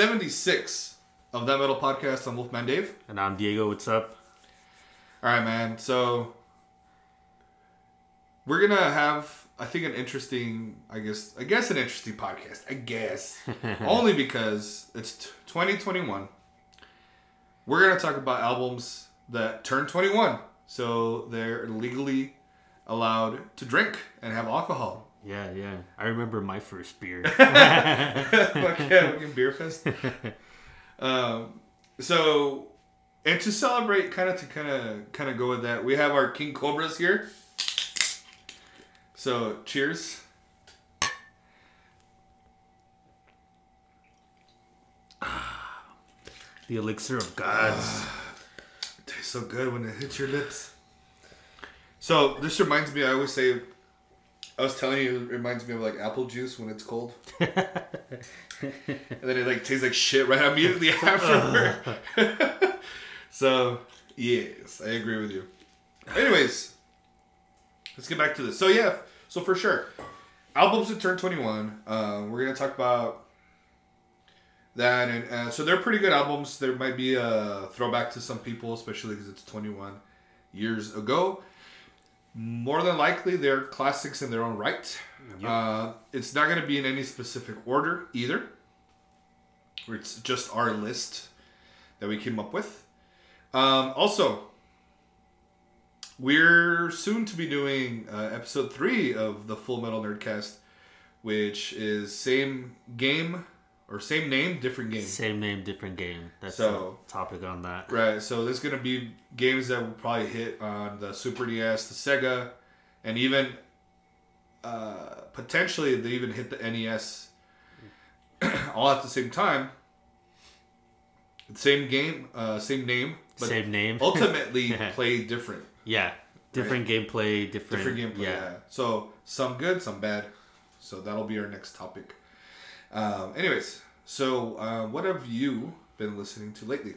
All right. Episode 76 of That Metal Podcast. I'm Wolfman Dave. And I'm Diego. What's up? All right, man. So we're going to have, I think, an interesting, I guess, I guess an interesting podcast. I guess. Only because it's t- 2021. We're going to talk about albums that turn 21. So they're legally allowed to drink and have alcohol. Yeah, yeah. I remember my first beer. Fuck yeah, beer fest. Um, so, and to celebrate, kind of to kind of kind of go with that, we have our King Cobras here. So, cheers. the elixir of gods. It tastes so good when it hits your lips. So this reminds me. I always say, I was telling you, it reminds me of like apple juice when it's cold, and then it like tastes like shit right immediately afterward. so yes, I agree with you. Anyways, let's get back to this. So yeah, so for sure, albums that turn twenty one. Uh, we're gonna talk about that, and uh, so they're pretty good albums. There might be a throwback to some people, especially because it's twenty one years ago. More than likely, they're classics in their own right. Yep. Uh, it's not going to be in any specific order either. It's just our list that we came up with. Um, also, we're soon to be doing uh, episode three of the Full Metal Nerdcast, which is same game or same name, different game. Same name, different game. That's So- the topic on that. Right. So there's gonna be games that will probably hit on the Super NES, the Sega, and even uh, potentially they even hit the NES all at the same time. Same game, uh, same name, but Same name. ultimately play different. yeah. Different gameplay, different. Different gameplay. Yeah. So some good, some bad. So that'll be our next topic. Um, anyways, so uh, what have you been listening to lately?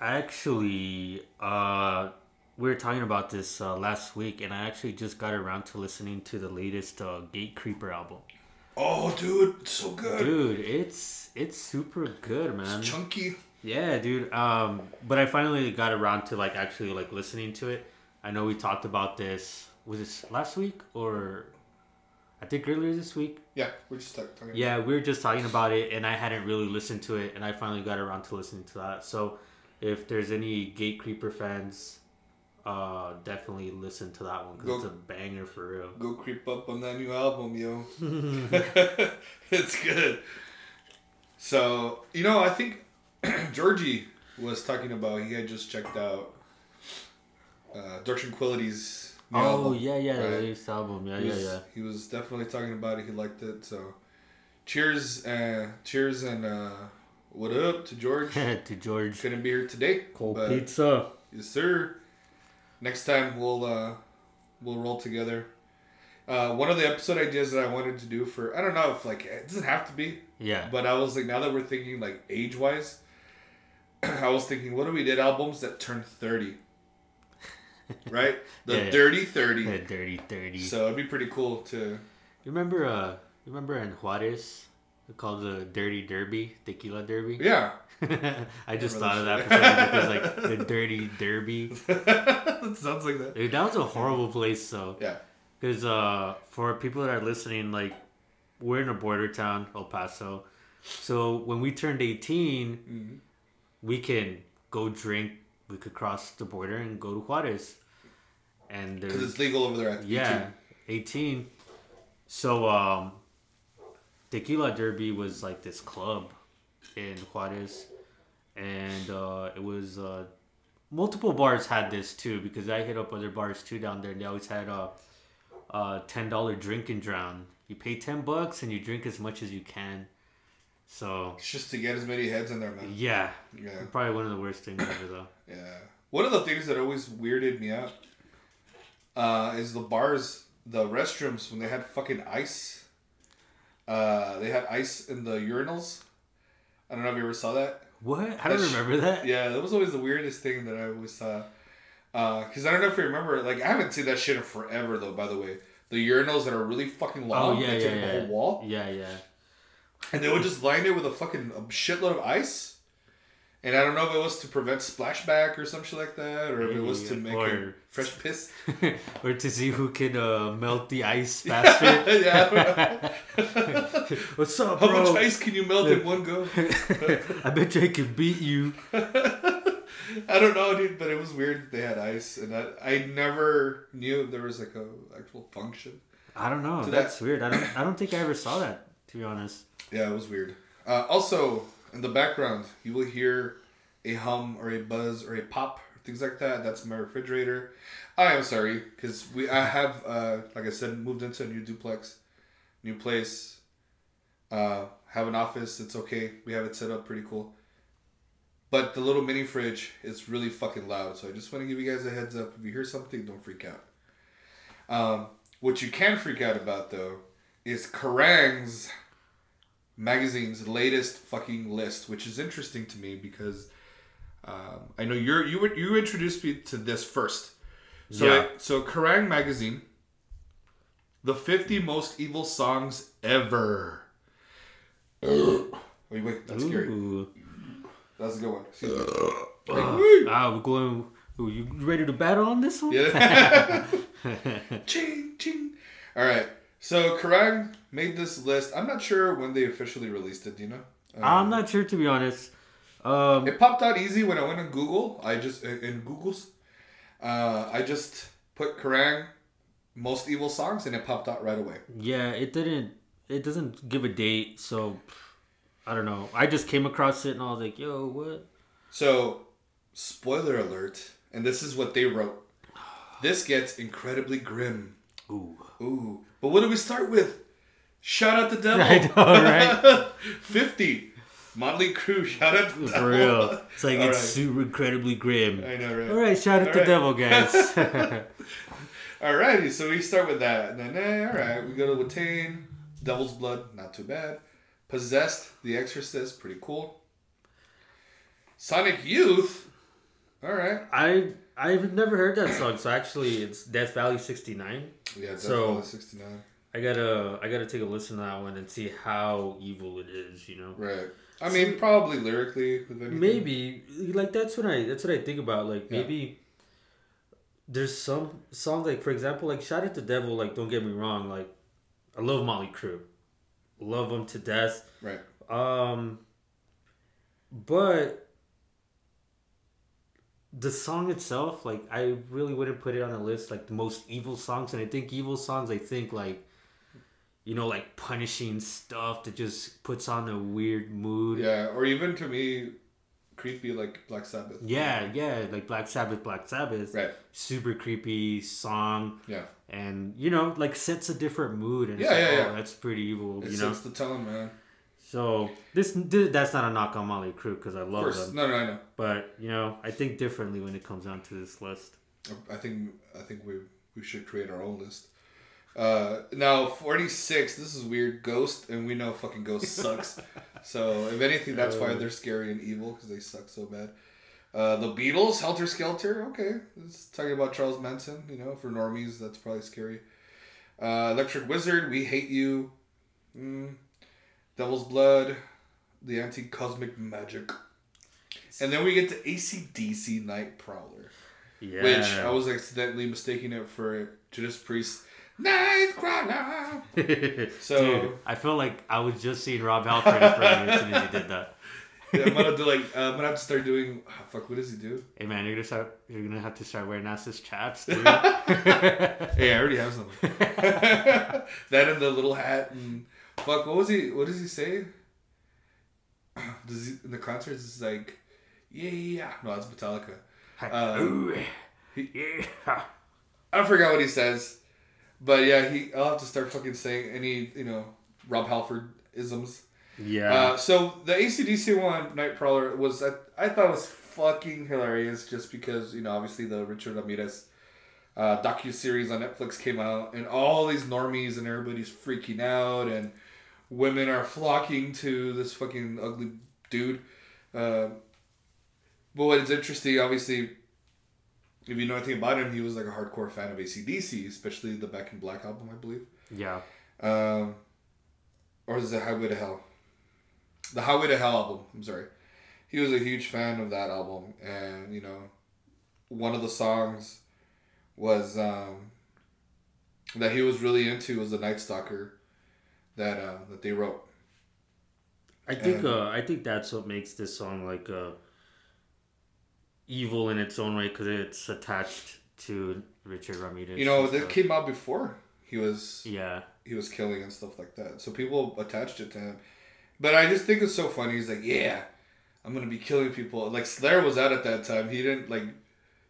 Actually, uh, we were talking about this uh, last week, and I actually just got around to listening to the latest uh, Gatecreeper album. Oh, dude, so good. Dude, it's it's super good, man. It's chunky. Yeah, dude. Um, but I finally got around to like actually like listening to it. I know we talked about this. Was this last week or I think earlier this week? Yeah, we're just talk- talking. Yeah, we were just talking about it, and I hadn't really listened to it, and I finally got around to listening to that. So, if there's any Gatecreeper fans, uh, definitely listen to that one because it's a banger for real. Go creep up on that new album, yo. it's good. So you know, I think Georgie was talking about. He had just checked out uh, Dark Tranquillity's. Oh album, yeah, yeah, the latest album. Yeah, he yeah, was, yeah. He was definitely talking about it. He liked it. So, cheers, uh, cheers, and uh, what up to George? to George. Couldn't be here today. Cold pizza. Yes, sir. Next time we'll uh, we'll roll together. Uh, one of the episode ideas that I wanted to do for I don't know if like it doesn't have to be, Yeah. but I was like now that we're thinking like age wise, I was thinking what if we did albums that turn thirty, right? The Yeah, dirty thirty. The dirty thirty. So it'd be pretty cool to. You remember uh you remember in Juarez called the Dirty Derby, Tequila Derby? Yeah, I just thought of that that shit. for because like the Dirty Derby. that sounds like that. Dude, that was a horrible place So Yeah. Because uh for people that are listening, like we're in a border town, El Paso. So when we turned 18, Mhm. we can go drink. We could cross the border and go to Juarez. And Because it's legal over there. At yeah, 18. So um Tequila Derby was like this club in Juarez and uh it was uh multiple bars had this too because I hit up other bars too down there and they always had a uh ten dollar drink and drown. You pay ten bucks and you drink as much as you can. So It's just to get as many heads in there, man. yeah, Yeah. probably one of the worst things ever though. Yeah. One of the things that always weirded me out uh, is the bars, the restrooms when they had fucking ice. Uh, they had ice in the urinals. I don't know if you ever saw that. What? I don't That's- remember that. Yeah, that was always the weirdest thing that I always saw. Uh, because I don't know if you remember, like I haven't seen that shit in forever though. By the way, the urinals that are really fucking long. Oh yeah, yeah, yeah. the whole wall. Yeah, yeah. And they would just line it with a fucking a shitload of ice. And I don't know if it was to prevent splashback or some shit like that, or if it was to make Or- fresh piss. or to see who can uh, melt the ice faster. yeah. What's up, How bro? much ice can you melt in one go? I bet you I can beat you. I don't know, dude, but it was weird that they had ice, and I, I never knew if there was like a actual function. I don't know. To That's weird. I don't. I don't think I ever saw that. To be honest. Yeah, it was weird. Uh, also, in the background, you will hear a hum or a buzz or a pop, things like that. That's my refrigerator. I am sorry because we I have uh, like I said moved into a new duplex, new place. Uh, have an office. It's okay. We have it set up pretty cool. But the little mini fridge is really fucking loud. So I just want to give you guys a heads up. If you hear something, don't freak out. Um, what you can freak out about though is Kerrang's magazine's latest fucking list, which is interesting to me because um, I know you're you you introduced me to this first. So Yeah. so Kerrang magazine, the 50 most evil songs ever. wait, wait, that's scary. That's a good one. Excuse me. Ah, we're going. Ooh, you ready to battle on this one? Yeah. ching ching. All right. So Kerrang made this list. I'm not sure when they officially released it. Do you know? Uh, I'm not sure to be honest. Um, It popped out easy when I went on Google. I just in in Google's, uh, I just put Kerrang most evil songs and it popped out right away. yeah, it didn't. It doesn't give a date, so I don't know. I just came across it and I was like, "Yo, what?" So, spoiler alert, and this is what they wrote. This gets incredibly grim. Ooh. Ooh, but what do we start with? Shout out the devil. I know, right? Fifty. Motley Crue. Shout out the devil. For real. It's like All it's right. super incredibly grim. I know, right? All right, shout out All the right. devil, guys. Alrighty, so we start with that. And then, eh, alright, we go to Watain, Devil's Blood, not too bad. Possessed, The Exorcist, pretty cool. Sonic Youth, alright. I I've never heard that song, so actually it's Death Valley '69. Yeah, Death So- Valley 69. I gotta I gotta take a listen to that one and see how evil it is. You know, Right. I mean, probably lyrically, maybe like that's what I that's what I think about. Like Yeah. maybe there's some songs like for example like Shout at the Devil. Like don't get me wrong, like I love Motley Crue, love them to death. Right. Um, but the song itself, like I really wouldn't put it on the list like the most evil songs. And I think evil songs, I think like you know like punishing stuff that just puts on a weird mood. Yeah, or even to me, creepy like Black Sabbath. Yeah, yeah, like Black Sabbath, Black Sabbath, Right. super creepy song, Yeah. and you know, like sets a different mood, and Yeah, it's like, yeah, oh, yeah. that's pretty evil, It you know. sets the tone, man. So this, that's not a knock on Motley Crue because I Of love course. them. No, no, I know. But you know, I think differently when it comes down to this list. I think I think we we should create our own list. Uh, now forty six. This is weird. Ghost, and we know fucking Ghost sucks. so if anything, that's why they're scary and evil because they suck so bad. Uh, the Beatles, Helter Skelter. Okay, it's talking about Charles Manson. You know, for normies, that's probably scary. Uh, Electric Wizard, We Hate You. Mm. Devil's Blood, The Anti Cosmic Magic. And then we get to ACDC Night Prowler. Yeah. Which I was accidentally mistaking it for Judas Priest. Nightcrawler. So- Dude, I feel like I was just seeing Rob Halford in front of me as soon as he did that. Yeah, I'm gonna do like uh, I'm gonna have to start doing. ah, fuck, what does he do? Hey man, you're gonna start. You're gonna have to start wearing Nasa's chaps, dude. Hey, I already have some. that and the little hat and fuck. What was he? What does he say? Does he in the concerts? It's like, yeah, yeah, yeah. No, that's Metallica. Uh, Ooh, yeah. I forgot what he says, but yeah, he. I'll have to start fucking saying any you know Rob Halford isms. Yeah. Uh, so the ACDC one, Nightcrawler, was I, I thought was fucking hilarious just because you know obviously the Richard Ramirez uh, docu series on Netflix came out and all these normies and everybody's freaking out and women are flocking to this fucking ugly dude. Uh, but what is interesting, obviously, if you know anything about him, he was like a hardcore fan of ACDC, especially the Back in Black album, I believe. yeah. Um, or is it Highway to Hell? the Highway to Hell album. I'm sorry. He was a huge fan of that album, and you know, one of the songs was um, that he was really into was the Night Stalker that uh, that they wrote. I think And- uh, I think that's what makes this song like uh, evil in its own way because it's attached to Richard Ramirez. You know, that came out before he was Yeah, he was killing and stuff like that. So people attached it to him. But I just think it's so funny. He's like, yeah, I'm gonna be killing people. Like Slayer was out at that time. He didn't like.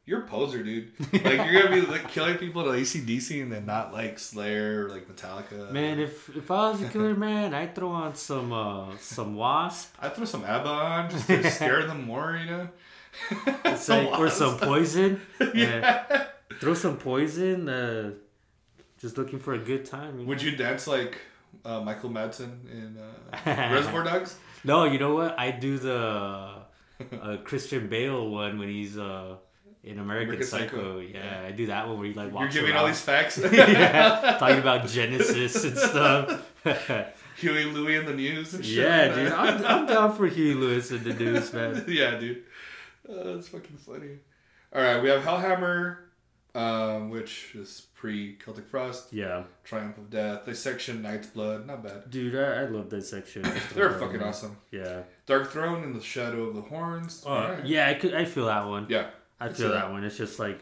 You're a poser, dude. Like you're gonna be like killing people to ACDC and then not like Slayer or like Metallica. man. If if I was a killer man, I'd throw on some uh, some wasp, I throw some ABBA on just to scare them more, you know. It's like- or some poison. yeah. Throw some poison. Uh, just looking for a good time. You Would know? you dance like uh, Michael Madsen in uh, Reservoir Dogs? No, you know what? I do the uh, Christian Bale one when he's uh, in American, American Psycho. Psycho. Yeah, I do that one where he like You're giving around. all these facts. yeah, talking about Genesis and stuff. Huey Lewis in the news and shit. yeah, dude, I'm, I'm down for Huey Lewis in the news, man. yeah, dude. Uh, that's fucking funny. All right, we have Hellhammer, um, which is pre Celtic Frost, Yeah, Triumph of Death, Dissection, Night's Blood. Not bad. dude, I, I love that section. They're fucking awesome. Yeah. Darkthrone and the Shadow of the Horns. All right. yeah, I could. I feel that one. Yeah. I feel that. one. It's just like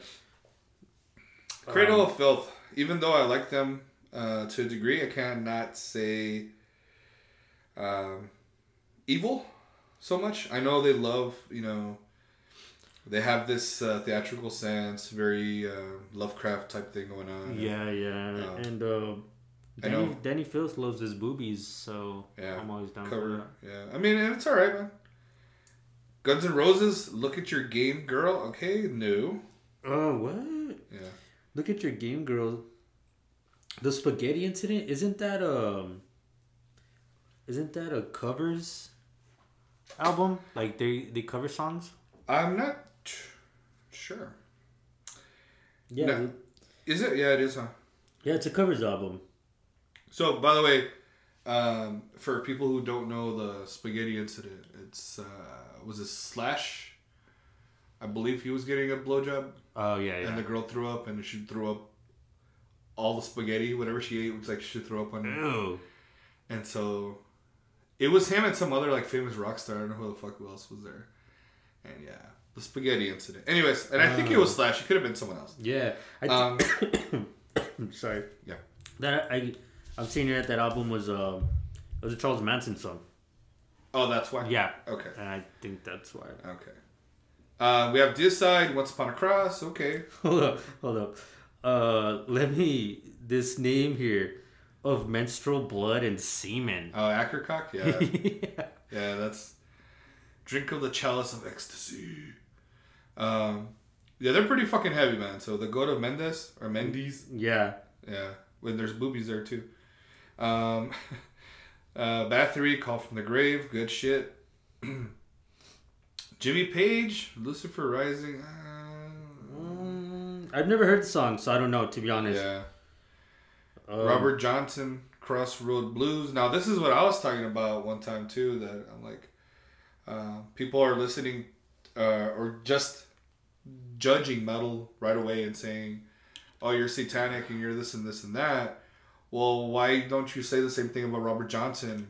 Cradle um, of Filth. Even though I like them uh, to a degree, I cannot say um, evil so much. I know they love, you know, they have this uh, theatrical sense, very uh, Lovecraft type thing going on. Yeah, yeah, Um, and uh, Danny. Danny Phillips loves his boobies, so Yeah, I'm always down for Cover. that. Yeah. I mean, it's all right, man. Guns N' Roses, look at your game, girl. Okay, no. Oh, what? Yeah. Look at your game, girl. The spaghetti incident isn't that um, isn't that a covers album? Like they they cover songs. I'm not sure. Yeah, No. Is it? Yeah, it is, huh? yeah, it's a covers album. So, by the way, um, for people who don't know the spaghetti incident, it's uh, was a slash. I believe he was getting a blowjob, Oh yeah, yeah. and the girl threw up, and she threw up all the spaghetti, whatever she ate. Was like she threw up on him, Ew. and so it was him and some other like famous rock star. I don't know who the fuck who else was there, and yeah, the spaghetti incident. Anyways, and I think it was slash. It could have been someone else. Yeah. I Um, sorry. Yeah. That I I'm seeing that that album was um it was a Charles Manson song. oh, that's why. Yeah. Okay. And I think that's why. Okay. Uh, we have Deicide, Once Upon a Cross. Okay. Hold up, hold up. Uh, let me this name here of menstrual blood and semen. Oh, Akercocke? Yeah. yeah. yeah, that's. Drink of the chalice of ecstasy. Um, yeah, they're pretty fucking heavy, man. So the goat of Mendes, or Mendes, Yeah. yeah, when there's boobies there too. Um, uh, Bathory, Call from the Grave, good shit. Jimmy Page, Lucifer Rising. Uh, I've never heard the song, so I don't know to be honest. yeah. Um, Robert Johnson, Crossroad Blues. Now, this is what I was talking about one time too. That I'm like, uh, people are listening, uh, or just judging metal right away and saying, "Oh, you're satanic and you're this and this and that." Well, why don't you say the same thing about Robert Johnson?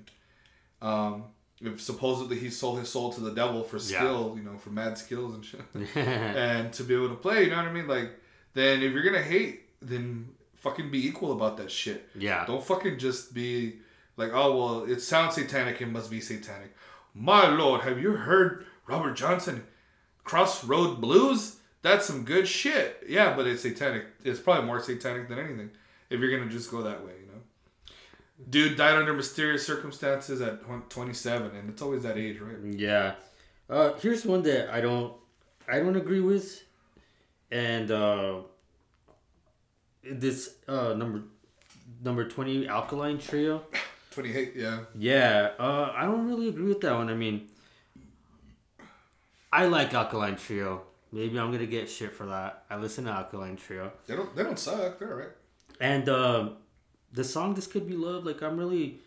Um, if supposedly he sold his soul to the devil for Yeah. skill, you know, for mad skills and shit and to be able to play. You know what I mean? Like, then if you're gonna hate, then fucking be equal about that shit. yeah. Don't fucking just be like, oh well, it sounds satanic. It must be satanic. My lord, have you heard Robert Johnson, Crossroad Blues? That's some good shit. Yeah, but it's satanic. It's probably more satanic than anything. If you're gonna just go that way, you know. Dude died under mysterious circumstances at 27, and it's always that age, right? Yeah. Uh, here's one that I don't I don't agree with, and uh, this uh, number number twenty alkaline trio. 28, yeah. Yeah, uh, I don't really agree with that one. I mean, I like alkaline trio. Maybe I'm gonna get shit for that. I listen to alkaline trio, They don't. They don't suck. They're alright. And uh, the song "This Could Be Love." Like I'm really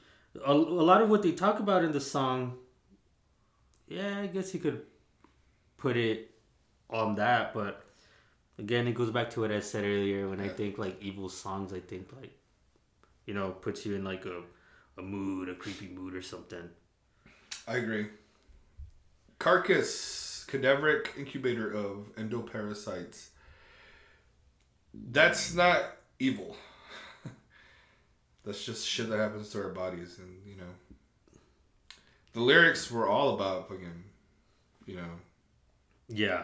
a, a lot of what they talk about in the song yeah, I guess you could put it on that, but again, it goes back to what I said earlier. When I think like evil songs, I think like, you know, puts you in like a, a mood, a creepy mood or something. I agree. Carcass, cadaveric incubator of endoparasites. That's not evil. That's just shit that happens to our bodies, and you know. The lyrics were all about fucking, you know, Yeah.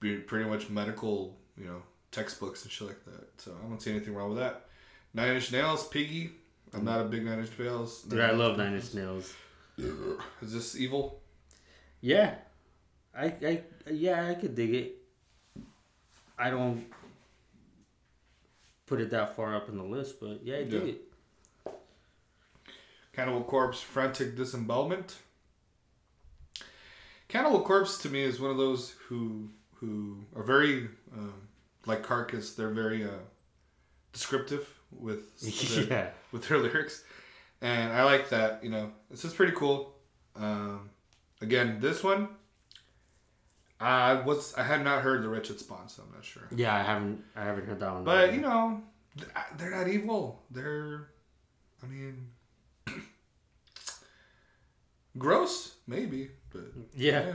pretty much medical, you know, textbooks and shit like that. So I don't see anything wrong with that. Nine Inch Nails, Piggy. I'm not a big Nine Inch Nails. Dude, I love Nine Inch Nails. Is this evil? Yeah, I, I, yeah, I could dig it. I don't put it that far up in the list, but yeah, Yeah. it. Cannibal Corpse, Frantic Disembowelment. Cannibal Corpse to me is one of those who who are very um, like Carcass. They're very uh, descriptive with their, yeah. with their lyrics, and I like that. You know, this is pretty cool. Um, again, this one, I was I had not heard the Wretched Spawn, so I'm not sure. Yeah, I haven't, I haven't heard that one. But you know, they're not evil. They're, I mean, gross maybe, but yeah, yeah.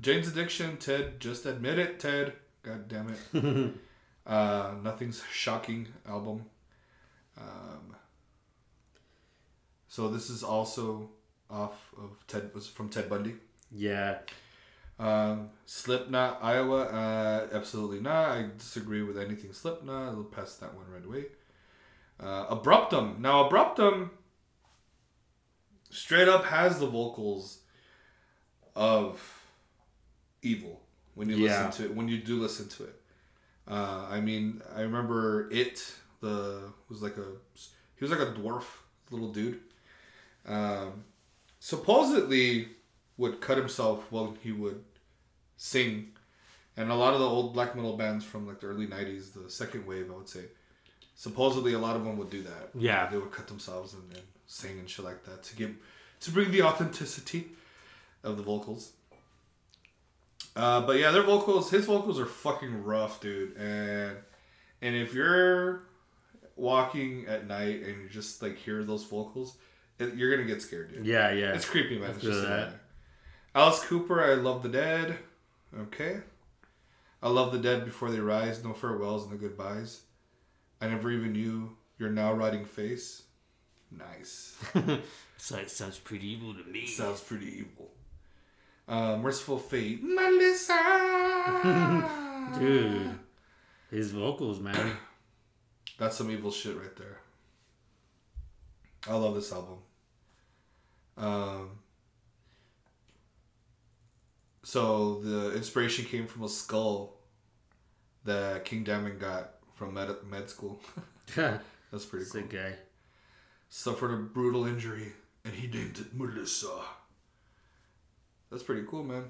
Jane's Addiction, Ted. Just admit it, Ted. God damn it. uh, nothing's shocking album. Um, so this is also off of Ted was from Ted Bundy. yeah, Um, Slipknot, Iowa. Uh, absolutely not. I disagree with anything Slipknot. I'll pass that one right away. Uh, Abruptum. Now, Abruptum straight up has the vocals of Evil when you Yeah. listen to it. When you do listen to it. Uh, I mean, I remember it. The was like a he was like a dwarf little dude. Um, supposedly would cut himself while he would sing. And a lot of the old black metal bands from like the early 90s, the second wave, I would say, supposedly a lot of them would do that. Yeah. They would cut themselves and, and sing and shit like that to give, to bring the authenticity of the vocals. Uh, but yeah, their vocals, his vocals are fucking rough, dude. And, and if you're walking at night and you just like hear those vocals, it, you're gonna get scared, dude. yeah, yeah. It's creepy, man. It's just that. Alice Cooper, I love the dead. Okay. I love the dead before they rise. No farewells, no goodbyes. I never even knew your now rotting face. Nice. so it sounds pretty evil to me. Sounds pretty evil. Uh, Mercyful Fate. Melissa. Dude, his vocals, man. That's some evil shit right there. I love this album. Um, so the inspiration came from a skull that King Diamond got from med, med school. That's pretty cool. Sick guy. Suffered a brutal injury and he named it Melissa. That's pretty cool, man.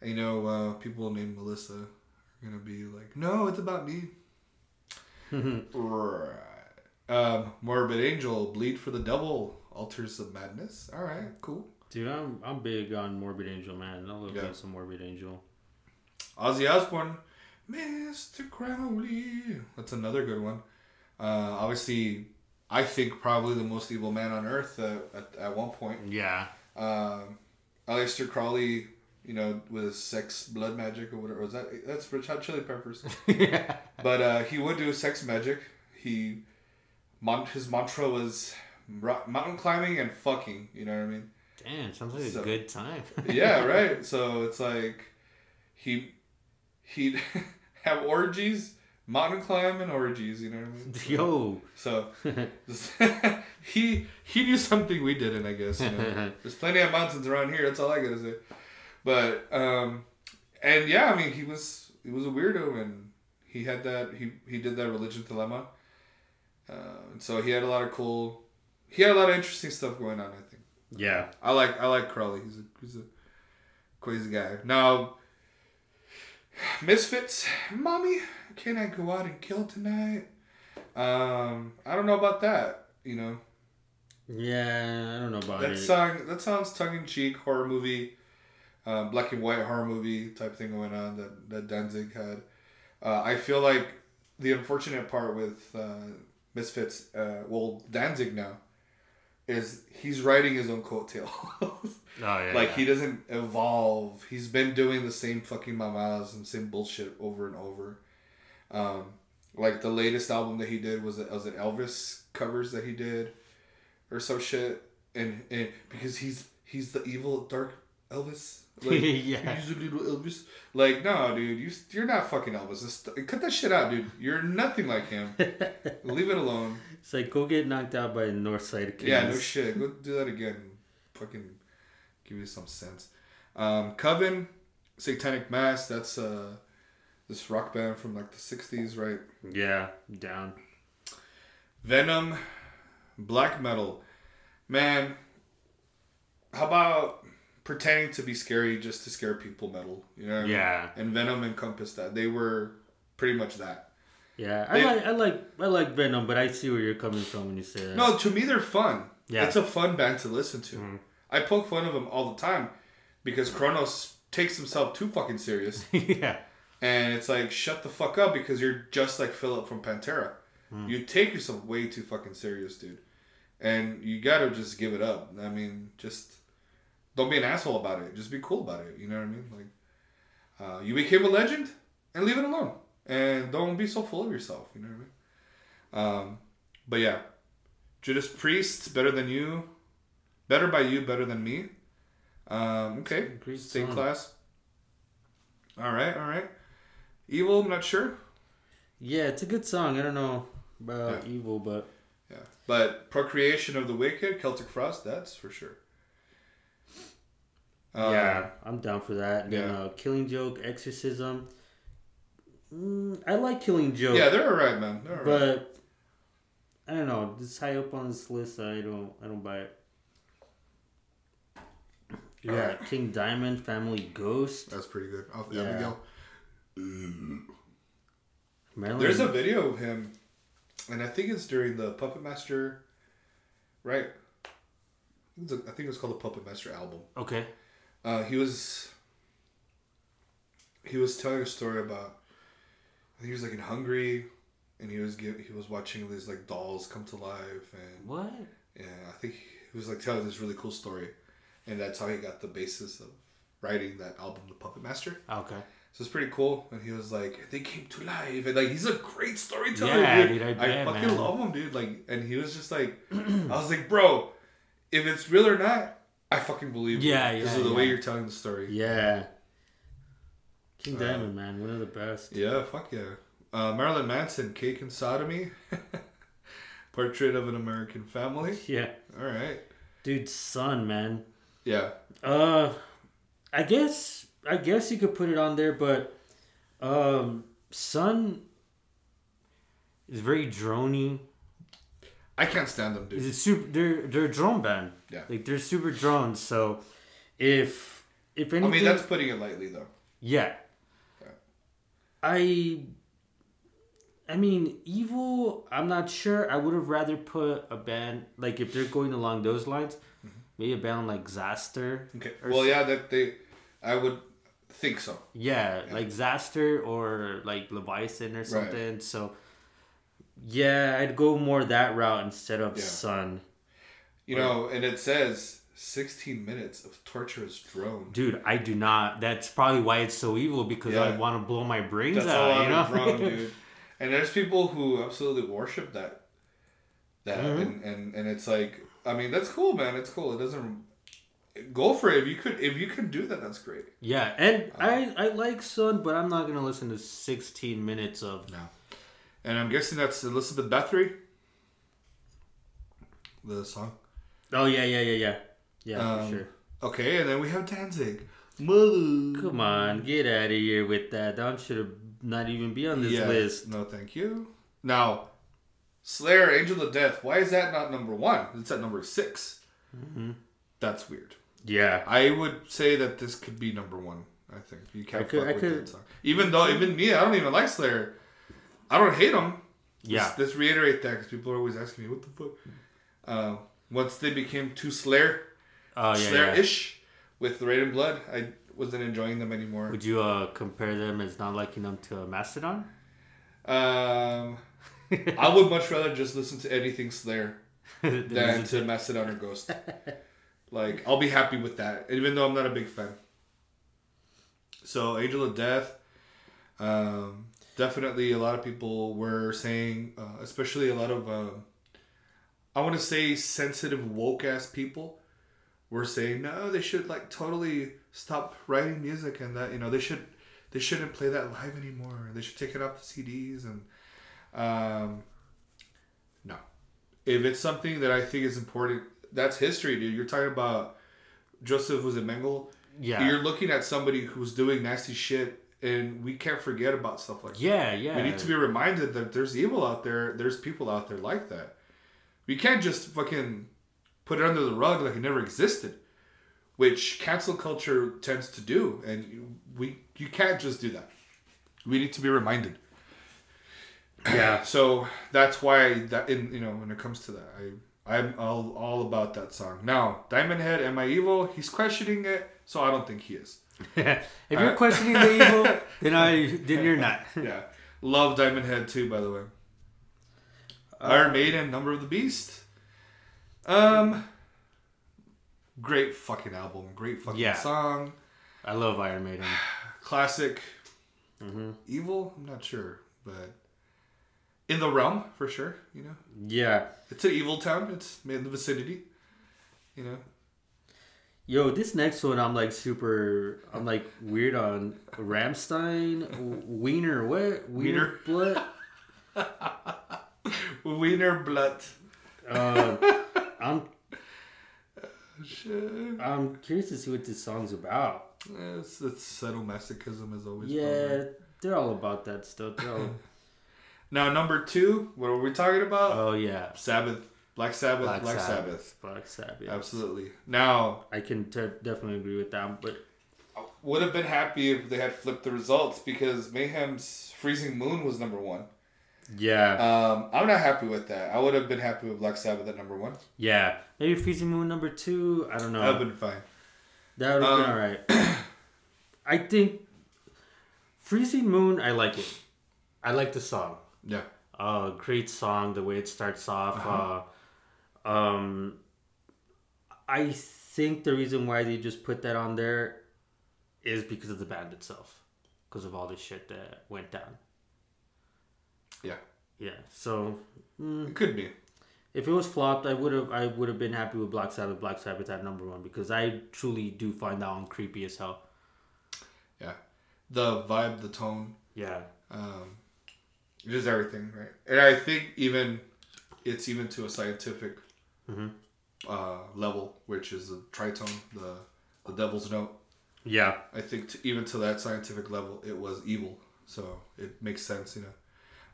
And, you know, uh, people named Melissa are gonna be like, no, it's about me. Right. Um, Morbid Angel, Bleed for the Devil, Altars of Madness. All right, cool. Dude, I'm I'm big on Morbid Angel, man. I love Yeah. me some Morbid Angel. Ozzy Osbourne, Mr. Crowley. That's another good one. Uh, obviously, I think probably the most evil man on earth uh, at, at one point. Yeah. Um, Aleister Crowley, you know, with sex blood magic or whatever. Was that that's Red Hot Chili Peppers? yeah. but uh, he would do sex magic. He, mon- his mantra was mountain climbing and fucking. You know what I mean? Damn, sounds like So- a good time. yeah, right. So it's like he he'd have orgies, mountain climb and orgies. You know what I mean? Yo. So just- he he knew something we didn't, I guess. You know? There's plenty of mountains around here. That's all I gotta say. But um, and yeah, I mean, he was he was a weirdo, and he had that he he did that religion Thelema. Uh, and so he had a lot of cool, he had a lot of interesting stuff going on. I think. Yeah. I like I like Crowley. He's a he's a crazy guy. Now, Misfits, mommy, can I go out and kill tonight? Um, I don't know about that. You know, Yeah, I don't know about That it. song that sounds tongue in cheek horror movie, uh, black and white horror movie type thing going on that that Danzig had. Uh, I feel like the unfortunate part with uh, Misfits, uh, well Danzig now, is he's writing his own coattail. oh yeah. like yeah. he doesn't evolve. He's been doing the same fucking mamas and same bullshit over and over. Um, like the latest album that he did was it was it Elvis covers that he did, or some shit. And, and because he's he's the evil dark Elvis. Like, Yeah. He's a little Elvis. Like no, dude, you you're not fucking Elvis. Just cut that shit out, dude. You're nothing like him. Leave it alone. It's like go get knocked out by the North Side Kings. Yeah, no shit. Go do that again. Fucking give you some sense. Um, Coven, Satanic Mass. That's uh, this rock band from like the '60s, right? Yeah, down. Venom, black metal. Man, how about pretending to be scary just to scare people? Metal, you know? what I mean? Yeah. And Venom encompassed that. They were pretty much that. Yeah, They- I like I like I like Venom, but I see where you're coming from when you say that. No, to me they're fun. Yeah. It's a fun band to listen to. Mhm. I poke fun of them all the time because Cronos takes himself too fucking serious. yeah. and it's like, shut the fuck up because you're just like Philip from Pantera. You take yourself way too fucking serious, dude. And you gotta just give it up. I mean, just don't be an asshole about it. Just be cool about it. You know what I mean? Like, uh, you became a legend and leave it alone. And don't be so full of yourself. You know what I mean? Um, but yeah, Judas Priest, better than you, better by you, better than me. Um, okay, song. class. All right, all right. Evil, I'm not sure. Yeah, it's a good song. I don't know about Evil, but Yeah, but Procreation of the Wicked, Celtic Frost, that's for sure. Uh, yeah, I'm down for that. Yeah. uh, Killing Joke, Exorcism. Mm, I like Killing Joke. yeah, they're alright, man. They're alright. but I don't know. This high up on this list, I don't. I don't buy it. Yeah, Alright. King Diamond, Family Ghost. That's pretty good. Off the Yeah. Abigail. Marilyn. There's a video of him, and I think it's during the Puppet Master, right? I think it's called the Puppet Master album. okay. Uh, he was he was telling a story about I think he was like in Hungary, and he was give, he was watching these like dolls come to life, and What? yeah, I think he was like telling this really cool story, and that's how he got the basis of writing that album, The Puppet Master. Okay. So it's pretty cool. And he was like, they came to life. And like, he's a great storyteller. Yeah, dude. dude, I I, fucking man. love him, dude. Like, and he was just like, I was like, bro, if it's real or not, I fucking believe Yeah, you. Because yeah, of the way you're telling the story. Yeah. King Diamond, man, one of the best. Yeah, fuck yeah. Uh, Marilyn Manson, Cake and Sodomy. Portrait of an American Family. Yeah, All right. dude, Sunn, man. Yeah. Uh, I guess I guess you could put it on there, but um, Sunn is very drony. I can't stand them, dude. Is it super? They're they're a drone band. Yeah. like they're super drones. So if if anything, I mean, that's putting it lightly, though. Yeah. I. I mean, evil. I'm not sure. I would have rather put a band like if they're going along those lines, Mm-hmm. maybe a band like Xasthur. Okay. Well, yeah, that they, I would think so. Yeah, Yeah. like Xasthur or like Leviathan or something. So, yeah, I'd go more that route instead of Yeah. Sunn. You know, and it says 16 minutes of torturous drone. Dude, I do not. That's probably why it's so evil because Yeah. I want to blow my brains That's out. You know, dude. And there's people who absolutely worship that. That Mhm. and, and and it's like, I mean, that's cool, man. It's cool. It doesn't go for it if you could if you can do that. That's great. yeah, and I I like Sunn, but I'm not gonna listen to 16 minutes of. No. And I'm guessing that's Elizabeth Bathory. The song. Oh yeah, yeah, yeah, yeah, yeah, Um, sure. Okay, and then we have Danzig. Mother. Come on, get out of here with that. That should not even be on this Yeah. list. No, thank you. Now, Slayer, Angel of Death. Why is that not number one? It's at number 6 Mm-hmm. That's weird. Yeah, I would say that this could be number one. I think you can't I could- fuck I with could- that song. Even though, even me, I don't even like Slayer. I don't hate them. yeah. Let's, let's reiterate that because people are always asking me, "What the fuck?" Uh, once they became too Slayer, Oh yeah, yeah. Slayer-ish with the Reign and Blood, I wasn't enjoying them anymore. Would you uh, compare them as not liking them to Mastodon? Um, I would much rather just listen to anything Slayer Than than to Mastodon or Ghost. like, I'll be happy with that, even though I'm not a big fan. So, Angel of Death, um, definitely a lot of people were saying, uh, especially a lot of, um, I want to say sensitive woke ass people were saying, no, they should like totally stop writing music and that, you know, they should, they shouldn't play that live anymore. They should take it off the CDs and, um, no. If it's something that I think is important, that's history, dude. You're talking about Joseph was it Mengele? Yeah. You're looking at somebody who's doing nasty shit, and we can't forget about stuff like that. yeah, yeah. We need to be reminded that there's evil out there. There's people out there like that. We can't just fucking put it under the rug like it never existed, which cancel culture tends to do. And you- we you can't just do that. We need to be reminded. yeah. So that's why that in you know when it comes to that, I I'm all all about that song. Now Diamond Head, am I evil? He's questioning it, so I don't think he is. if you're uh, questioning the evil, then I then you're not. Yeah, love Diamond Head too. By the way, uh, Iron Maiden, Number of the Beast. Um, great fucking album, great fucking Yeah. song, I love Iron Maiden. classic. hmm Evil, I'm not sure, but in the realm for sure. You know, Yeah. it's an evil town. It's made in the vicinity. You know, Yo, this next one I'm like super. I'm like weird on Rammstein, Wiener. What Wiener blood? Wiener Blood. Uh, I'm Shit. I'm curious to see what this song's about. It's, it's sadomasochism as always. Yeah, probably. they're all about that stuff. All, Now number two, what are we talking about? oh yeah, Sabbath, Black Sabbath, Black, Sabbath. Black Sabbath. Absolutely. Now, I can t- definitely agree with that. But I would have been happy if they had flipped the results because Mayhem's Freezing Moon was number one. Yeah, Um, I'm not happy with that. I would have been happy with Black Sabbath at number one. yeah, maybe Freezing Moon number two. I don't know. That would have been fine. That would have been Um, all right. I think Freezing Moon. I like it. I like the song. Yeah. Uh, great song. The way it starts off. Uh-huh. uh um, I think the reason why they just put that on there is because of the band itself, because of all the shit that went down. Yeah. Yeah. So mm, It could be. if it was flopped, I would have I would have been happy with Black Sabbath. Black Sabbath at number one because I truly do find that one creepy as hell. Yeah. The vibe, the tone, Yeah. um, just everything, right? And I think even it's even to a scientific Mhm. uh, level, which is the tritone, the the devil's note. Yeah. I think to, even to that scientific level, it was evil. So it makes sense, you know.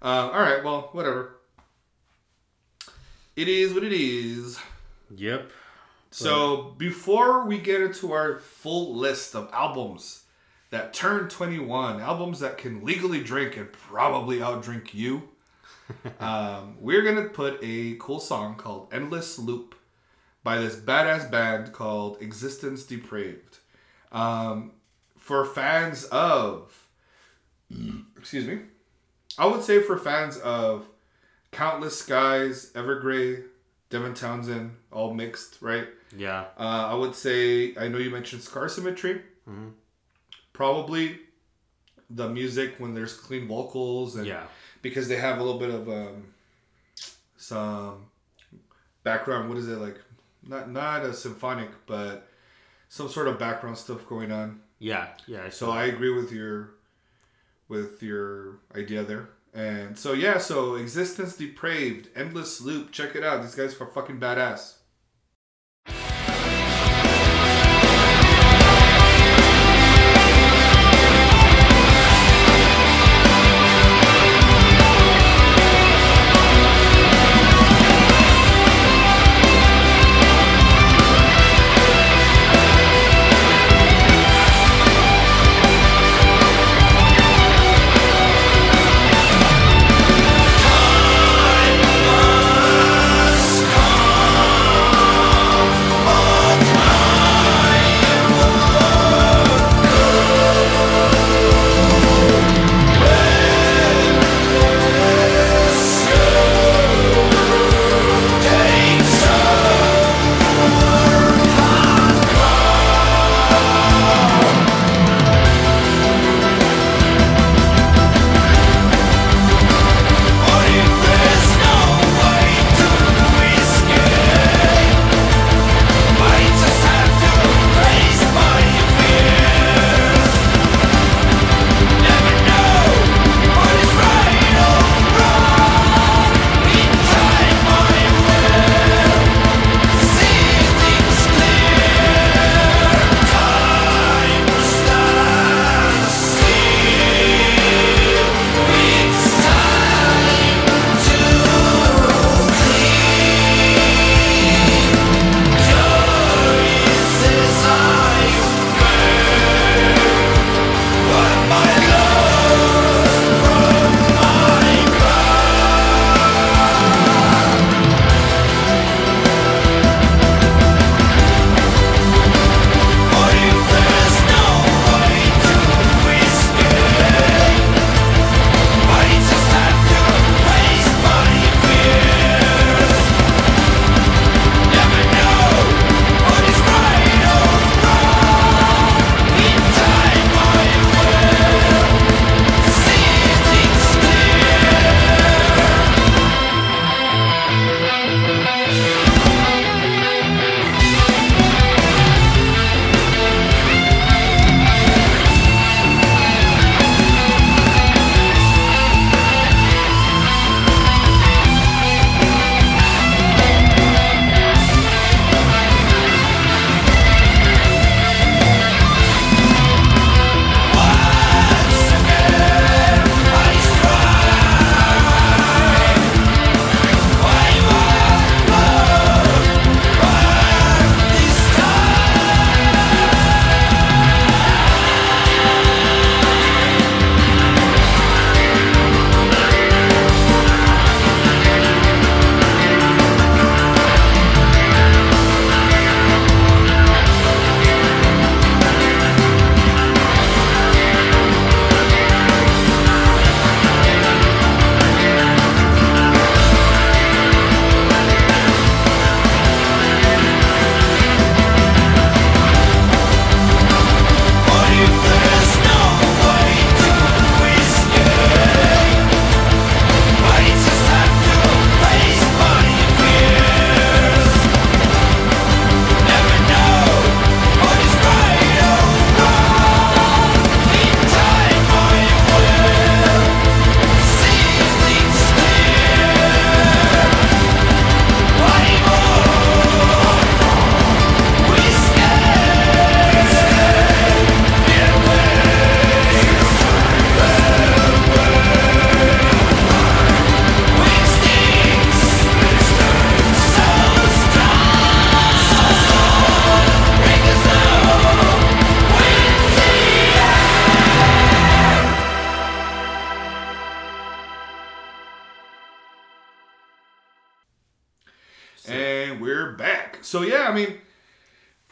Um, all right, well, whatever. It is what it is. Yep. So before we get into our full list of albums that turn 21, albums that can legally drink and probably outdrink you, um, we're gonna put a cool song called "Endless Loop" by this badass band called Existence Depraved. Um, for fans of, excuse me, I would say for fans of Countless Skies, Evergrey, Devin Townsend, all mixed, right? Yeah. Uh, I would say I know you mentioned Scar Symmetry. Mhm. Probably the music when there's clean vocals and Yeah. because they have a little bit of um, some background. What is it like? Not not a symphonic, but some sort of background stuff going on. Yeah. Yeah. So I agree with your with your idea there. And so yeah, so existence depraved, endless loop. Check it out. These guys are fucking badass.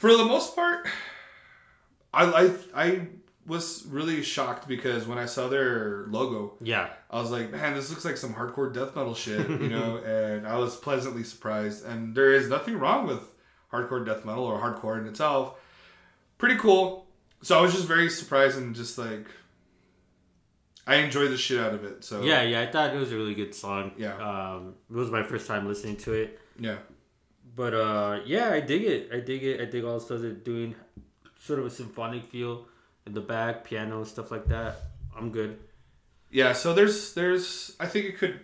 For the most part, I I, I was really shocked because when I saw their logo, Yeah. I was like, man, this looks like some hardcore death metal shit, you know. and I was pleasantly surprised. And there is nothing wrong with hardcore death metal or hardcore in itself. Pretty cool. So I was just very surprised and just like, I enjoyed the shit out of it. So Yeah, yeah, I thought it was a really good song. Yeah. Um, it was my first time listening to it. yeah, But uh, yeah, I dig it. I dig it. I dig all the stuff they're doing. Sort of a symphonic feel in the back, piano, stuff like that. I'm good. yeah. So there's there's I think it could.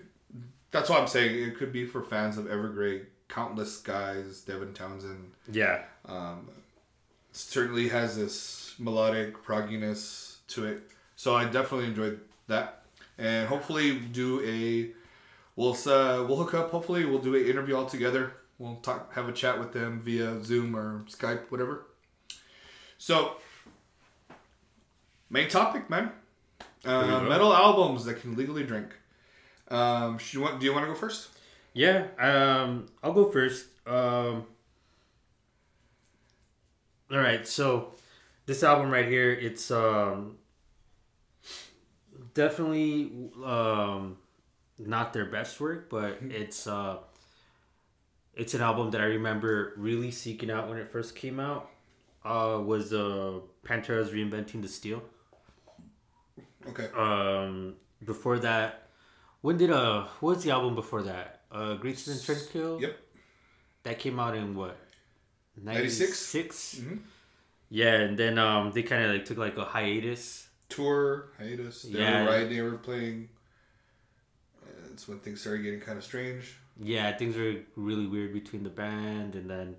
That's what I'm saying. It could be for fans of Evergrey, countless guys, Devin Townsend. Yeah. Um, certainly has this melodic progginess to it. So I definitely enjoyed that, and hopefully do a we'll uh, we'll hook up. Hopefully we'll do an interview all together. We'll talk, have a chat with them via Zoom or Skype, whatever. So main topic, man. Uh, There we go. metal albums that can legally drink. Um, should you want? Do you want to go first? Yeah. Um, I'll go first. Um, all right. So this album right here, it's um, definitely um, not their best work, but it's uh, it's an album that I remember really seeking out when it first came out. Uh, was uh, Pantera's reinventing the steel. Okay. Um, before that, when did uh, what was the album before that? Uh, Great Southern Trendkill. Yep. That came out in what? 96? 96? Mhm. Yeah, and then um, they kind of like took like a hiatus. tour hiatus. They Yeah. were right. They were playing. It's when things started getting kind of strange. Yeah, things were really weird between the band, and then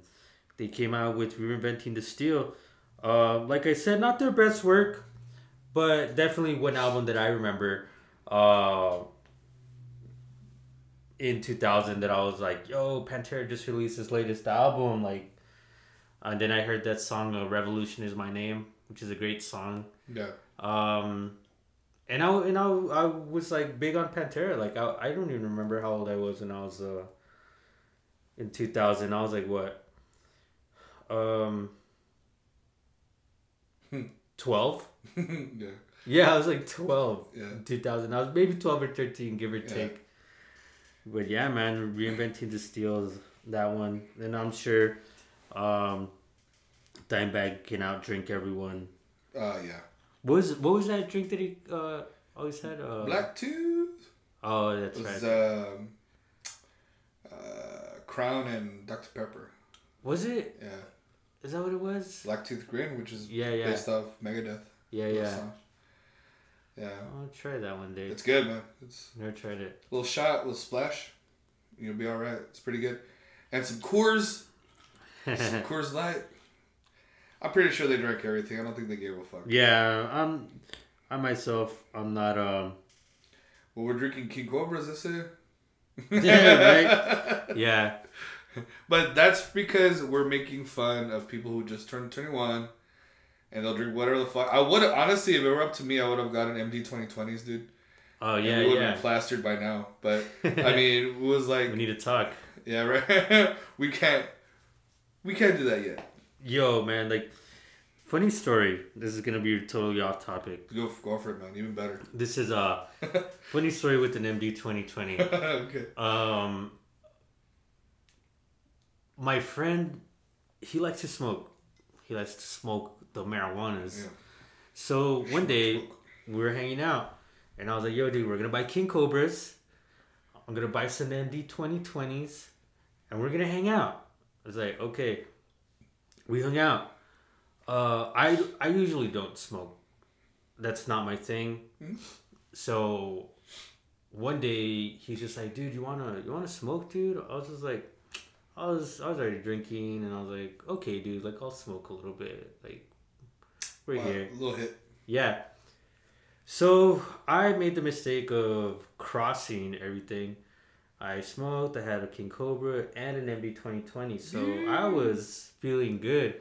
they came out with reinventing the steel. Uh, like I said, not their best work, but definitely one album that I remember. Uh, in 2000 that I was like, yo, Pantera just released his latest album. Like, and then I heard that song, uh, Revolution is My Name, which is a great song. Yeah. Um, and I, and I, I was like big on Pantera. Like, I, I don't even remember how old I was when I was, uh, in 2000. I was like, what? Um. 12? yeah. Yeah, I was like 12 Yeah. 2000. I was maybe 12 or 13, give or Yeah. take. But yeah, man, reinventing the steels, that one. And I'm sure um, Dimebag can outdrink everyone. Uh, yeah. What was, what was that drink that he uh, always had? Uh, Black Tooth Oh, that's was right. um, uh, Crown and Dr Pepper. Was it? Yeah, Is that what it was? Blacktooth Grin, which is Yeah, yeah, based off Megadeth. yeah, yeah. songs. Yeah, I'll try that one day. it's good, man. It's Never tried it. a little shot, a little splash. You'll be all right. It's pretty good. And some Coors, some Coors Light. I'm pretty sure they drank everything. I don't think they gave a fuck. yeah, I'm. I myself, I'm not. Um. Well, we're drinking King Cobras, this is. Yeah, Yeah, But that's because we're making fun of people who just turned 21 and they'll drink whatever the fuck. I would honestly, if it were up to me, I would have gotten MD 2020s, dude. Oh And yeah, we would have yeah. been plastered by now. But I mean, it was like, we need to talk. yeah, right. we can't, we can't do that yet. Yo, man, like, funny story. This is gonna be totally off topic. Go, go for it, man. Even better. This is a funny story with an MD 2020. okay. Um, my friend, he likes to smoke. He likes to smoke the marijuanas. Yeah. So one day we were hanging out, and I was like, "Yo, dude, we're gonna buy King Cobras. I'm gonna buy some MD 2020s, and we're gonna hang out." I was like, "Okay." We hung out. Uh, I I usually don't smoke. That's not my thing. Mhm. So one day he's just like, "Dude, you wanna you wanna smoke, dude?" I was just like. I was I was already drinking and I was like, okay, dude, like I'll smoke a little bit, like we're Wow, here. A little hit. Yeah. So I made the mistake of crossing everything. I smoked. I had a King Cobra and an MD twenty twenty. So I was feeling good.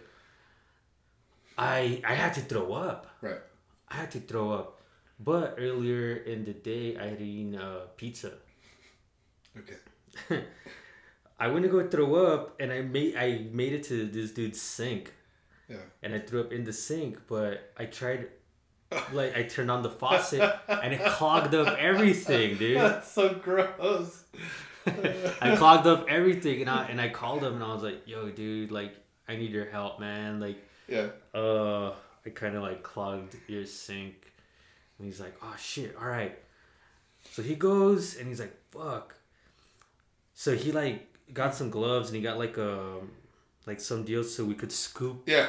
I I had to throw up. Right. I had to throw up. But earlier in the day, I had eaten uh, pizza. Okay. I went to go throw up, and I made I made it to this dude's sink, Yeah. and I threw up in the sink. But I tried, like I turned on the faucet, and it clogged up everything, dude. That's so gross. I clogged up everything, and I and I called him, and I was like, "Yo, dude, like I need your help, man. Like, Yeah. uh, I kind of like clogged your sink." And he's like, "Oh shit, all right." So he goes, and he's like, "Fuck." So he like got some gloves, and he got like a like some deal so we could scoop Yeah.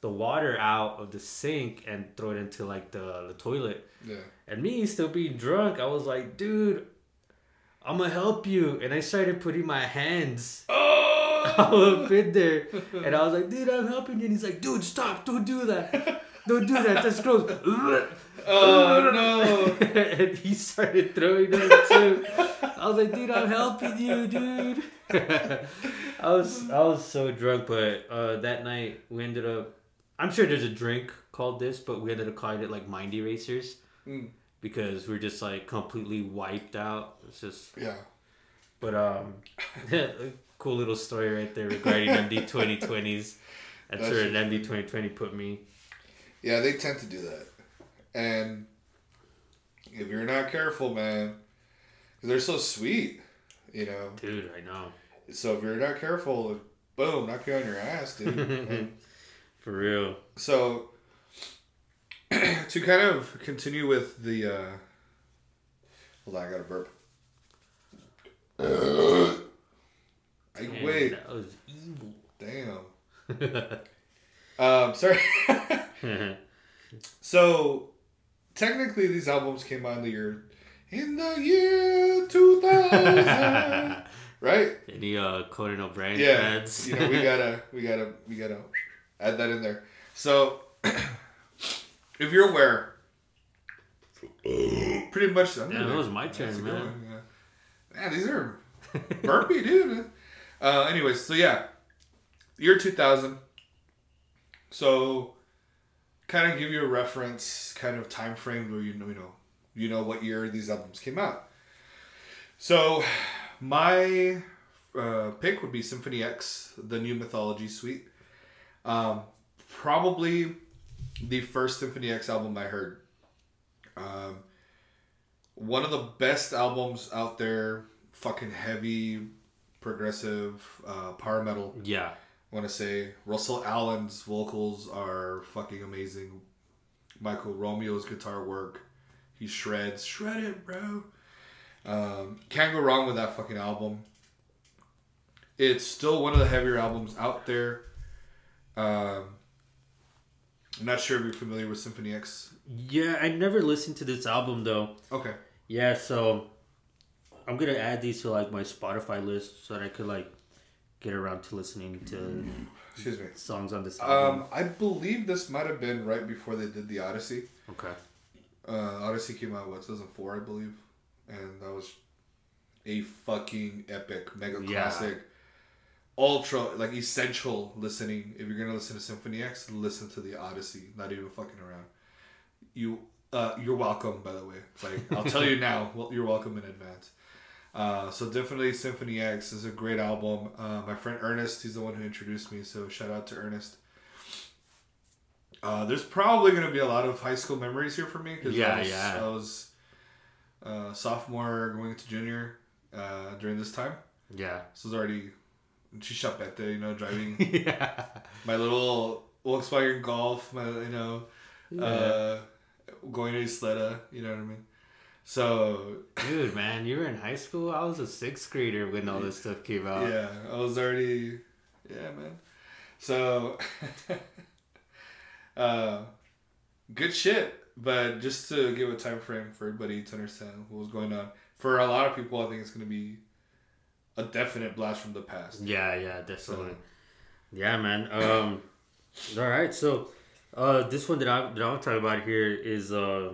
The water out of the sink and throw it into like the, the toilet. Yeah. And me still being drunk, I was like, dude, I'm gonna help you. And I started putting my hands Oh! up in there. And I was like, dude, I'm helping you. And he's like, dude, stop, don't do that. Don't do that, that's gross. Oh no! and he started throwing them too. I was like, dude, I'm helping you, dude. I was I was so drunk, but uh, that night we ended up. I'm sure there's a drink called this, but we ended up calling it like mind erasers Mm. because we're just like completely wiped out. It's just, Yeah. but um, a cool little story right there regarding MD 2020s. That's That's where an MD 2020 put me. Yeah, they tend to do that. And if you're not careful, man, they're so sweet, you know. Dude, I know. So if you're not careful, boom, knock you on your ass, dude. For real. so to kind of continue with the uh hold on, I got a burp. I Man, wait, That was evil. damn. Um, sorry. so technically, these albums came out in the year in the year two thousand, right? Any uh Conan O'Brien Yeah, fans? you know we gotta we gotta we gotta add that in there. So if you're aware, pretty much. I'm Yeah, that was my turn, man. yeah. Man, these are burpy, dude. Uh, anyways, so yeah, year two thousand. So, kind of give you a reference, kind of time frame where you know, you know, you know what year these albums came out. So, my uh, pick would be Symphony X, the new Mythology Suite. Um, probably the first Symphony X album I heard. Um, one of the best albums out there, fucking heavy, progressive, uh, power metal. Yeah. I want to say Russell Allen's vocals are fucking amazing. Michael Romeo's guitar work, he shreds, shred it, bro. Um, can't go wrong with that fucking album. It's still one of the heavier albums out there. Um, I'm not sure if you're familiar with Symphony X. Yeah, I never listened to this album though. Okay. Yeah, so I'm gonna add these to like my Spotify list so that I could like get around to listening to Excuse me. songs on this album. Um, I believe this might have been right before they did the Odyssey. okay. Uh, Odyssey came out what 2004, I believe, and that was a fucking epic, mega Yeah. classic, ultra like essential listening. If you're gonna listen to Symphony X, listen to the Odyssey. Not even fucking around. You, uh, you're welcome. By the way, like I'll tell you now, well, you're welcome in advance. Uh, so definitely Symphony X is a great album. Uh, my friend Ernest, he's the one who introduced me. So shout out to Ernest. Uh, there's probably gonna be a lot of high school memories here for me because Yeah, I was, yeah. I was uh, sophomore going into junior uh, during this time. Yeah. So it was already Chapete, you know, driving yeah. my little Volkswagen Golf, my you know, uh, going to Isleta, you know what I mean. So Dude, man, you were in high school. I was a sixth grader when all this stuff came out. yeah, I was already, yeah, man. So, uh, good shit. But just to give a time frame for everybody to understand what was going on, for a lot of people, I think it's gonna be a definite blast from the past. Yeah, yeah, definitely. So- Yeah, man. Um, all right, so uh, this one that I that I want to talk about here is uh,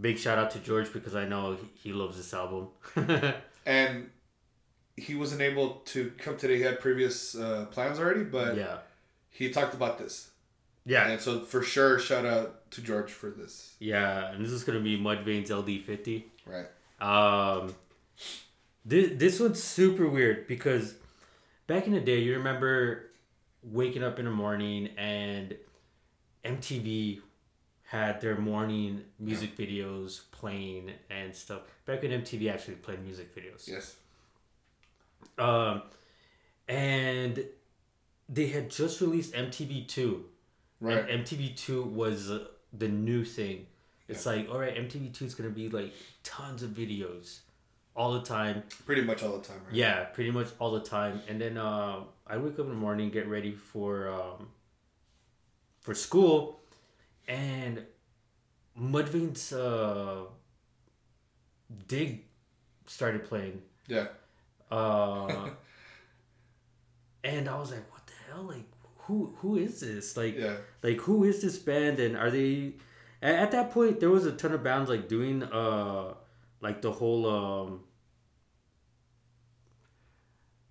big shout out to George because I know he, loves this album. And he wasn't able to come today. He had previous uh, plans already, but yeah, he talked about this. yeah, And so for sure, shout out to George for this. yeah. And this is gonna be Mudvayne's LD fifty. Right. Um, this this one's super weird because back in the day, you remember waking up in the morning and MTV had their morning music videos playing and stuff. Back when MTV actually played music videos. Yes. Um, and they had just released MTV Two. Right. And MTV Two was the new thing. It's like, all right, MTV Two is gonna be like tons of videos, all the time. Pretty much all the time. Right. Yeah, pretty much all the time. And then uh, I wake up in the morning, get ready for um, for school, and Mudvayne's uh, Dig started playing. Yeah. Uh, and I was like, what the hell? Like, who who is this? Like, Yeah. like who is this band? And are they? At, at that point, there was a ton of bands like doing uh, like the whole um,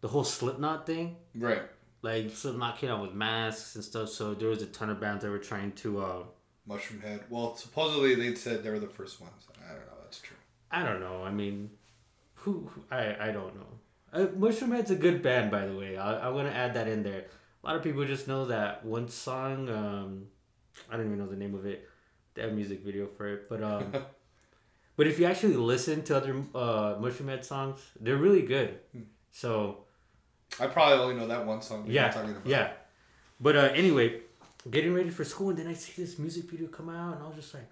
the whole Slipknot thing. Right. Like Slipknot came out with masks and stuff, so there was a ton of bands that were trying to. Uh, Mushroom Head. Well, supposedly they said they were the first ones. I don't know. That's true. I don't know. I mean, who? who- I I don't know. Uh, Mushroomhead's a good band, by the way. I, I'm gonna add that in there. A lot of people just know that one song. Um, I don't even know the name of it. They have a music video for it, but um, but if you actually listen to other uh, Mushroomhead songs, they're really good. So I probably only know that one song. yeah, talking about. yeah. But uh, anyway, getting ready for school, and then I see this music video come out, and I was just like,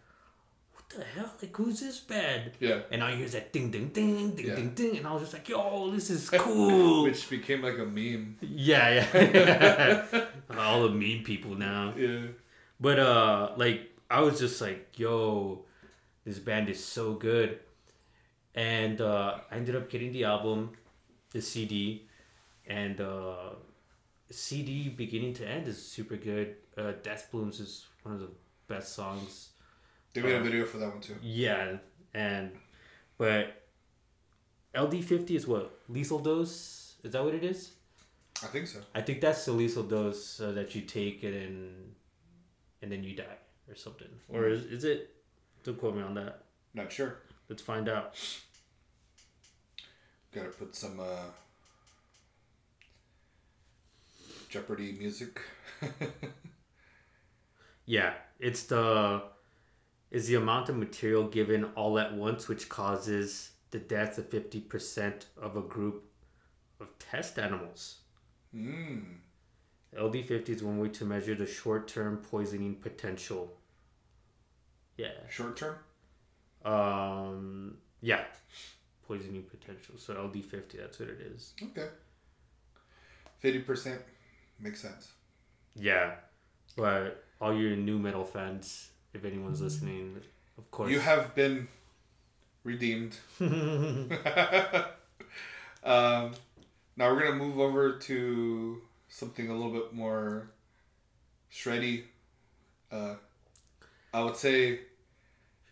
"What the hell? Like, who's this band?" Yeah. And I hear that ding ding ding ding Yeah. ding ding, and I was just like, "Yo, this is cool." Which became like a meme. yeah, yeah. All the meme people now. Yeah. But uh, like I was just like, "Yo, this band is so good," and uh, I ended up getting the album, the CD, and uh, CD beginning to end is super good. Uh, Death Blooms is one of the best songs They made a Uh, video for that one too. Yeah, and but LD fifty is what lethal dose. Is that what it is? I think so. I think that's the lethal dose uh, that you take and then and then you die or something. Or is, is it? Don't quote me on that. Not sure. Let's find out. Gotta put some uh, Jeopardy music. Yeah, it's the is the amount of material given all at once which causes the death of fifty percent of a group of test animals. mm. LD50 is one way to measure the short term poisoning potential. Yeah. Short term. Um, yeah. Poisoning potential. So LD50, that's what it is. Okay. fifty percent makes sense. Yeah, but all your new metal fans, if anyone's listening, of course You have been redeemed. um, now we're gonna move over to something a little bit more shreddy. Uh, I would say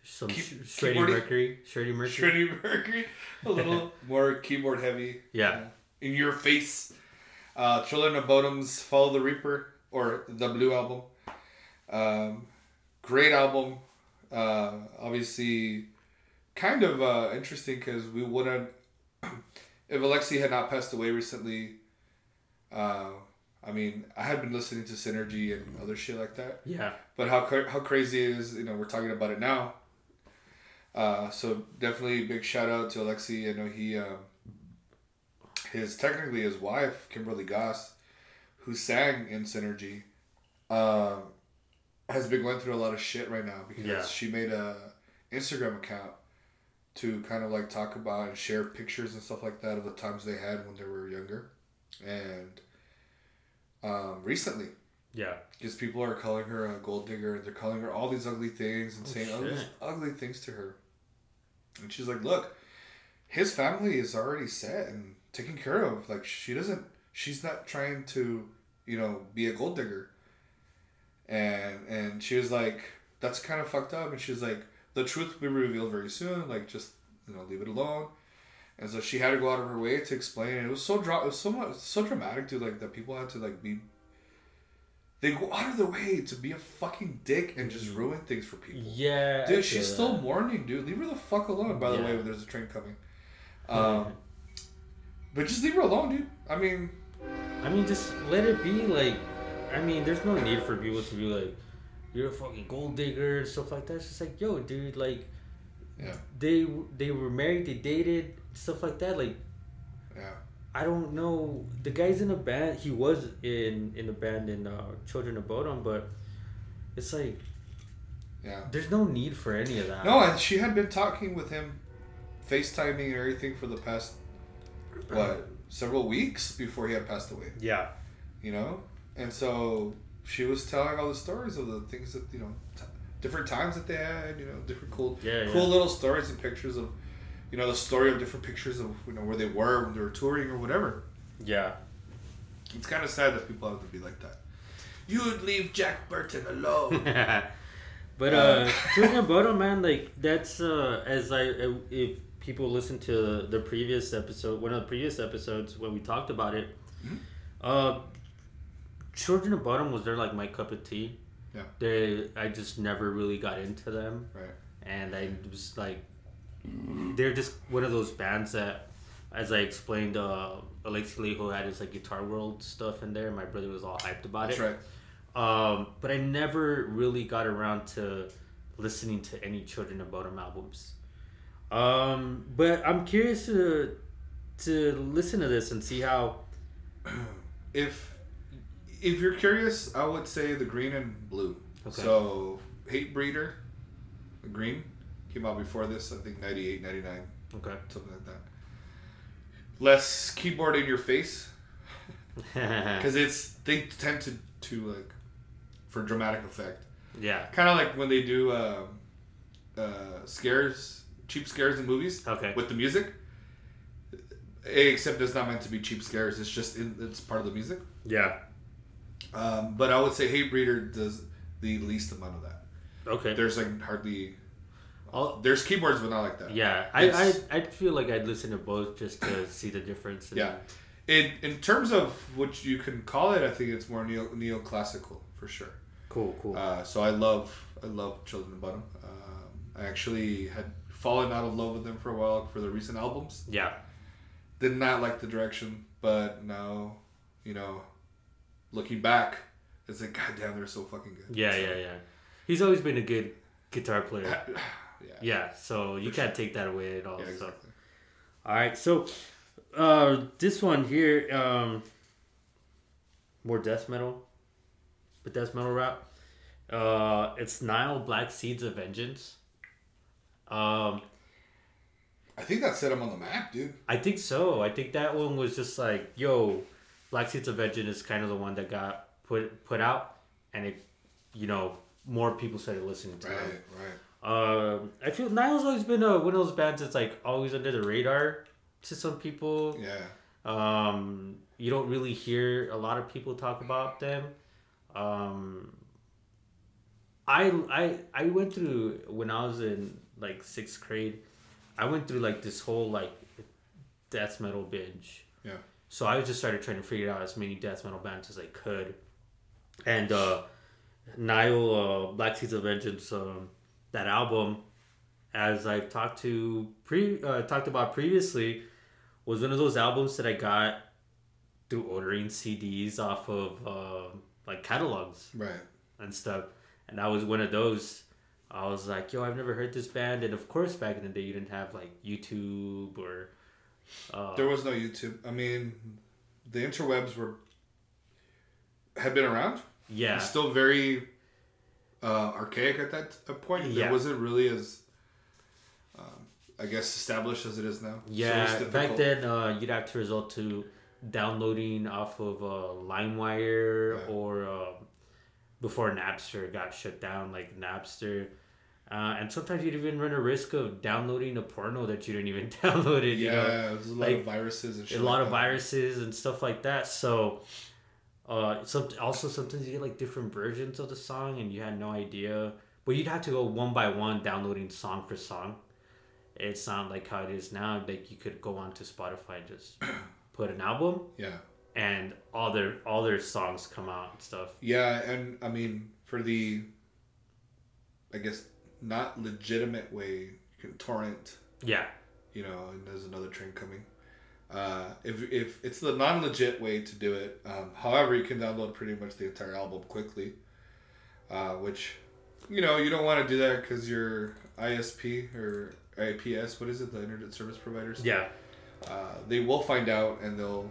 Some Keep- Shreddy Mercury, Shreddy Mercury. shreddy Mercury, a little more keyboard heavy. Yeah. uh, in your face. Uh, Children of Bodom's Follow the Reaper or the Blue album. Um, great album. Uh, obviously, kind of uh, interesting because we wouldn't. if Alexi had not passed away recently, uh, I mean, I had been listening to Sinergy and other shit like that. Yeah, But how how crazy is you know, we're talking about it now. Uh, so definitely big shout out to Alexi. I know he, um, his technically his wife Kimberly Goss, who sang in Sinergy, um, has been going through a lot of shit right now because Yeah. she made a Instagram account to kind of like talk about and share pictures and stuff like that of the times they had when they were younger, and um, recently yeah, because people are calling her a gold digger. They're calling her all these ugly things and Oh, saying all these ugly things to her. And she's like, "Look, his family is already set and taken care of. Like she doesn't. She's not trying to, you know, be a gold digger." And and she was like, "That's kind of fucked up." And she's like, "The truth will be revealed very soon. Like just you know, leave it alone." And so she had to go out of her way to explain. It was so dra- it was so much so dramatic, dude. Like that people had to like be they go out of their way to be a fucking dick and just ruin things for people. yeah. Dude, she's feel still mourning, dude. Leave her the fuck alone. By the Yeah. way, when there's a train coming. Um, but just leave her alone, dude. I mean, I mean, just let it be. Like, I mean, there's no need for people to be like, "You're a fucking gold digger" and stuff like that. It's just like, yo, dude, like, yeah, they they were married, they dated, stuff like that. Like, yeah, I don't know. The guy's in a band. He was in in a band in uh, Children of Bodom, but it's like yeah. there's no need for any of that. No, and she had been talking with him, FaceTiming and everything for the past what several weeks before he had passed away. Yeah. You know, and so she was telling all the stories of the things that you know, t- different times that they had. You know, different cool, Yeah, yeah. cool little stories and pictures of, you know, the story of different pictures of you know where they were when they were touring or whatever. Yeah. It's kind of sad that people have to be like that. You would leave Jack Burton alone. but uh, Children of Bodom, man, like that's uh, as I uh, if people listen to the previous episode, one of the previous episodes when we talked about it, Mhm. uh, Children of Bodom was there like my cup of tea. Yeah. They, I just never really got into them. right. and I was like, they're just one of those bands that, as I explained, uh, Alexi Laiho had his like Guitar World stuff in there. My brother was all hyped about That's it. right. Um, but I never really got around to listening to any Children of Bodom albums. Um, but I'm curious to to listen to this and see how. If if you're curious, I would say the green and blue. Okay. So Hate Breeder, the green came out before this. I think 98, 99, Okay. something like that. Less keyboard in your face because it's they tend to to like for dramatic effect. yeah. Kind of like when they do um uh, scares, cheap scares in movies Okay. with the music. Except it's not meant to be cheap scares. It's just in, it's part of the music. Yeah. Um, but I would say Hate Breeder does the least amount of that. Okay. There's like hardly. I'll- There's keyboards, but not like that. yeah, I, I I feel like I'd listen to both just to see the difference. Yeah. In in terms of what you can call it, I think it's more neo neoclassical for sure. Cool. Cool. Uh, so I love I love Children of Bodom. Um, I actually had fallen out of love with them for a while for the recent albums. yeah. Did not like the direction, but now, you know, looking back, it's like goddamn, they're so fucking good. Yeah, yeah, yeah. He's always been a good guitar player. yeah. Yeah, so you can't take that away at all. Yeah, so. exactly. All right, so uh, this one here, um, more death metal, but death metal rap. Uh, it's Nile Black Seeds of Vengeance. Um, I think that set him on the map, dude. I think so. I think that one was just like, yo, Black Seeds of Vengeance is kind of the one that got put put out, and it, you know, more people started listening to Right, it. right. Uh, I feel Nile's always been uh, one of those bands that's like always under the radar to some people. Yeah. Um, you don't really hear a lot of people talk about them. Um, I I I went through when I was in like sixth grade. I went through like this whole like death metal binge. Yeah. So I just started trying to figure out as many death metal bands as I could, and uh, Nile uh, Black Seeds of Vengeance, um, that album, as I've talked to pre uh, talked about previously, was one of those albums that I got through ordering CDs off of uh, like catalogs Right. and stuff. And that was one of those. I was like, yo, I've never heard this band. And of course, back in the day, you didn't have like YouTube or. Uh, There was no YouTube. I mean, the interwebs were had been around. yeah. It's still very uh, archaic at that uh, point. Yeah. It wasn't really as, um, I guess, established as it is now. So Yeah, back then uh, you'd have to resort to downloading off of uh, LimeWire Yeah. or uh, before Napster got shut down, like Napster. Uh, and sometimes you'd even run a risk of downloading a porno that you didn't even download it. You know? Yeah, there's a lot like, of viruses and a lot like of that. viruses and stuff like that. So, uh, some also sometimes you get like different versions of the song, and you had no idea. But you'd have to go one by one downloading song for song. It's not like how it is now. Like you could go onto Spotify and just put an album, Yeah. and all their all their songs come out and stuff. Yeah, and I mean, for the, I guess, not legitimate way, you can torrent, Yeah, you know, and there's another train coming. Uh, if, if it's the non legit way to do it, um, however, you can download pretty much the entire album quickly, uh, which, you know, you don't want to do that because your ISP or IPS, what is it, the internet service providers? yeah, uh, they will find out and they'll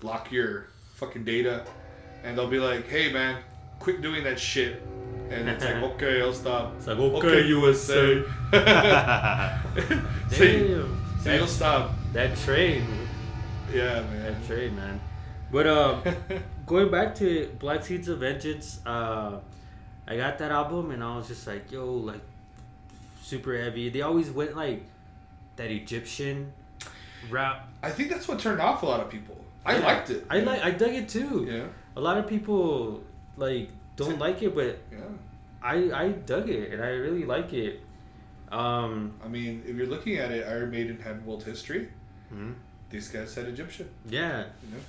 block your fucking data and they'll be like, hey man, quit doing that shit. And it's like, okay, I'll stop. It's like, okay, USA. so, you, Damn, so you'll stop. that train, Yeah, man. that train, man. But uh, going back to Black Seeds of Vengeance, uh, I got that album and I was just like, yo, like super heavy. They always went like that Egyptian rap. I think that's what turned off a lot of people. I Yeah. liked it. I like. I dug it too. Yeah, A lot of people like don't like it, but yeah. I I dug it and I really like it. Um, I mean, if you're looking at it, Iron Maiden had world history. mhm. These guys had Egyptian. yeah. You know?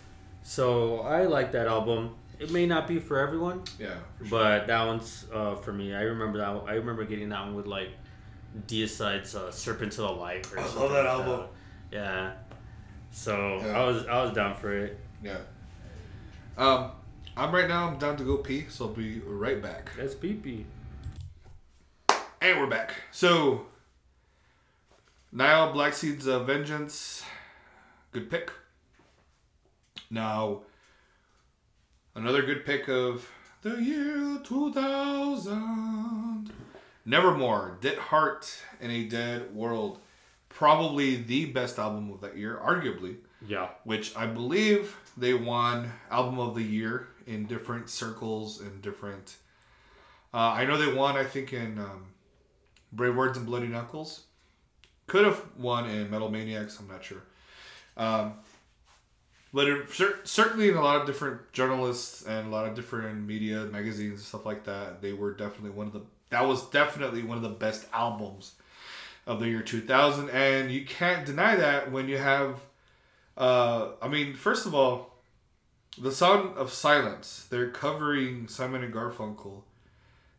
So I like that album. It may not be for everyone, Yeah, for sure. but that one's uh, for me. I remember that. I remember getting that one with like Deicide's uh, "Serpents of the Light." Or I love that like album. Yeah. So Yeah. I was I was down for it. Yeah. Um, I'm right now. I'm down to go pee, so I'll be right back. That's pee pee. And we're back. So, Nile Black Seeds of Vengeance, good pick. Now, another good pick of the year 2000. Nevermore, Dead Heart in a Dead World. Probably the best album of that year, arguably Yeah. which I believe they won album of the year in different circles and different. Uh, I know they won. I think in um, Brave Words and Bloody Knuckles. Could have won in Metal Maniacs. I'm not sure. Um, cer- certainly in a lot of different journalists and a lot of different media magazines and stuff like that, they were definitely one of the. That was definitely one of the best albums of the year 2000, and you can't deny that when you have uh, I mean, first of all, the Sound of Silence. They're covering Simon and Garfunkel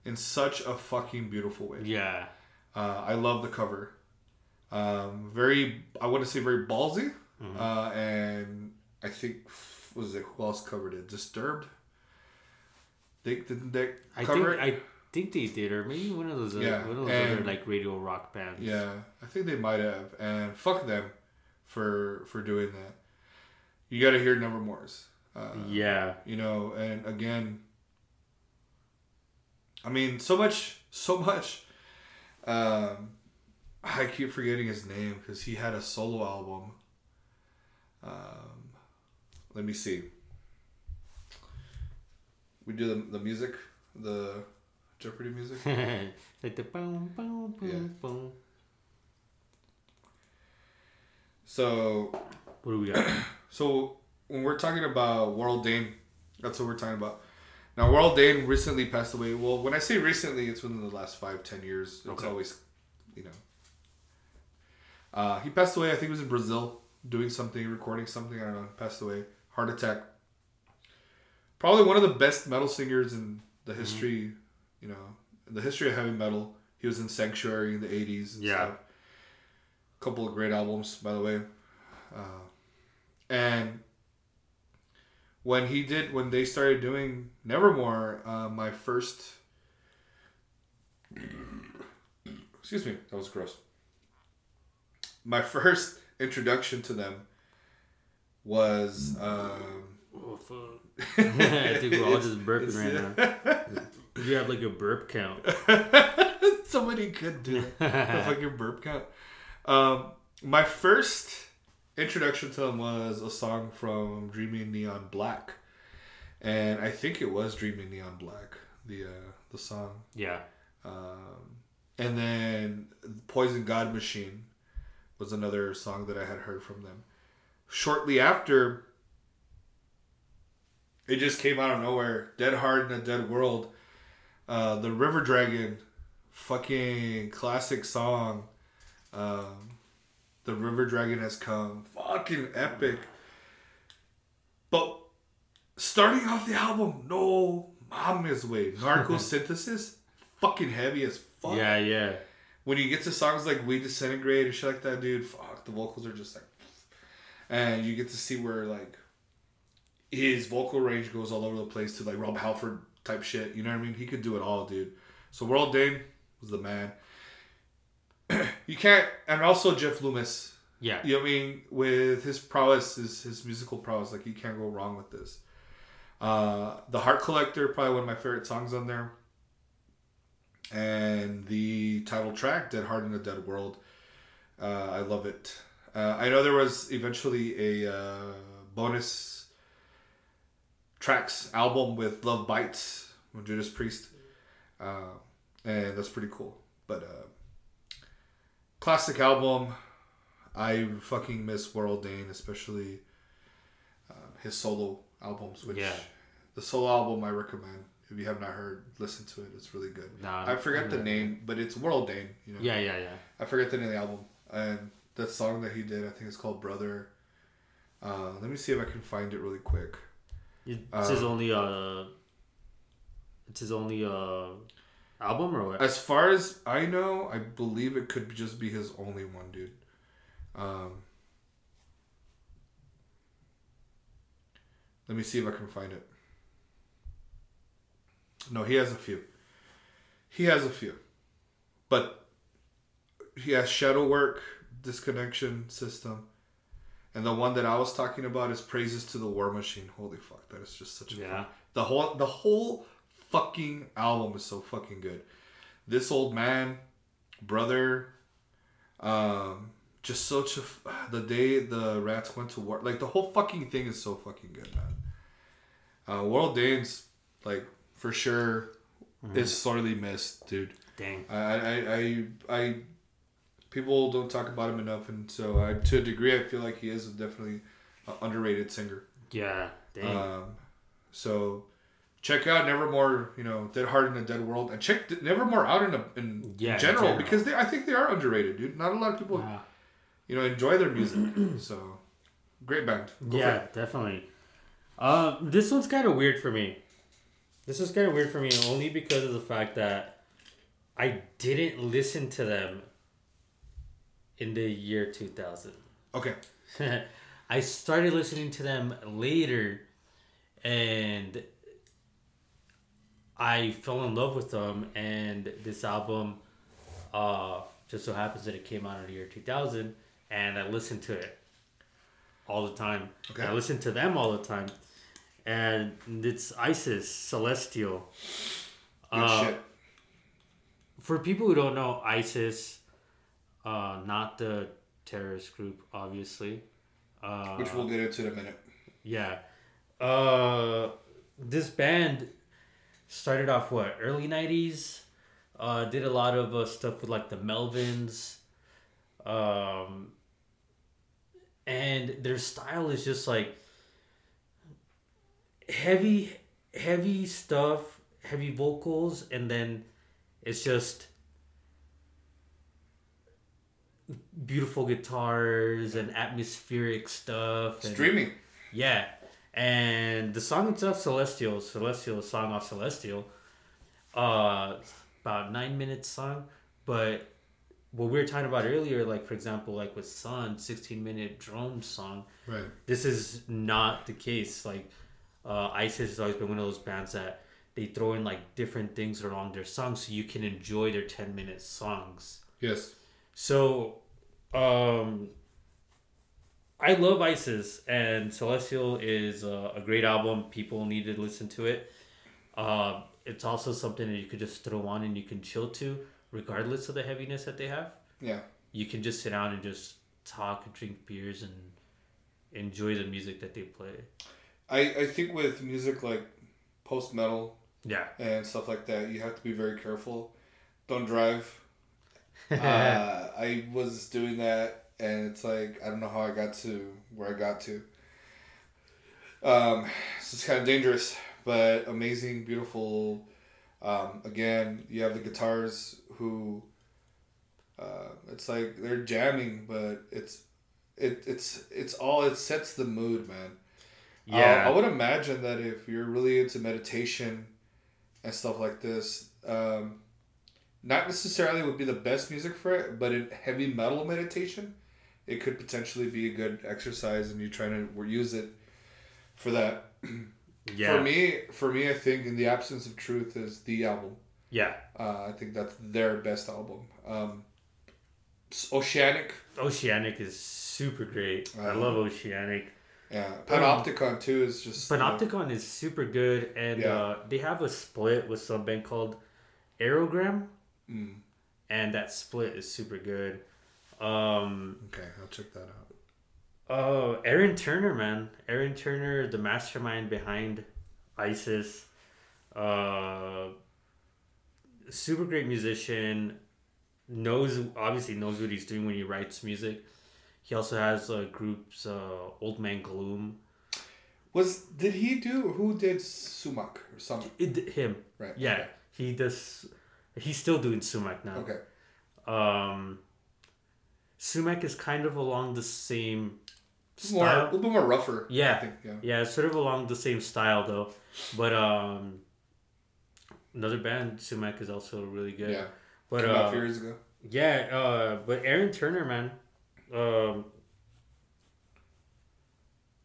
in such a fucking beautiful way. Yeah. Uh, I love the cover. Um, very, I want to say very ballsy. Mm-hmm. Uh, and I think was it who else covered it? Disturbed. They didn't they I cover think it? I think they did, or maybe one of those uh, Yeah, one of those and- other like radio rock bands. Yeah, I think they might have, and fuck them for for doing that. You got to hear Nevermore's. Uh, Yeah. you know and again i mean so much so much um i keep forgetting his name because he had a solo album um let me see we do the, the music, the Jeopardy music. like the boom, boom, boom, Yeah. boom. So What do we got? So when we're talking about Warrel Dane, that's what we're talking about. Now Warrel Dane recently passed away. Well, when I say recently, it's within the last five, ten years. It's Okay. always, you know. Uh, he passed away. I think it was in Brazil, doing something, recording something. I don't know. Passed away, heart attack. Probably one of the best metal singers in the history, you know, in the history of heavy metal. He was in Sanctuary in the '80s. Yeah. Stuff. Couple of great albums, by the way. Uh, and when he did, when they started doing Nevermore, uh, my first. Excuse me, that was gross. My first introduction to them was. Um, Oh, fuck. I think we're all just burping right now. You have like a burp count. Somebody could do that. the fucking burp count. Um, my first introduction to them was a song from Dreaming Neon Black, and I think it was Dreaming Neon Black, the uh, the song. Yeah. Um, and then Poison God Machine was another song that I had heard from them. Shortly after, it just came out of nowhere. Dead Heart in a Dead World. Uh, the River Dragon, fucking classic song. Um, the River Dragon has come. Fucking epic. But starting off the album, no mama's way. Narco synthesis, fucking heavy as fuck. Yeah, yeah. When you get to songs like We Disintegrate or shit like that, dude, fuck, the vocals are just like. And you get to see where, like, his vocal range goes all over the place to, like, Rob Halford type shit. You know what I mean? He could do it all, dude. So, Warrel Dane was the man. you can't. And also Jeff Loomis. Yeah. You know what I mean? With his prowess, his, his musical prowess, like, you can't go wrong with this. Uh, the Heart Collector, probably one of my favorite songs on there. And the title track, Dead Heart in a Dead World. Uh, I love it. Uh, I know there was eventually a uh, bonus tracks album with Love Bites from Judas Priest. Uh, and that's pretty cool. But uh, classic album. I fucking miss Warrel Dane, especially uh, his solo albums. Which Yeah. the solo album I recommend. If you have not heard, listen to it. It's really good. Nah, I forget the name, but it's Warrel Dane. You know. Yeah, yeah, yeah. I forget the name of the album. And that song that he did, I think it's called Brother. Uh, let me see if I can find it really quick. It's his Uh, only uh it's his only uh album or what? As far as I know, I believe it could just be his only one, dude. Um, let me see if I can find it. No, he has a few. He has a few. But he has Shadow Work, Disconnection System. And the one that I was talking about is Praises to the War Machine. Holy fuck, that is just such a Yeah. the whole the whole fucking album is so fucking good. This old man, brother, um, just such a f- the day the rats went to war. Like the whole fucking thing is so fucking good, man. Uh, Warrel Danes, like for sure, is sorely missed, dude. Dang. I, I, I, I, people don't talk about him enough, and so I, to a degree, I feel like he is definitely an underrated singer. Yeah. Dang. Um, so check out Nevermore, you know, Dead Heart in a Dead World, and check Nevermore out in a, in Yeah, in general, general. because they, I think they are underrated, dude. Not a lot of people, Wow. you know, enjoy their music. so great band. Go Yeah, definitely. Uh, this one's kind of weird for me. This is kind of weird for me only because of the fact that I didn't listen to them in the year 2000. Okay. I started listening to them later and I fell in love with them and this album uh, just so happens that it came out in the year 2000 and I listened to it all the time. Okay. I listened to them all the time and it's ISIS Celestial. Good Uh, shit. For people who don't know, ISIS, uh, not the terrorist group, obviously. Uh, Which we'll get into in a minute. yeah. Uh, this band, started off what early '90s. Uh, did a lot of uh, stuff with like the Melvins, um, and their style is just like heavy, heavy stuff, heavy vocals, and then it's just beautiful guitars and atmospheric stuff. And, Streaming. yeah, and the song itself, Celestial, Celestial song off Celestial, uh, about nine minutes song, but what we were talking about earlier, like for example, like with Sunn, sixteen minute drone song. Right. This is not the case. Like, uh, ISIS has always been one of those bands that they throw in like different things along their songs so you can enjoy their ten minute songs. Yes. So, um, I love ISIS, and Celestial is a, a great album. People need to listen to it. Uh, it's also something that you could just throw on and you can chill to, regardless of the heaviness that they have. Yeah. You can just sit down and just talk and drink beers and enjoy the music that they play. I, I think with music like post metal Yeah. and stuff like that, you have to be very careful. Don't drive. uh, I was doing that, and it's like I don't know how I got to where I got to. Um, so it's kind of dangerous, but amazing, beautiful. Um, again, you have the guitars who. Uh, it's like they're jamming, but it's, it it's it's all it sets the mood, man. Yeah. Uh, I would imagine that if you're really into meditation and stuff like this, um, not necessarily would be the best music for it, but in heavy metal meditation, it could potentially be a good exercise, and you're trying to use it for that. yeah. For me, for me, I think in the absence of truth is the album. Yeah. Uh, I think that's their best album. Um, Oceanic, Oceanic is super great. I Uh-huh. love Oceanic. Yeah, Panopticon too is just uh, Panopticon is super good, and Yeah. uh, they have a split with some band called Aereogramme, mm, and that split is super good. Um, okay, I'll check that out. oh, Aaron Turner, man, Aaron Turner, the mastermind behind ISIS. Uh, super great musician. Knows obviously knows what he's doing when he writes music. He also has uh, groups uh, Old Man Gloom. Was did he do who did Sumac or something? It, him, Right. Yeah, he does. He's still doing sumac now. Okay. Um, sumac is kind of along the same More, a little bit more rougher. Yeah. I think. Yeah. Yeah, it's sort of along the same style though. But um, another band, Sumac, is also really good. Yeah. But Came a uh, few years ago. yeah, uh, but Aaron Turner, man, um,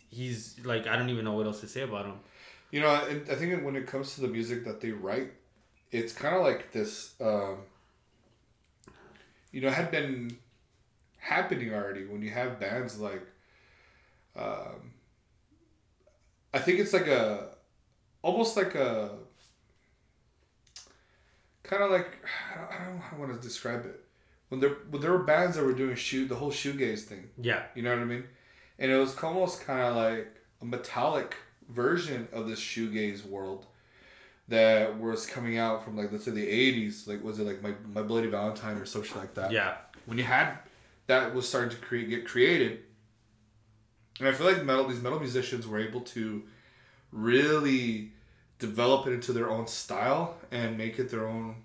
he's like I don't even know what else to say about him. You know, I, I think when it comes to the music that they write, it's kind of like this. Um, you know, had been happening already when you have bands like. Um, I think it's like a, almost like a. Kind of like I don't, I don't I want to describe it. When there when there were bands that were doing shoe the whole shoegaze thing. Yeah, You know what I mean? And it was almost kind of like a metallic version of this shoegaze world that was coming out from like let's say the eighties. Like was it like my my Bloody Valentine or something like that? yeah, When you had that was starting to create get created, and I feel like metal these metal musicians were able to really develop it into their own style and make it their own,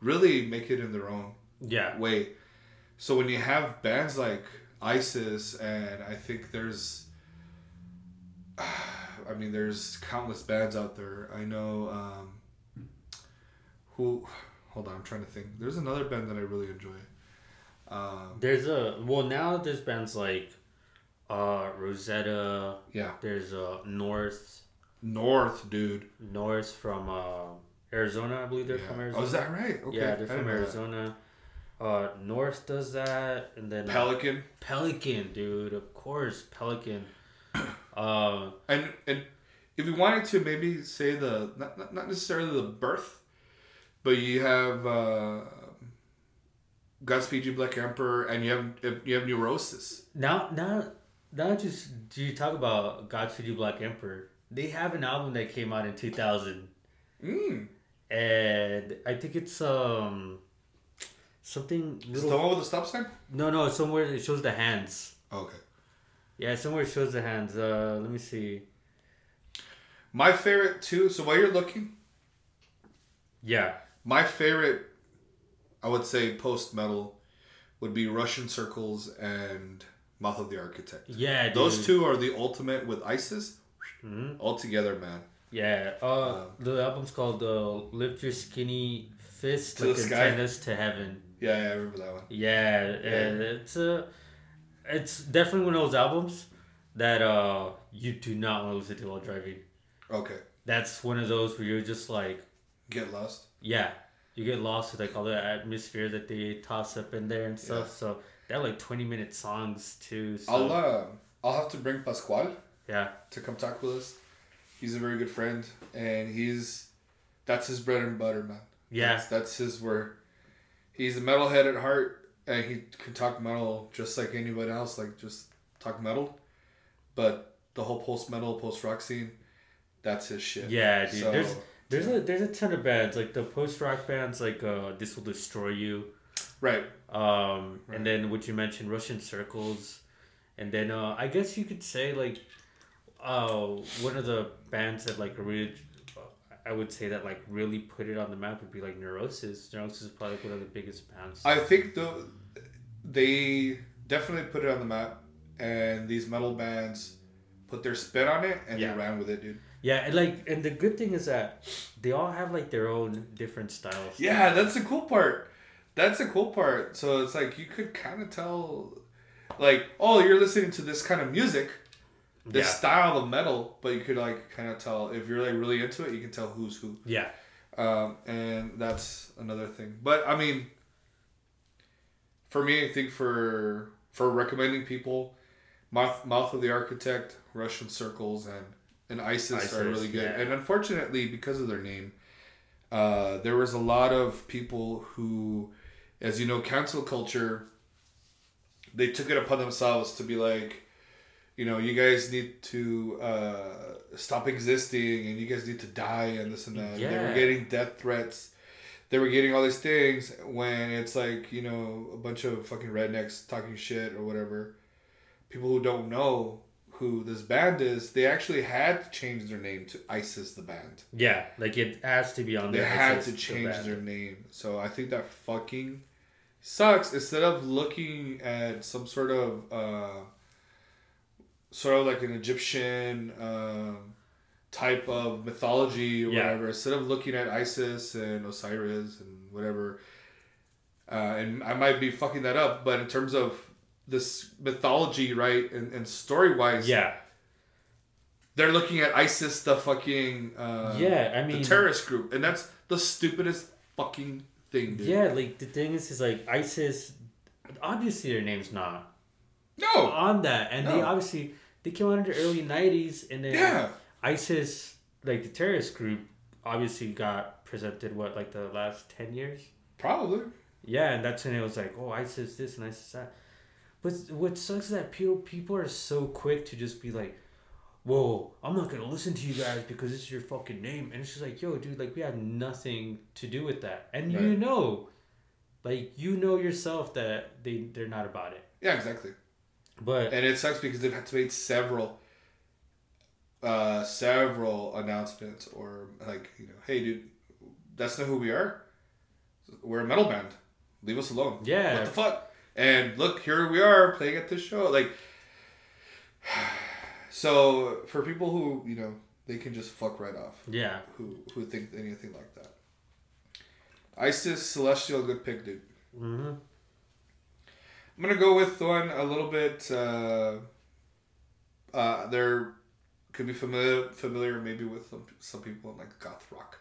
really make it in their own yeah, way. So when you have bands like ISIS, and I think there's, I mean, there's countless bands out there. I know um, who. Hold on, I'm trying to think. There's another band that I really enjoy. Um, There's a well now there's bands like uh Rosetta, yeah, there's uh North North, dude. North from uh Arizona, I believe they're Yeah. from Arizona. Oh, is that right? Okay. yeah, they're from Arizona. that. Uh North does that and then uh, Pelican, Pelican, dude, of course, Pelican. Uh and and if you wanted to maybe say the not not, not necessarily the birth, but you have uh, Godspeed You Black Emperor, and you have you have Neurosis. now now now just do you talk about Godspeed You Black Emperor? They have an album that came out in two thousand Mm. and I think it's um something Is the one with the stop sign? No, no, somewhere it shows the hands. Okay. Yeah, somewhere it shows the hands. Uh, let me see. My favorite too. So while you're looking, Yeah, my favorite, I would say post metal, would be Russian Circles and Mouth of the Architect. yeah, dude. Those two are the ultimate with ISIS. Mhm. All together, man. Yeah, uh, Um, the album's called uh, "Lift Your Skinny Fist To Like the Sky. To Heaven." Yeah, yeah, I remember that one. Yeah, and it's uh, it's definitely one of those albums that uh you do not want to listen to while driving. Okay. That's one of those where you're just like, Get lost. yeah, you get lost with like all the atmosphere that they toss up in there and stuff. Yeah. So they're like twenty minute songs too. So I'll uh, I'll have to bring Pascual yeah, to come talk with us. He's a very good friend, and he's that's his bread and butter, man. yeah, That's, that's his word. He's a metalhead at heart, and he can talk metal just like anybody else, like just talk metal. But the whole post metal, post rock scene, that's his shit. yeah, dude. So, there's there's a there's a ton of bands like the post rock bands like uh This Will Destroy You. right. Um, Right. and then what you mentioned, Russian circles, and then uh, I guess you could say like, uh, one of the bands that like really, I would say that like really put it on the map would be like Neurosis. Neurosis is probably like one of the biggest bands. I think though they definitely put it on the map, and these metal bands put their spin on it, and Yeah. they ran with it, dude. yeah, and like, and the good thing is that they all have like their own different styles. Yeah, that's the cool part. That's the cool part. So it's like you could kind of tell, like, oh, you're listening to this kind of music, this yeah, style of metal, but you could like kind of tell if you're like really into it, you can tell who's who. yeah, Um, and that's another thing. But I mean, for me, I think for for recommending people, Mouth, Mouth of the Architect, Russian Circles, and and ISIS, are really good. yeah. And unfortunately, because of their name, uh, there was a lot of people who, as you know, cancel culture. They took it upon themselves to be like, you know, you guys need to uh, stop existing, and you guys need to die, and this and that. They were getting death threats. They were getting all these things when it's like you know a bunch of fucking rednecks talking shit or whatever. People who don't know who this band is, they actually had to change their name to ISIS the band. yeah. Like it has to be on They there. had It's to change band. their name. So I think that fucking sucks. Instead of looking at some sort of uh, sort of like an Egyptian um, type of mythology or Yeah. whatever, instead of looking at Isis and Osiris and whatever, uh, and I might be fucking that up, but in terms of this mythology, right, and, and story wise, Yeah, they're looking at ISIS, the fucking uh, yeah. I mean, the terrorist group, and that's the stupidest fucking thing, dude. yeah. Like the thing is, is like ISIS. Obviously, their name's not No. on that, and they obviously they came out in the early '90s, and then Yeah. ISIS, like the terrorist group, obviously got presented what like the last ten years. Probably. Yeah, and that's when it was like, oh, ISIS this and ISIS that. But what sucks is that people people are so quick to just be like, whoa, I'm not gonna listen to you guys because this is your fucking name, and it's just like, yo, dude, like we have nothing to do with that, and you know, like you know yourself that they they're not about it. Yeah, exactly. But And it sucks because they've had to make several, uh, several announcements or like you know, hey, dude, that's not who we are. We're a metal band. Leave us alone. Yeah. What the fuck? And look, here we are playing at this show. Like, so for people who you know, they can just fuck right off. yeah, Who who think anything like that? ISIS Celestial, good pick, dude. hmm I'm gonna go with one a little bit. Uh, uh, they're could be familiar familiar maybe with some, some people in like goth rock.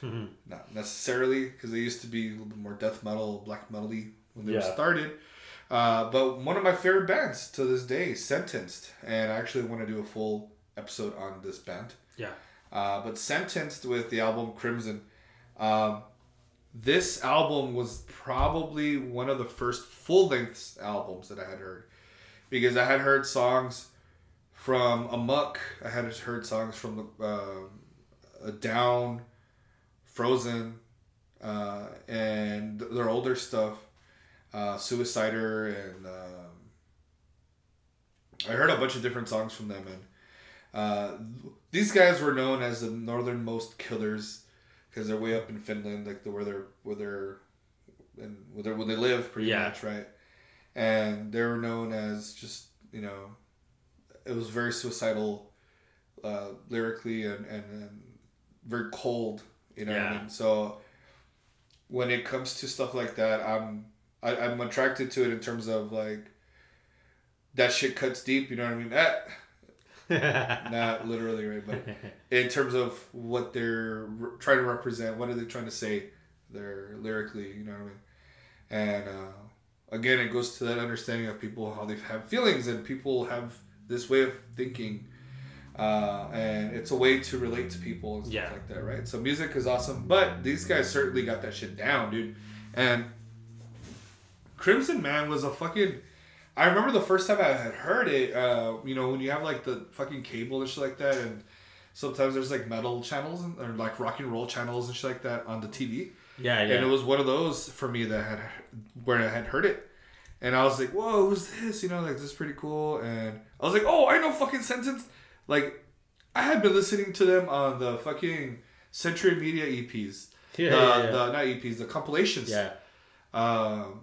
Mhm. Not necessarily because they used to be a little bit more death metal, black metal-y when they Yeah. started. Uh, but one of my favorite bands to this day, Sentenced, and I actually want to do a full episode on this band. yeah, Uh, but Sentenced with the album Crimson. Um, this album was probably one of the first full length albums that I had heard. Because I had heard songs from Amok, I had heard songs from uh, Down, Frozen, uh, and their older stuff, uh, Suicider, and um, I heard a bunch of different songs from them, and uh, these guys were known as the northernmost killers because they're way up in Finland, like the where they're where they're and where, they're, where they live, pretty Yeah. much, right? And they were known as just you know, it was very suicidal, uh, lyrically and, and and very cold, you know. What I mean? So when it comes to stuff like that, I'm I, I'm attracted to it in terms of like that shit cuts deep. You know what I mean? Eh, not literally, right? But in terms of what they're re- trying to represent, what are they trying to say? They're lyrically, you know what I mean? And uh, again, it goes to that understanding of people how they have feelings, and people have this way of thinking, uh, and it's a way to relate to people and stuff Yeah. like that, right? So music is awesome, but these guys certainly got that shit down, dude. And Crimson Man was a fucking. I remember the first time I had heard it. Uh, you know, when you have like the fucking cable and shit like that, and sometimes there's like metal channels and, or like rock and roll channels and shit like that on the TV. yeah, yeah. And it was one of those for me that had where I had heard it, and I was like, "Whoa, who's this?" You know, like this is pretty cool. And I was like, "Oh, I know fucking Sentenced." Like, I had been listening to them on the fucking Century Media EPs. Yeah, the, yeah, yeah. the not EPs, the compilations. yeah. Um,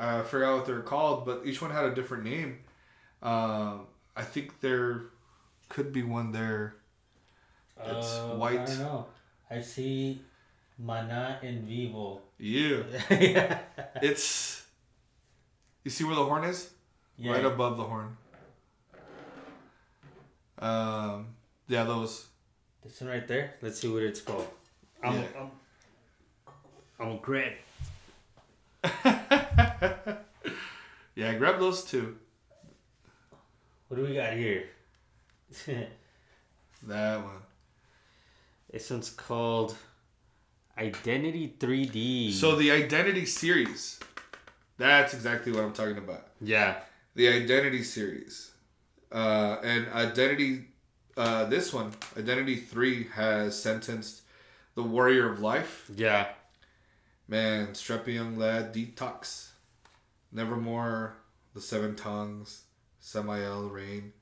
I forgot what they're called, but each one had a different name. Um, I think there could be one there. It's Uh, white. I don't know. I see Mana in Vivo. Yeah, yeah. it's. You see where the horn is? Yeah. Right above the horn. Um, yeah, those. This one right there. Let's see what it's called. I'm, Yeah. I'm, I'm Greg. yeah, grab those two. What do we got here? That one. this one's called Identity 3D. So the Identity series. That's exactly what I'm talking about. yeah, the identity series uh, and identity uh, this one identity 3 has sentenced the warrior of life yeah, man strapping young lad detox nevermore the seven tongues samael rain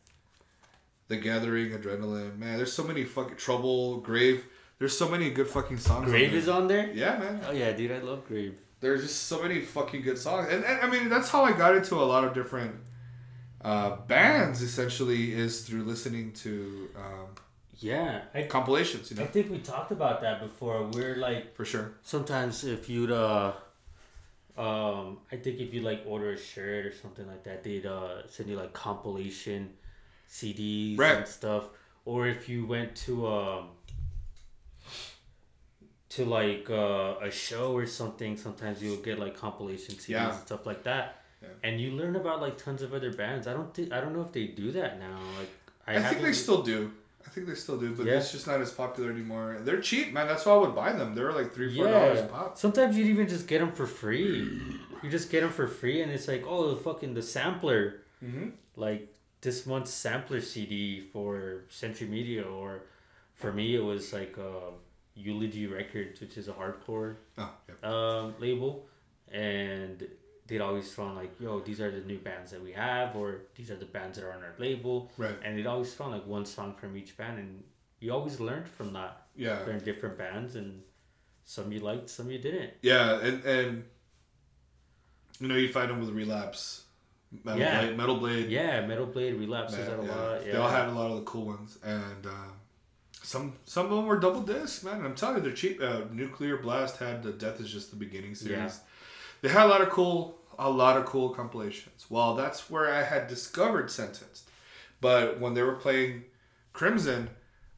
the gathering adrenaline man there's so many fucking trouble grave there's so many good fucking songs on Grave there. is on there. yeah man Oh yeah, dude, I love Grave. there's just so many fucking good songs and, and i mean that's how i got into a lot of different uh, bands essentially is through listening to um, Yeah, I, compilations you know, I think we talked about that before. We're like for sure sometimes if you'd uh um I think if you like order a shirt or something like that, they'd uh send you like compilation CDs Right. and stuff. Or if you went to um to like uh, a show or something, sometimes you'll get like compilation CDs Yeah. and stuff like that. Yeah. And you learn about like tons of other bands. I don't think I don't know if they do that now. Like I, i, think they still do i think they still do but Yeah. it's just not as popular anymore they're cheap man that's why i would buy them they're like three four dollars Yeah. a pop Sometimes you'd even just get them for free. You just get them for free, and it's like, oh, the fucking the sampler, mm-hmm. like this month's sampler CD for Century Media, or for me, it was like uh, Eulogy Records, which is a hardcore oh yeah um, label, and they'd always throw on like, yo, these are the new bands that we have, or these are the bands that are on our label, right and they'd always throw on like one song from each band, and you always learned from that. yeah Learned different bands, and some you liked, some you didn't. yeah and and you know you find them with relapse metal Yeah. blade metal blade Yeah, Metal Blade relapses Man, a yeah. lot. Yeah. They all had a lot of the cool ones, and uh, some some of them were double disc, man. I'm telling you, they're cheap. Uh, Nuclear Blast had the Death is Just the Beginning series. Yeah. They had a lot of cool, a lot of cool compilations. Well, that's where I had discovered Sentenced, but when they were playing Crimson,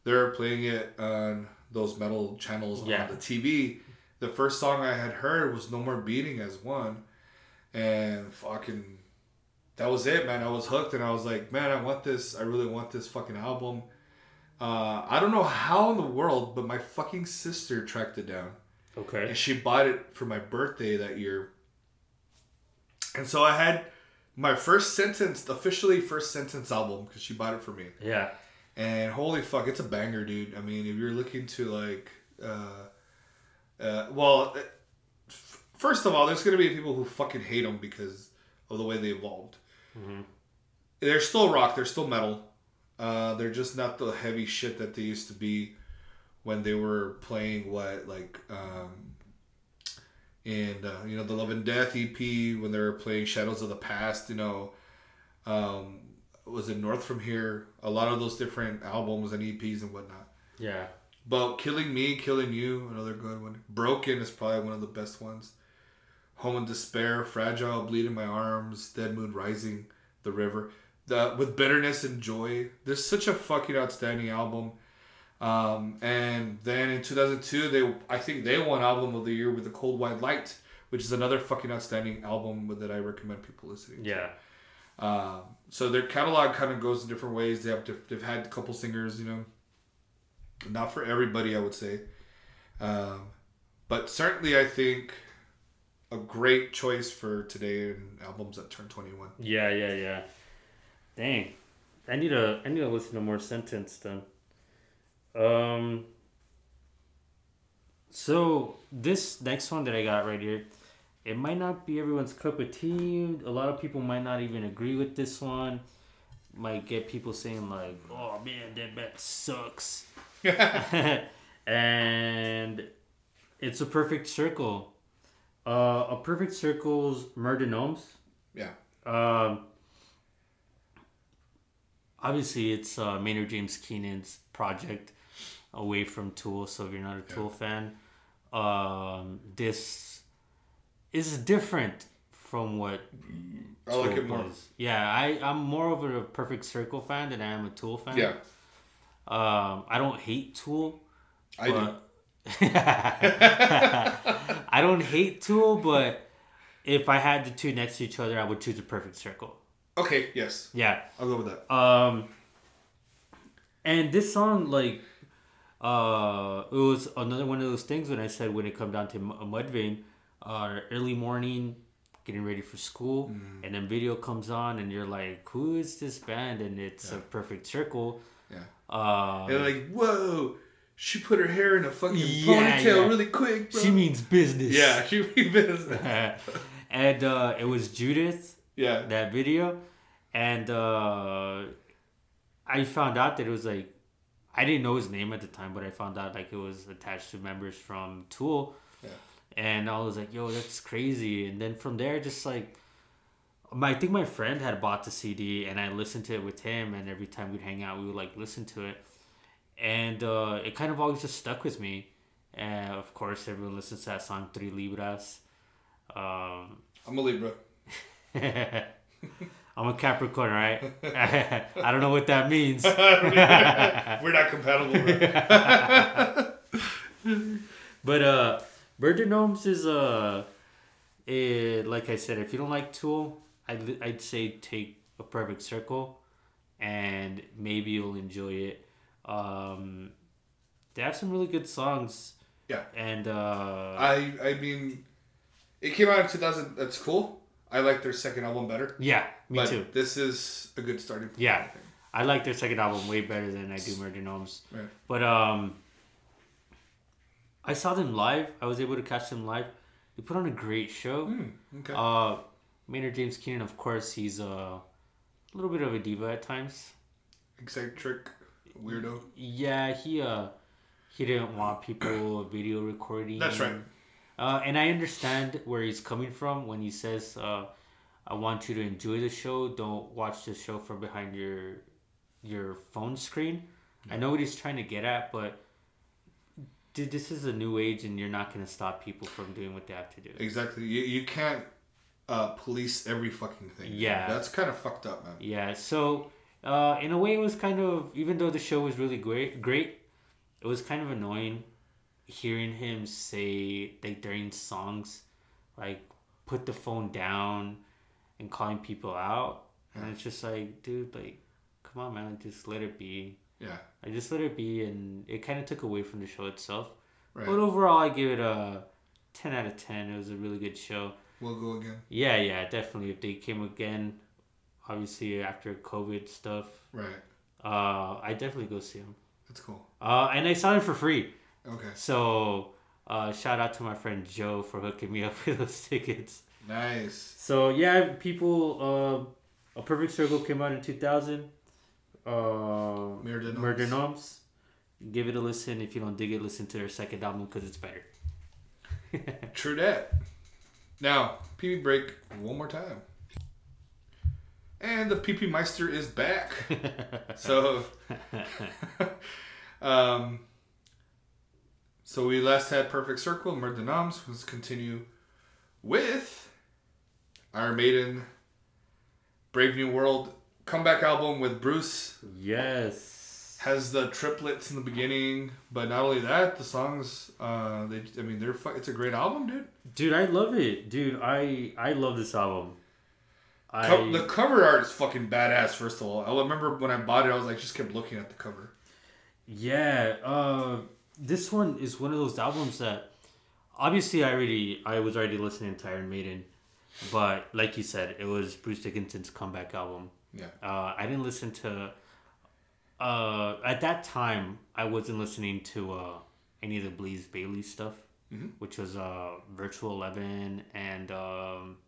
they were playing it on those metal channels Yeah. on the TV. The first song I had heard was No More Beating as one, and fucking that was it, man. I was hooked, and I was like, man, I want this. I really want this fucking album. Uh, I don't know how in the world, but my fucking sister tracked it down, Okay. and she bought it for my birthday that year. And so I had my first Sentenced, officially first Sentenced album, because she bought it for me. Yeah. And holy fuck, it's a banger, dude. I mean, if you're looking to like uh, Uh, well, uh, f- first of all, there's gonna be people who fucking hate them because of the way they evolved. Mhm. They're still rock. They're still metal. Uh, they're just not the heavy shit that they used to be when they were playing what like um, and uh, you know the Love and Death EP when they were playing Shadows of the Past. You know, um, was it North from Here? A lot of those different albums and EPs and whatnot. Yeah. But Killing Me, Killing You, another good one. Broken is probably one of the best ones. Home in Despair, Fragile, Bleed in My Arms, Dead Moon Rising, The River. The with bitterness and joy. There's such a fucking outstanding album. Um, and then in 2002, they I think they won album of the year with The Cold White Light, which is another fucking outstanding album that I recommend people listening. to. Yeah. Um, so their catalog kind of goes in different ways. They have diff- they've had a couple singers, you know, not for everybody, I would say, um, but certainly I think a great choice for today and albums that turn twenty one. Yeah, yeah, yeah. Dang. I need to I need to listen to more Sentenced then. Um so this next one that I got right here, it might not be everyone's cup of tea. A lot of people might not even agree with this one. Might get people saying like, "Oh man, that bet sucks," and it's a perfect circle. Uh, a perfect circle's Mer de Noms. Yeah, Um, obviously, it's uh, Maynard James Keenan's project away from Tool. So if you're not a Tool fan, um, this is different from what I like it more. was. Yeah, I I'm more of a Perfect Circle fan than I am a Tool fan. Yeah, Um, I don't hate Tool. I do. I don't hate Tool, but if I had the two next to each other, I would choose a Perfect Circle. Okay, yes, Yeah. I'll go with that. Um, and this song, like, uh, it was another one of those things when I said when it come down to M- Mudvayne, uh, early morning, getting ready for school, and then video comes on, and you're like, who is this band? And it's a perfect circle. Yeah. Uh, And like, whoa, she put her hair in a fucking Yeah, ponytail yeah. really quick, bro. she means business. yeah, she means business. and uh, it was Judith. Yeah, that video and uh i found out that it was like i didn't know his name at the time but i found out like it was attached to members from tool. Yeah. and i was like yo that's crazy. And then from there just like my, i think my friend had bought the cd and i listened to it with him and every time we'd hang out we would like listen to it. And uh it kind of always just stuck with me. And of course everyone listens to that song three libras. Um I'm a Libra. I'm a Capricorn, right? I don't know what that means. We're not compatible. But uh Mer de Noms is uh it, like I said, if you don't like Tool, I'd, I'd say take a perfect circle and maybe you'll enjoy it. Um they have some really good songs. Yeah. And uh I I mean, it came out in 2000. That's cool. I like their second album better. yeah, me but too. this is a good starting point. Yeah. I. I like their second album way better than I do Mer de Noms. Right. But um, I saw them live. I was able to catch them live. They put on a great show. Hmm, okay. Uh, Maynard James Keenan, of course, he's a little bit of a diva at times. Eccentric, weirdo. Yeah, he uh, he didn't want people video recording. That's right. Uh, and I understand where he's coming from when he says, uh, "I want you to enjoy the show. Don't watch the show from behind your your phone screen." I know what he's trying to get at, but dude, this is a new age, and you're not gonna stop people from doing what they have to do. Exactly. You, you can't uh, police every fucking thing. Yeah. That's kind of fucked up, man. Yeah, so uh, in a way, it was kind of even though the show was really great, great, it was kind of annoying hearing him say like during songs, like put the phone down and calling people out, and it's just like, dude, like, come on, man, just let it be. Yeah. I just let it be, and it kind of took away from the show itself. Right. But overall, I give it a ten out of ten. It was a really good show. We'll go again. Yeah, yeah, definitely. If they came again, obviously after COVID stuff, Right. uh, I definitely go see them. That's cool. Uh, and I saw them for free, Okay. so Uh, shout out to my friend Joe for hooking me up with those tickets. Nice. So yeah, people. Uh, a Perfect Circle came out in two thousand. Uh, Murder Gnomes. Mer de Noms. Give it a listen. If you don't dig it, listen to their second album because it's better. True that. Now, PP break one more time. And the PP Meister is back. so, um, so we last had Perfect Circle, Mer de Noms. Let's continue with Iron Maiden, Brave New World comeback album with Bruce. yes. Has the triplets in the beginning, but not only that, the songs. Uh, they, I mean, they're. fu- It's a great album, dude. Dude, I love it. Dude, I I love this album. I Co- the cover art is fucking badass. First of all, I remember when I bought it, I was like, just kept looking at the cover. yeah. Uh, this one is one of those albums that obviously I already I was already listening to Iron Maiden, but like you said, it was Bruce Dickinson's comeback album. Yeah, Uh, I didn't listen to. Uh, at that time, I wasn't listening to uh, any of the Blaze Bayley stuff, Mhm. which was uh, Virtual Eleven and um,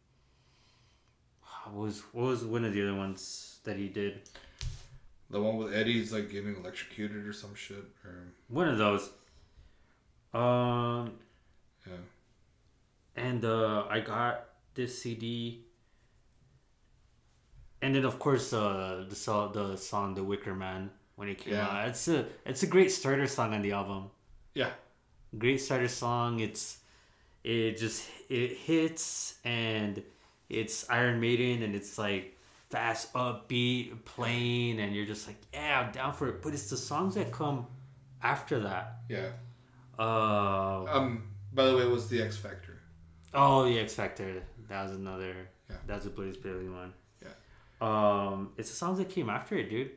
what was what was one of the other ones that he did? the one with Eddie's like getting electrocuted or some shit. Or One of those. Um, yeah, and uh, I got this CD. And then of course uh, the song the song The Wicker Man when it came Yeah. out. It's a it's a great starter song on the album. yeah, Great starter song. It's it just it hits and it's Iron Maiden and it's like fast upbeat playing and you're just like yeah I'm down for it. But it's the songs that come after that. yeah. Uh, Um. By the way, it was the X Factor. Oh, the X Factor. That was another. Yeah. That's a Blaze Bayley one. Yeah. Um, it's the songs that came after it, dude.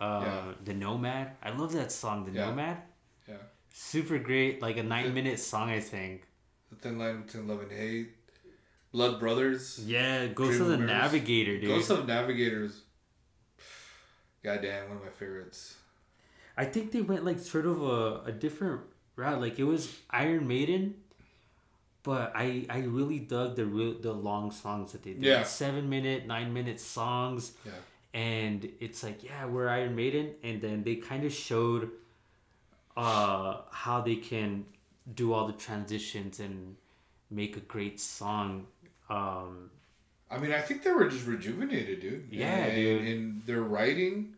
Uh, Yeah. the Nomad. I love that song, the Yeah. Nomad. Yeah, Super great, like a nine-minute song, I think. the thin line between love and hate. Blood Brothers. Yeah, Ghost of the. Navigator, dude. Ghost of Navigators. Goddamn, one of my favorites. I think they went like sort of a, a different route. Like it was Iron Maiden, but I I really dug the real the long songs that they did. Yeah. Seven minute, nine minute songs. Yeah. and it's like yeah we're iron maiden and then they kind of showed uh how they can do all the transitions and make a great song um I mean, I think they were just rejuvenated, dude. Yeah, and, dude. In their writing,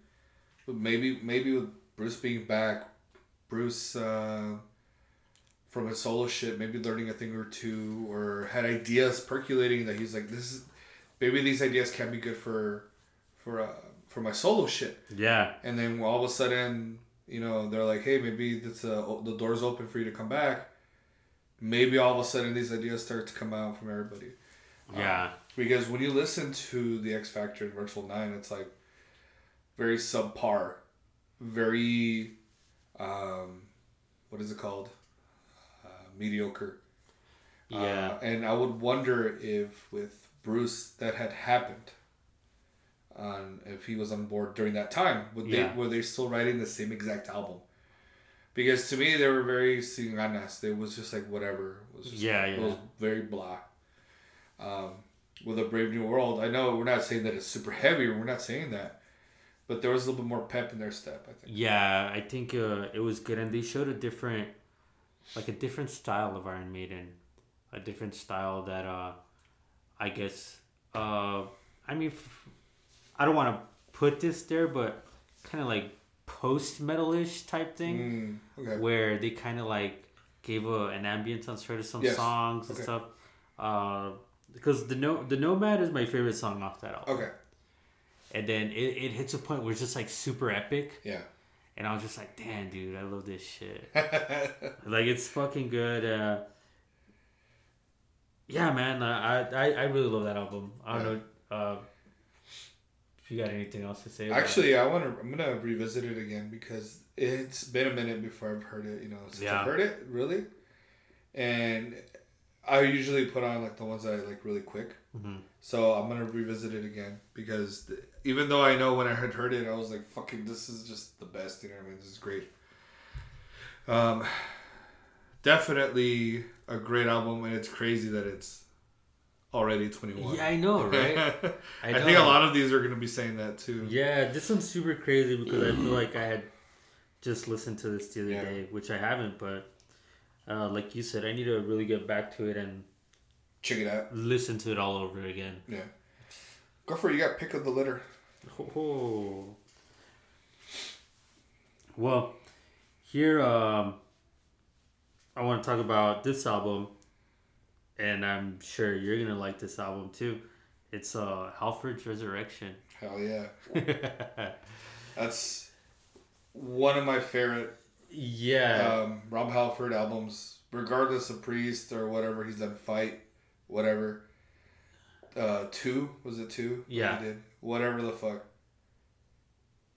but maybe maybe with Bruce being back, Bruce uh, from his solo shit, maybe learning a thing or two, or had ideas percolating that he's like, this is maybe these ideas can be good for for uh, for my solo shit. yeah And then all of a sudden, you know, they're like, hey, maybe that's uh, the door's open for you to come back. Maybe all of a sudden these ideas start to come out from everybody. yeah Because when you listen to the X Factor and Virtual Nine, it's like very subpar, very, um, what is it called? Uh, mediocre. yeah Uh, and I would wonder if with Bruce that had happened. On if he was on board during that time, would Yeah. they were they still writing the same exact album? Because to me they were very sin ganas. It was just like whatever. It was just, Yeah, It was very blah. Um, with a Brave New World, I know we're not saying that it's super heavy. We're not saying that, but there was a little bit more pep in their step. I think. yeah i think uh it was good and they showed a different like a different style of iron maiden a different style that uh i guess uh i mean f- i don't want to put this there but kind of like post metalish type thing Mm, okay. where they kind of like gave a, an ambience on sort of some Yes. songs and Okay. stuff. Uh, because the no the Nomad is my favorite song off that album, Okay. And then it, it hits a point where it's just like super epic, Yeah. and I was just like, damn, dude, I love this shit. like it's fucking good. Uh, yeah, man, I, I I really love that album. I don't know uh, if you got anything else to say. about it. Actually, I want to. I'm gonna revisit it again because it's been a minute before I've heard it. You know, since Yeah. I've heard it really, and I usually put on like the ones that I like really quick. Mhm. So I'm gonna revisit it again because th- even though I know when I had heard it, I was like, "Fucking, this is just the best." You know what I mean? This is great. Um, definitely a great album, and it's crazy that it's already 21. Yeah, I know, right? I, think a lot of these are going to be saying that too. Yeah, this one's super crazy because I feel like I had just listened to this the other Yeah. day, which I haven't, but uh, like you said, I need to really get back to it and Check it out. listen to it all over again. Yeah. Go for it. You got pick of the litter. Oh. Well, here um, I want to talk about this album, and I'm sure you're gonna like this album too. It's uh, Halford's Resurrection. Hell yeah. That's one of my favorite yeah, um, Rob Halford albums, regardless of Priest or whatever he's done, Fight, whatever. Uh, two was it two? Yeah. did whatever the fuck.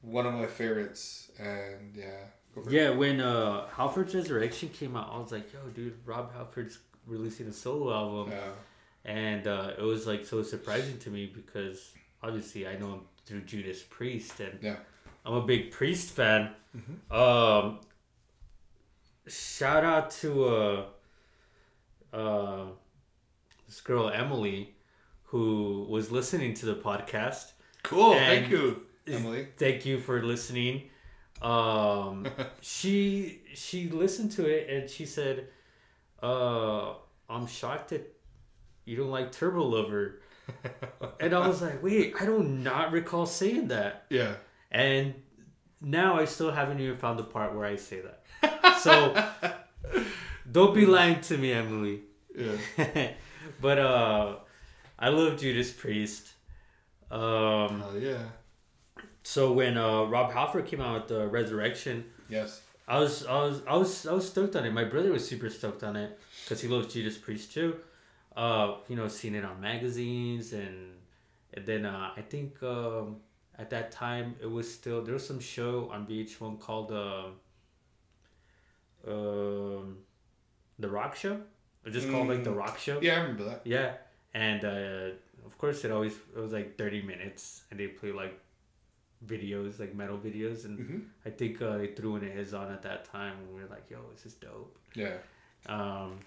One of my favorites, and yeah, for it. yeah. When uh, Halford's Resurrection came out, I was like, "Yo, dude, Rob Halford's releasing a solo album," Yeah. and uh, it was like so surprising to me because obviously I know him through Judas Priest, and Yeah. I'm a big Priest fan. Um, shout out to uh, uh, this girl Emily, who was listening to the podcast. Cool. And- Thank you, Emily. Thank you for listening. Um, she she listened to it and she said, uh, "I'm shocked that you don't like Turbo Lover." And I was like, "Wait, I do not recall saying that." Yeah. And now I still haven't even found the part where I say that. So don't be lying to me, Emily. Yeah. but uh, I love Judas Priest. Um, Hell yeah. so when uh, Rob Halford came out with the Resurrection, Yes. I was I was I was I was stoked on it. My brother was super stoked on it because he loves Judas Priest too. Uh, you know, seeing it on magazines and and then uh, I think um, at that time it was still there was some show on VH1 called uh, um, the Rock Show. It was just called like the Mm. Rock Show. Yeah, I remember that. Yeah, and uh, of course it always it was like thirty minutes, and they play like videos, like metal videos, and Mhm. I think uh, they threw in a his on at that time, and we were like, "Yo, this is dope." Yeah. Um,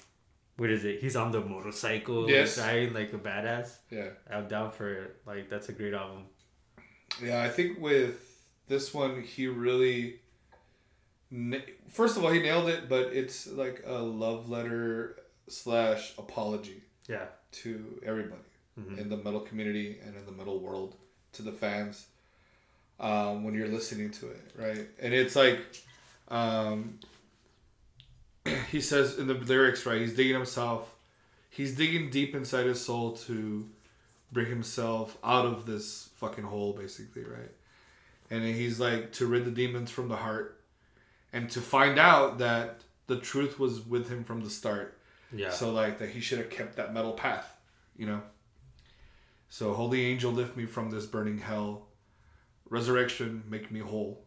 what is it? He's on the motorcycle, Yes. riding like a badass. Yeah. I'm down for it. Like that's a great album. Yeah, I think with this one, he really. First of all, he nailed it, but it's like a love letter slash apology Yeah, to everybody Mhm. in the metal community and in the metal world, to the fans, um, when you're listening to it, right? And it's like, um, he says in the lyrics, right? He's digging himself, he's digging deep inside his soul to bring himself out of this fucking hole, basically, right? And he's like to rid the demons from the heart, and to find out that the truth was with him from the start. Yeah, So like that he should have kept that metal path, you know. So holy angel lift me from this burning hell. Resurrection make me whole.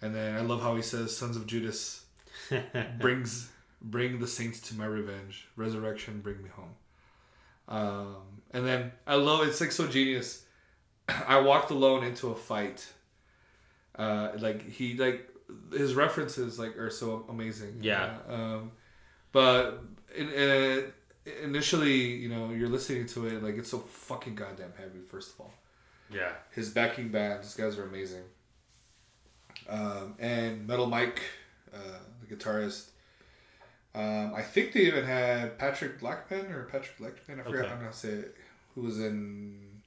And then I love how he says sons of Judas brings bring the saints to my revenge. Resurrection bring me home. Um, and then I love it's like so genius. I walked alone into a fight. Uh, like he like his references like are so amazing. Yeah. Uh, um, but in, in, initially, you know, you're listening to it like it's so fucking goddamn heavy. First of all, yeah, his backing band, these guys are amazing. Um, and Metal Mike, uh, the guitarist. Um, I think they even had Patrick Blackman or Patrick Blackman. I forgot Okay. how to say it. Who was in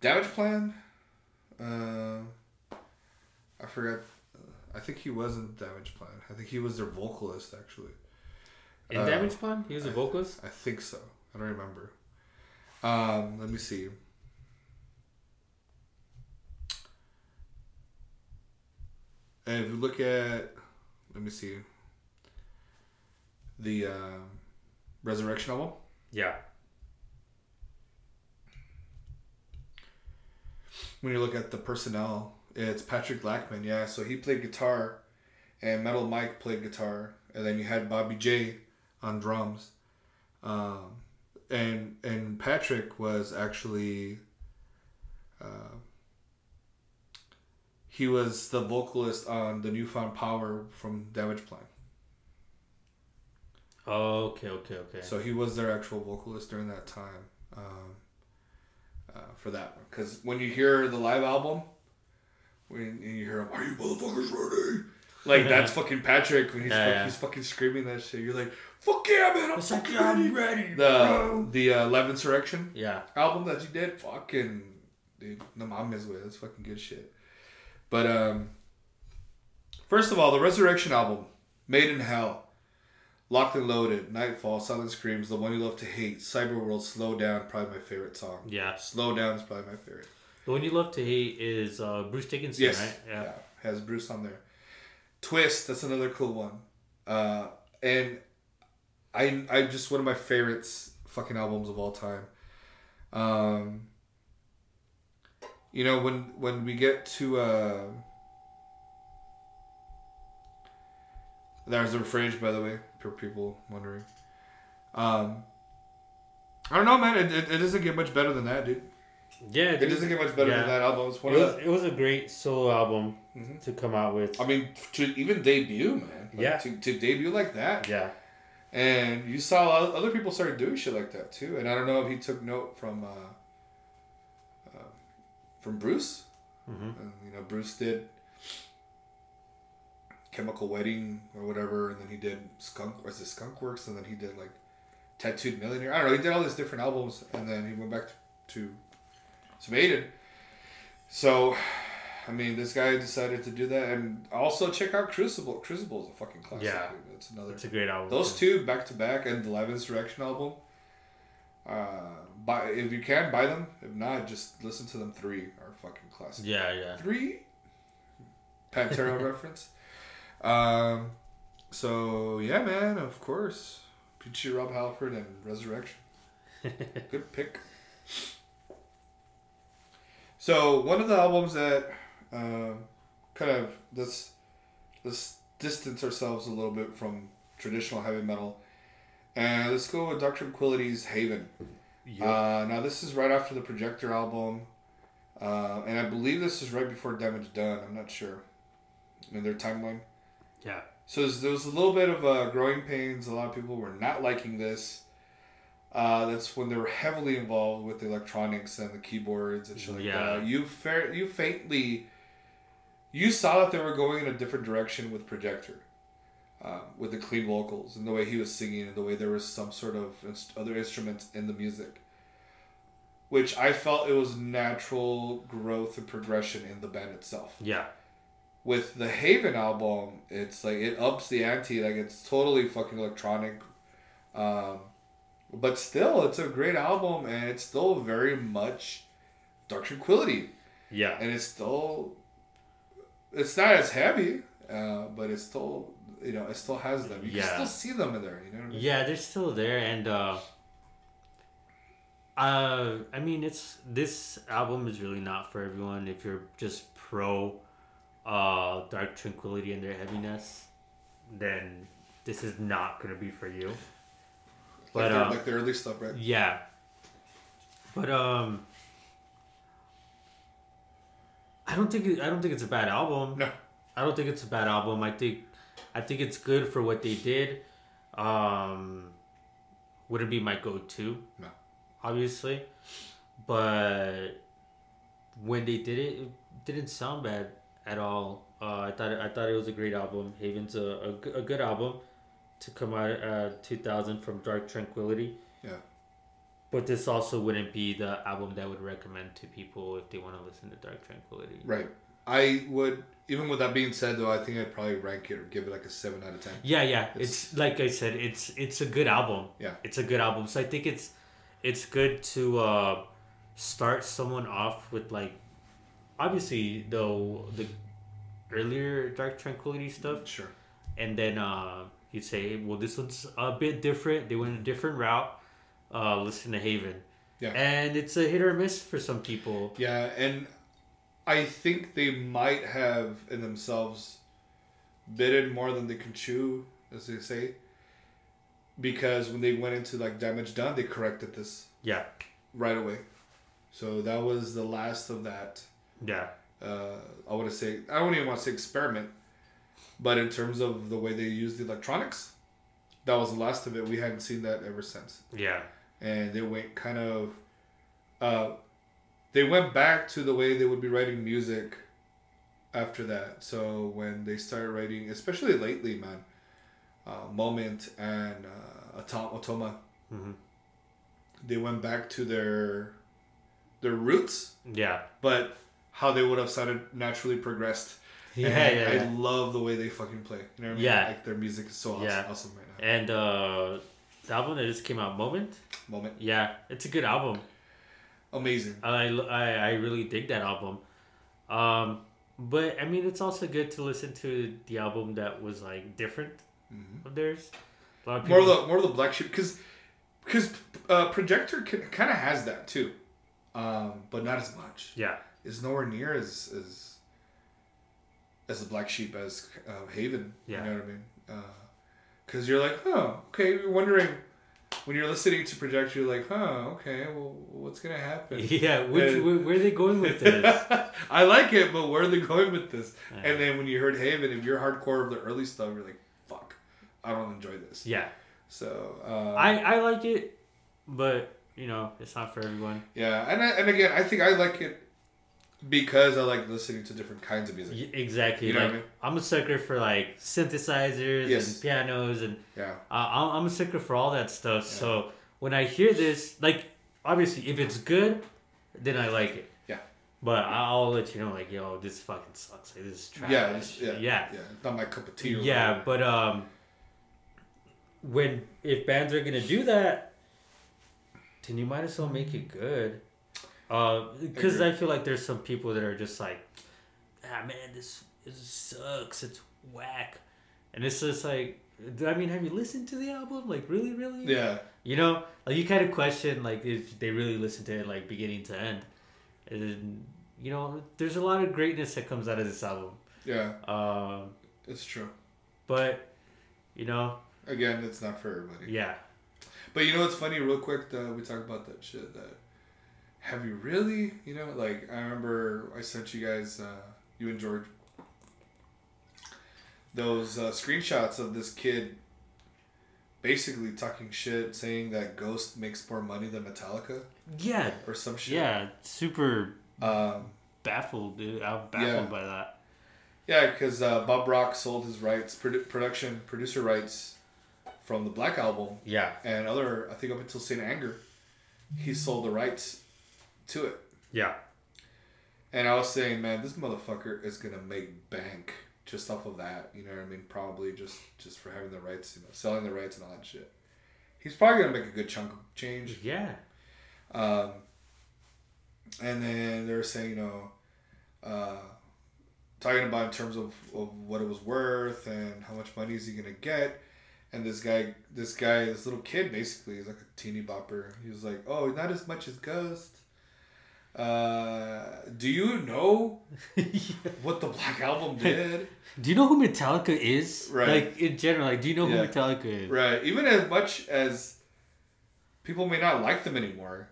Damage Plan? Uh, I forgot. I think he was in Damage Plan. I think he was their vocalist actually. in Uh, Damage Plan, he was a vocalist. I think so. I don't remember. Um, let me see. And if you look at, let me see, the um, Resurrection album. Yeah, When you look at the personnel, it's Patrick Blackman. Yeah, so he played guitar, and Metal Mike played guitar, and then you had Bobby J on drums. Um, and and Patrick was actually uh, he was the vocalist on the Newfound Power from Damage Plan. Oh, okay, okay, okay. So he was their actual vocalist during that time um, uh, for that one. Because when you hear the live album, when you hear him, "Are you motherfuckers ready?" Like that's fucking Patrick when he's Yeah, fuck, yeah. he's fucking screaming that shit. You're like, "Fuck yeah, man! I'm It's like, fucking yeah, ready." I'm ready, The bro. the uh, Live Insurrection Yeah. album that you did, fucking dude, no mames with that's fucking good shit. But um, first of all, the Resurrection album, Made in Hell, Locked and Loaded, Nightfall, Silent Screams, The One You Love to Hate, Cyberworld, Slow Down, probably my favorite song. Yeah. Slow Down is probably my favorite. The one you love to hate is uh, Bruce Dickinson, Yes, right? yeah. has Bruce on there. Twist, that's another cool one. Uh, and I, I just one of my favorites fucking albums of all time. Um, you know when when we get to uh, there's the fridge by the way for people wondering. Um, I don't know, man. It, it, it doesn't get much better than that, dude. Yeah, It dude. doesn't get much better Yeah. than that album. It's It one was, of the, it was a great solo album Mhm. to come out with. I mean, to even debut, man. Like, Yeah. To, to debut like that. Yeah. And you saw other people started doing shit like that too. And I don't know if he took note from uh, uh, from Bruce. hmm And, you know, Bruce did Chemical Wedding or whatever, and then he did Skunk. Was it Skunk Works? And then he did like Tattooed Millionaire. I don't know. He did all these different albums, and then he went back to to Maiden. So, I mean, this guy decided to do that, and also check out Crucible. Crucible is a fucking classic. Yeah. dude. It's another. It's a great album. Those too. two back to back and the Live Insurrection album. Uh, buy if you can buy them. If not, just listen to them. Three are fucking classic. Yeah, yeah. Three. Pantera reference. Um, so yeah, man. Of course, Peachy Rob Halford and Resurrection. Good pick. So one of the albums that um, kind of let's let's distance ourselves a little bit from traditional heavy metal, and let's go with Dark Tranquillity's Haven. Uh, now this is right after the Projector album, uh, and I believe this is right before Damage Done. I'm not sure in their timeline. yeah. So there was a little bit of uh, growing pains. A lot of people were not liking this. Uh, that's when they were heavily involved with the electronics and the keyboards and shit like Yeah. that. You fair, you faintly, you saw that they were going in a different direction with Projector, um, with the clean vocals and the way he was singing and the way there was some sort of inst- other instruments in the music. Which I felt it was natural growth and progression in the band itself Yeah. with the Haven album, it's like it ups the ante. Like it's totally fucking electronic, um, but still, it's a great album, and it's still very much Dark Tranquillity, Yeah. and it's still, it's not as heavy, uh, but it's still, you know, it still has them. You Yeah. can still see them in there. You know what I mean? Yeah, they're still there, and uh, uh, I mean, it's this album is really not for everyone. If you're just pro, uh, Dark Tranquillity and their heaviness, then this is not gonna be for you. Like, But the, uh, like the early stuff, right? yeah, but um, I don't think it, I don't think it's a bad album. No. I don't think it's a bad album. I think I think it's good for what they did. Um, wouldn't be my go-to. No. Obviously, but when they did it, it didn't sound bad at all. Uh, I thought I thought it was a great album. Haven's a a good album to come out uh 2000 from Dark Tranquillity. Yeah. But this also wouldn't be the album that I would recommend to people if they want to listen to Dark Tranquillity. Right. I would, even with that being said, though, I think I'd probably rank it or give it like a seven out of ten. Yeah, yeah. It's- It's, like I said, it's it's a good album. Yeah. It's a good album. So I think it's it's good to uh, start someone off with like obviously though the earlier Dark Tranquillity stuff Sure. and then uh, you'd say, well, this one's a bit different. They went a different route. Uh, listen to Haven. Yeah. And it's a hit or miss for some people. Yeah, and I think they might have in themselves bitten more than they can chew, as they say. Because when they went into like damage done, they corrected this Yeah. right away. So that was the last of that. Yeah. Uh, I want to say I don't even want to say experiment, but in terms of the way they used the electronics, that was the last of it. We hadn't seen that ever since. Yeah. And they went kind of, uh, they went back to the way they would be writing music after that. So when they started writing, especially lately, man, uh, Moment and uh, Atom- Atoma, Mhm. they went back to their their roots, Yeah. but how they would have sounded naturally progressed. Yeah, And yeah, I yeah. love the way they fucking play. You know what I mean? Yeah. Like their music is so awesome, Yeah. awesome right now. And uh, the album that just came out, Moment. Moment. Yeah, it's a good album. Amazing. I, I, I really dig that album. Um, but I mean, it's also good to listen to the album that was like different of theirs. A lot of Mm-hmm. More of the more of the black sheep because because uh, projector kind of has that too, um, but not as much. yeah, It's nowhere near as as as the black sheep as uh, Haven. Yeah. You know what I mean? Because you're like, oh, okay. You're wondering when you're listening to Project. you're like, huh, okay. Well, what's gonna happen? yeah. Which And- where, where are they going with this? I like it, but where are they going with this? And then when you heard Haven, if you're hardcore of the early stuff, you're like, fuck, I don't enjoy this. yeah, So uh, I I like it, but you know, it's not for everyone. Yeah, and I, and again, I think I like it because I like listening to different kinds of music. Exactly. You know like, what I mean? I'm a sucker for like synthesizers Yes. and pianos, and Yeah, uh, I'm I'm a sucker for all that stuff. So when I hear this, like obviously, if it's good, then I like it. Yeah. But I'll let you know, like, yo, this fucking sucks. Like, this is trash. yeah, yeah, yeah, yeah. It's not my cup of tea. Or yeah. whatever. But um, when if bands are gonna do that, then you might as well make it good. Because Agree. I feel like there's some people that are just like, ah man, this this sucks. It's whack, and it's just like, I mean, have you listened to the album? Like, really, really? yeah, You know, like you kind of question like if they really listen to it like beginning to end, and you know, there's a lot of greatness that comes out of this album. yeah. Um, It's true. but you know, Again, it's not for everybody. yeah, But you know what's funny? Real quick, that we talk about that shit. That have you really? You know, like I remember I sent you guys, uh, you and George, those uh, screenshots of this kid. Basically talking shit, saying that Ghost makes more money than Metallica yeah, or some shit. yeah. Super Um, baffled, dude. I'm baffled Yeah. by that. Yeah, because uh, Bob Rock sold his rights, produ- production, producer rights from the Black Album Yeah, and other, I think up until Saint Anger, he sold the rights to it. yeah, And I was saying, man, this motherfucker is gonna make bank just off of that. You know what I mean? Probably just just for having the rights, you know, selling the rights and all that shit. He's probably gonna make a good chunk of change. yeah, Um, and then they were saying, you know, uh, talking about in terms of, of what it was worth and how much money is he gonna get. And this guy, this guy, this little kid, basically, is like a teeny bopper. He was like, "Oh, not as much as Ghost." Uh, do you know what the Black Album did? Do you know who Metallica is? Right. Like in general, like do you know Yeah. who Metallica is? Right. Even as much as people may not like them anymore,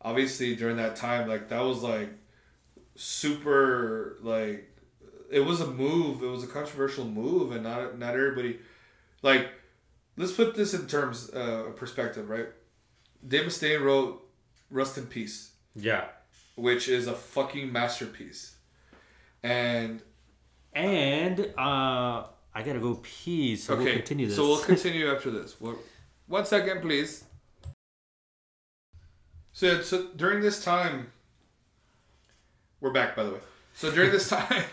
obviously during that time, like that was like super like it was a move. It was a controversial move, and not not everybody like. Let's put this in terms uh, of perspective, right? Dave Mustaine wrote "Rust in Peace," Yeah. which is a fucking masterpiece, and And uh I gotta go pee, so we'll okay, continue this. so we'll continue after this. One- One second, please. So, so during this time, we're back, by the way. So during this time,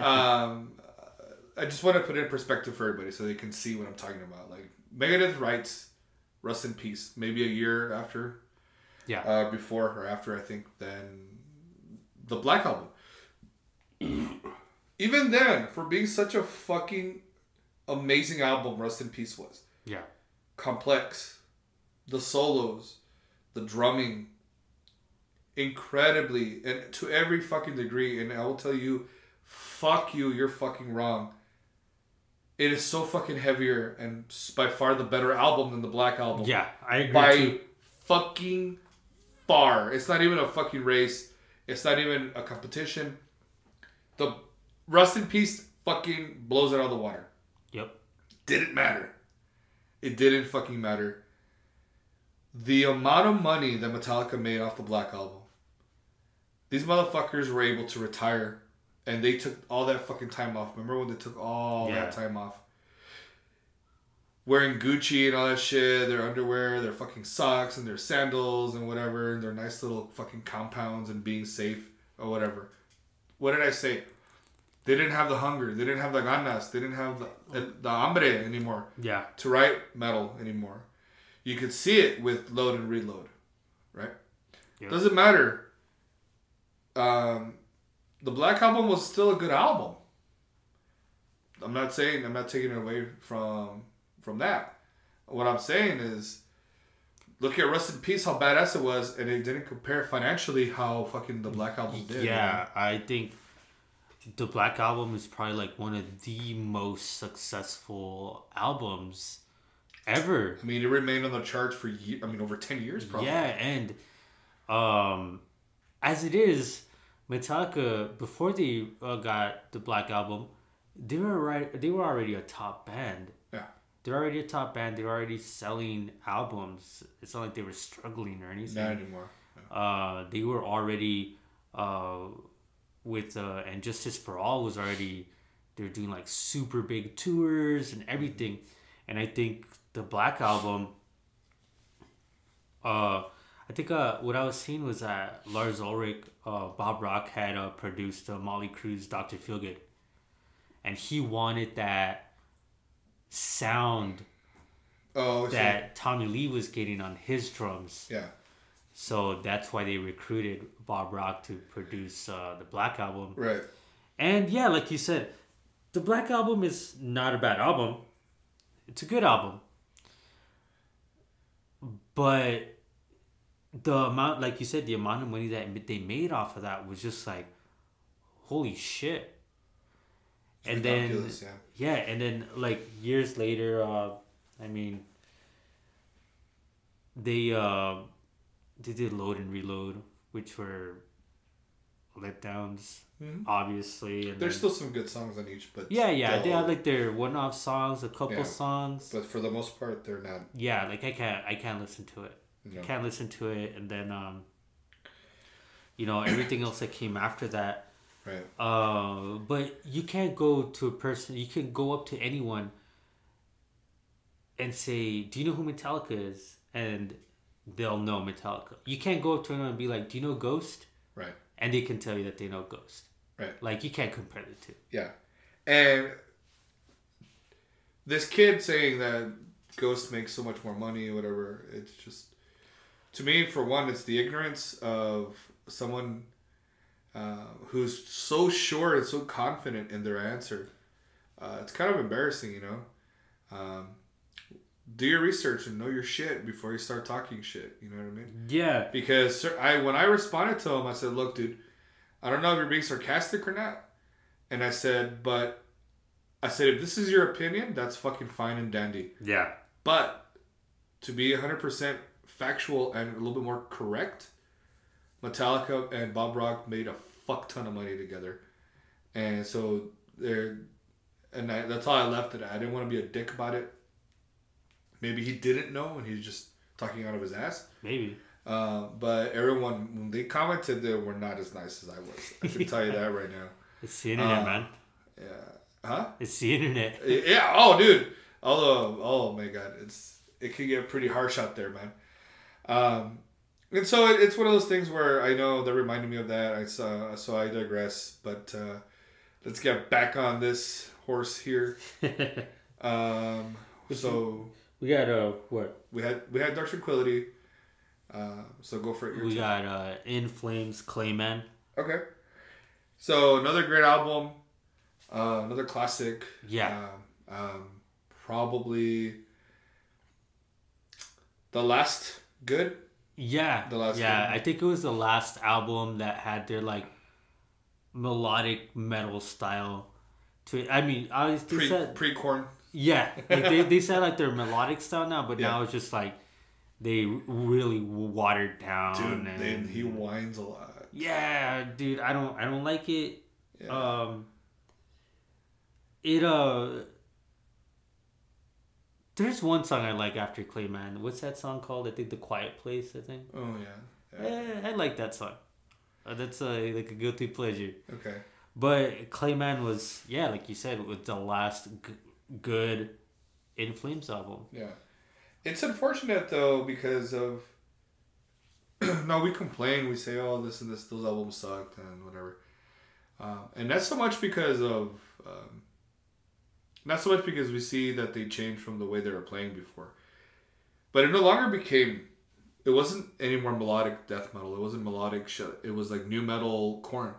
um, I just want to put it in perspective for everybody so they can see what I'm talking about. Like Megadeth writes "Rust in Peace" maybe a year after, Yeah. uh, before or after I think than the Black Album. Even then, for being such a fucking amazing album, Rust in Peace was yeah. complex. The solos, the drumming, incredibly, and to every fucking degree. And I will tell you, fuck you, you're fucking wrong. It is so fucking heavier and by far the better album than the Black Album. Yeah, I agree By too. fucking far. It's not even a fucking race. It's not even a competition. The Rust in Peace fucking blows it out of the water Yep. didn't matter. It didn't fucking matter. The amount of money that Metallica made off the Black Album. These motherfuckers were able to retire and they took all that fucking time off. Remember when they took all Yeah. that time off? Wearing Gucci and all that shit, their underwear, their fucking socks, and their sandals and whatever, and their nice little fucking compounds and being safe or whatever. What did I say? They didn't have the hunger. They didn't have the ganas. They didn't have the, the hambre anymore Yeah. to write metal anymore. You could see it with load and reload, right? Yeah. Doesn't matter. Um, the Black Album was still a good album. I'm not saying I'm not taking it away from from that. What I'm saying is, look at Rust in Peace, how badass it was, and it didn't compare financially how fucking the Black Album did. Yeah, I think the Black Album is probably like one of the most successful albums ever. I mean, it remained on the charts for ye- I mean over ten years, probably. Yeah, and um, as it is, Metallica before they uh, got the Black Album, they were right. They were already a top band. They're already a top band. They're already selling albums. It's not like they were struggling or anything. Not anymore. uh, they were already uh, with uh, and Justice for All was already they were doing like super big tours and everything, and I think the Black Album. Uh, I think uh, what I was seeing was that Lars Ulrich, uh, Bob Rock had uh, produced uh, Motley Crue, Doctor Feelgood, and he wanted that sound Oh, that Tommy Lee was getting on his drums. yeah. So that's why they recruited Bob Rock to produce uh, the Black Album. Right. And yeah, like you said, the Black Album is not a bad album. It's a good album. But the amount, like you said, the amount of money that they made off of that was just like, holy shit. And then, yeah. yeah, and then like years later, uh, I mean, they uh, they did load and reload, which were letdowns, Mhm. obviously. And There's then- still some good songs on each, but yeah, yeah, they have like their one-off songs, a couple Yeah. songs. But for the most part, they're not. yeah, like I can't, I can't listen to it. You know. Can't listen to it, and then um, you know, everything else that came after that. Right. Uh, but you can't go to a person. You can go up to anyone and say, "Do you know who Metallica is?" And they'll know Metallica. You can't go up to anyone and be like, "Do you know Ghost?" Right. And they can tell you that they know Ghost. Right. Like you can't compare the two. Yeah. And this kid saying that Ghost makes so much more money, whatever, it's just to me, for one, it's the ignorance of someone uh, who's so sure and so confident in their answer. Uh, it's kind of embarrassing, you know. Um, do your research and know your shit before you start talking shit. You know what I mean? Yeah. Because sir, I when I responded to him, I said, "Look, dude, I don't know if you're being sarcastic or not." And I said, "But I said if this is your opinion, that's fucking fine and dandy. Yeah. But to be 100% factual and a little bit more correct, Metallica and Bob Rock made a fuck ton of money together. And so they're and I, that's how I left it. I didn't want to be a dick about it. Maybe he didn't know and he's just talking out of his ass. Maybe. Uh, but everyone, when they commented, they were not as nice as I was. I can tell you that right now. It's the internet, Uh, man. Yeah. Huh? It's the internet. Yeah. Oh, dude. Although, oh my God, it's it can get pretty harsh out there, man. Um, and so it, it's one of those things where I know that reminded me of that. I saw, so I digress. But uh, let's get back on this horse here. Um, so we got uh what? we had we had Dark Tranquillity. Uh, so go for it. Your We turn. got uh In Flames, Clayman. Okay. So another great album, uh, another classic. Yeah. Um, um, probably the last good. Yeah. The last yeah, one. I think it was the last album that had their like melodic metal style to it. I mean, obviously Pre said pre Korn. yeah, like they they said like their melodic style now, but Yeah. now it's just like they really watered down Dude, and then he whines a lot. yeah, dude, I don't I don't like it. Yeah. Um, it uh, There's one song I like after Clayman. What's that song called? I think The Quiet Place. I think. Oh yeah. yeah. Eh, I like that song. Uh, that's a, like a guilty pleasure. Okay. But Clayman was yeah, like you said, was the last g- good In Flames album. Yeah. It's unfortunate though because of no, we complain, we say, oh, this and this, those albums sucked and whatever, um, and that's so much because of um, not so much because we see that they changed from the way they were playing before, but it no longer became. It wasn't any more melodic death metal. It wasn't melodic shit. It was like nu metal Korn.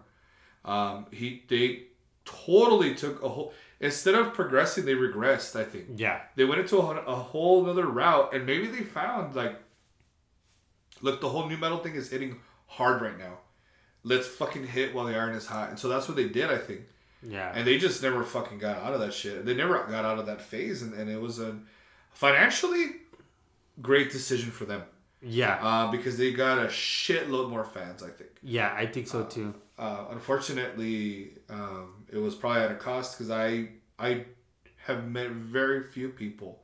Um, he they totally took a whole instead of progressing, they regressed. I think Yeah. they went into a, a whole other route and maybe they found like look the whole nu metal thing is hitting hard right now let's fucking hit while the iron is hot and so that's what they did i think Yeah. and they just never fucking got out of that shit they never got out of that phase and, and it was a financially great decision for them yeah. uh, because they got a shitload more fans i think Yeah, I think so too. uh, unfortunately, um, it was probably at a cost because I I have met very few people,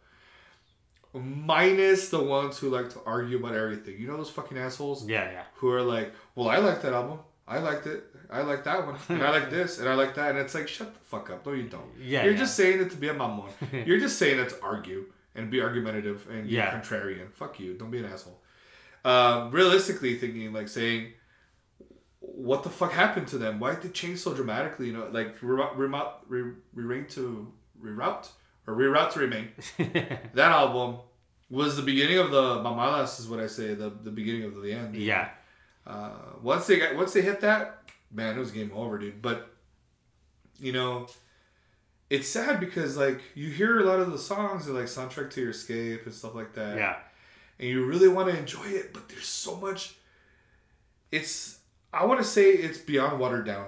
minus the ones who like to argue about everything. You know those fucking assholes Yeah, yeah. who are like, "Well, I like that album. I liked it. I like that one. And I like this. And I like that." And it's like, shut the fuck up. No, you don't. Yeah, You're yeah. just saying it to be a mamon. You're just saying it to argue and be argumentative and Yeah. contrarian. Fuck you. Don't be an asshole. Um, realistically thinking, like saying, what the fuck happened to them? Why did they change so dramatically? You know, like reroute, reroute, re, reroute to reroute or reroute to remain. that album was the beginning of the Mamalas, is what I say. The the beginning of the end. yeah. Uh, once they got once they hit that, man, it was game over, dude. But you know, it's sad because like you hear a lot of the songs are like soundtrack to your escape and stuff like that Yeah. and you really want to enjoy it, but there's so much. It's I want to say it's beyond watered down.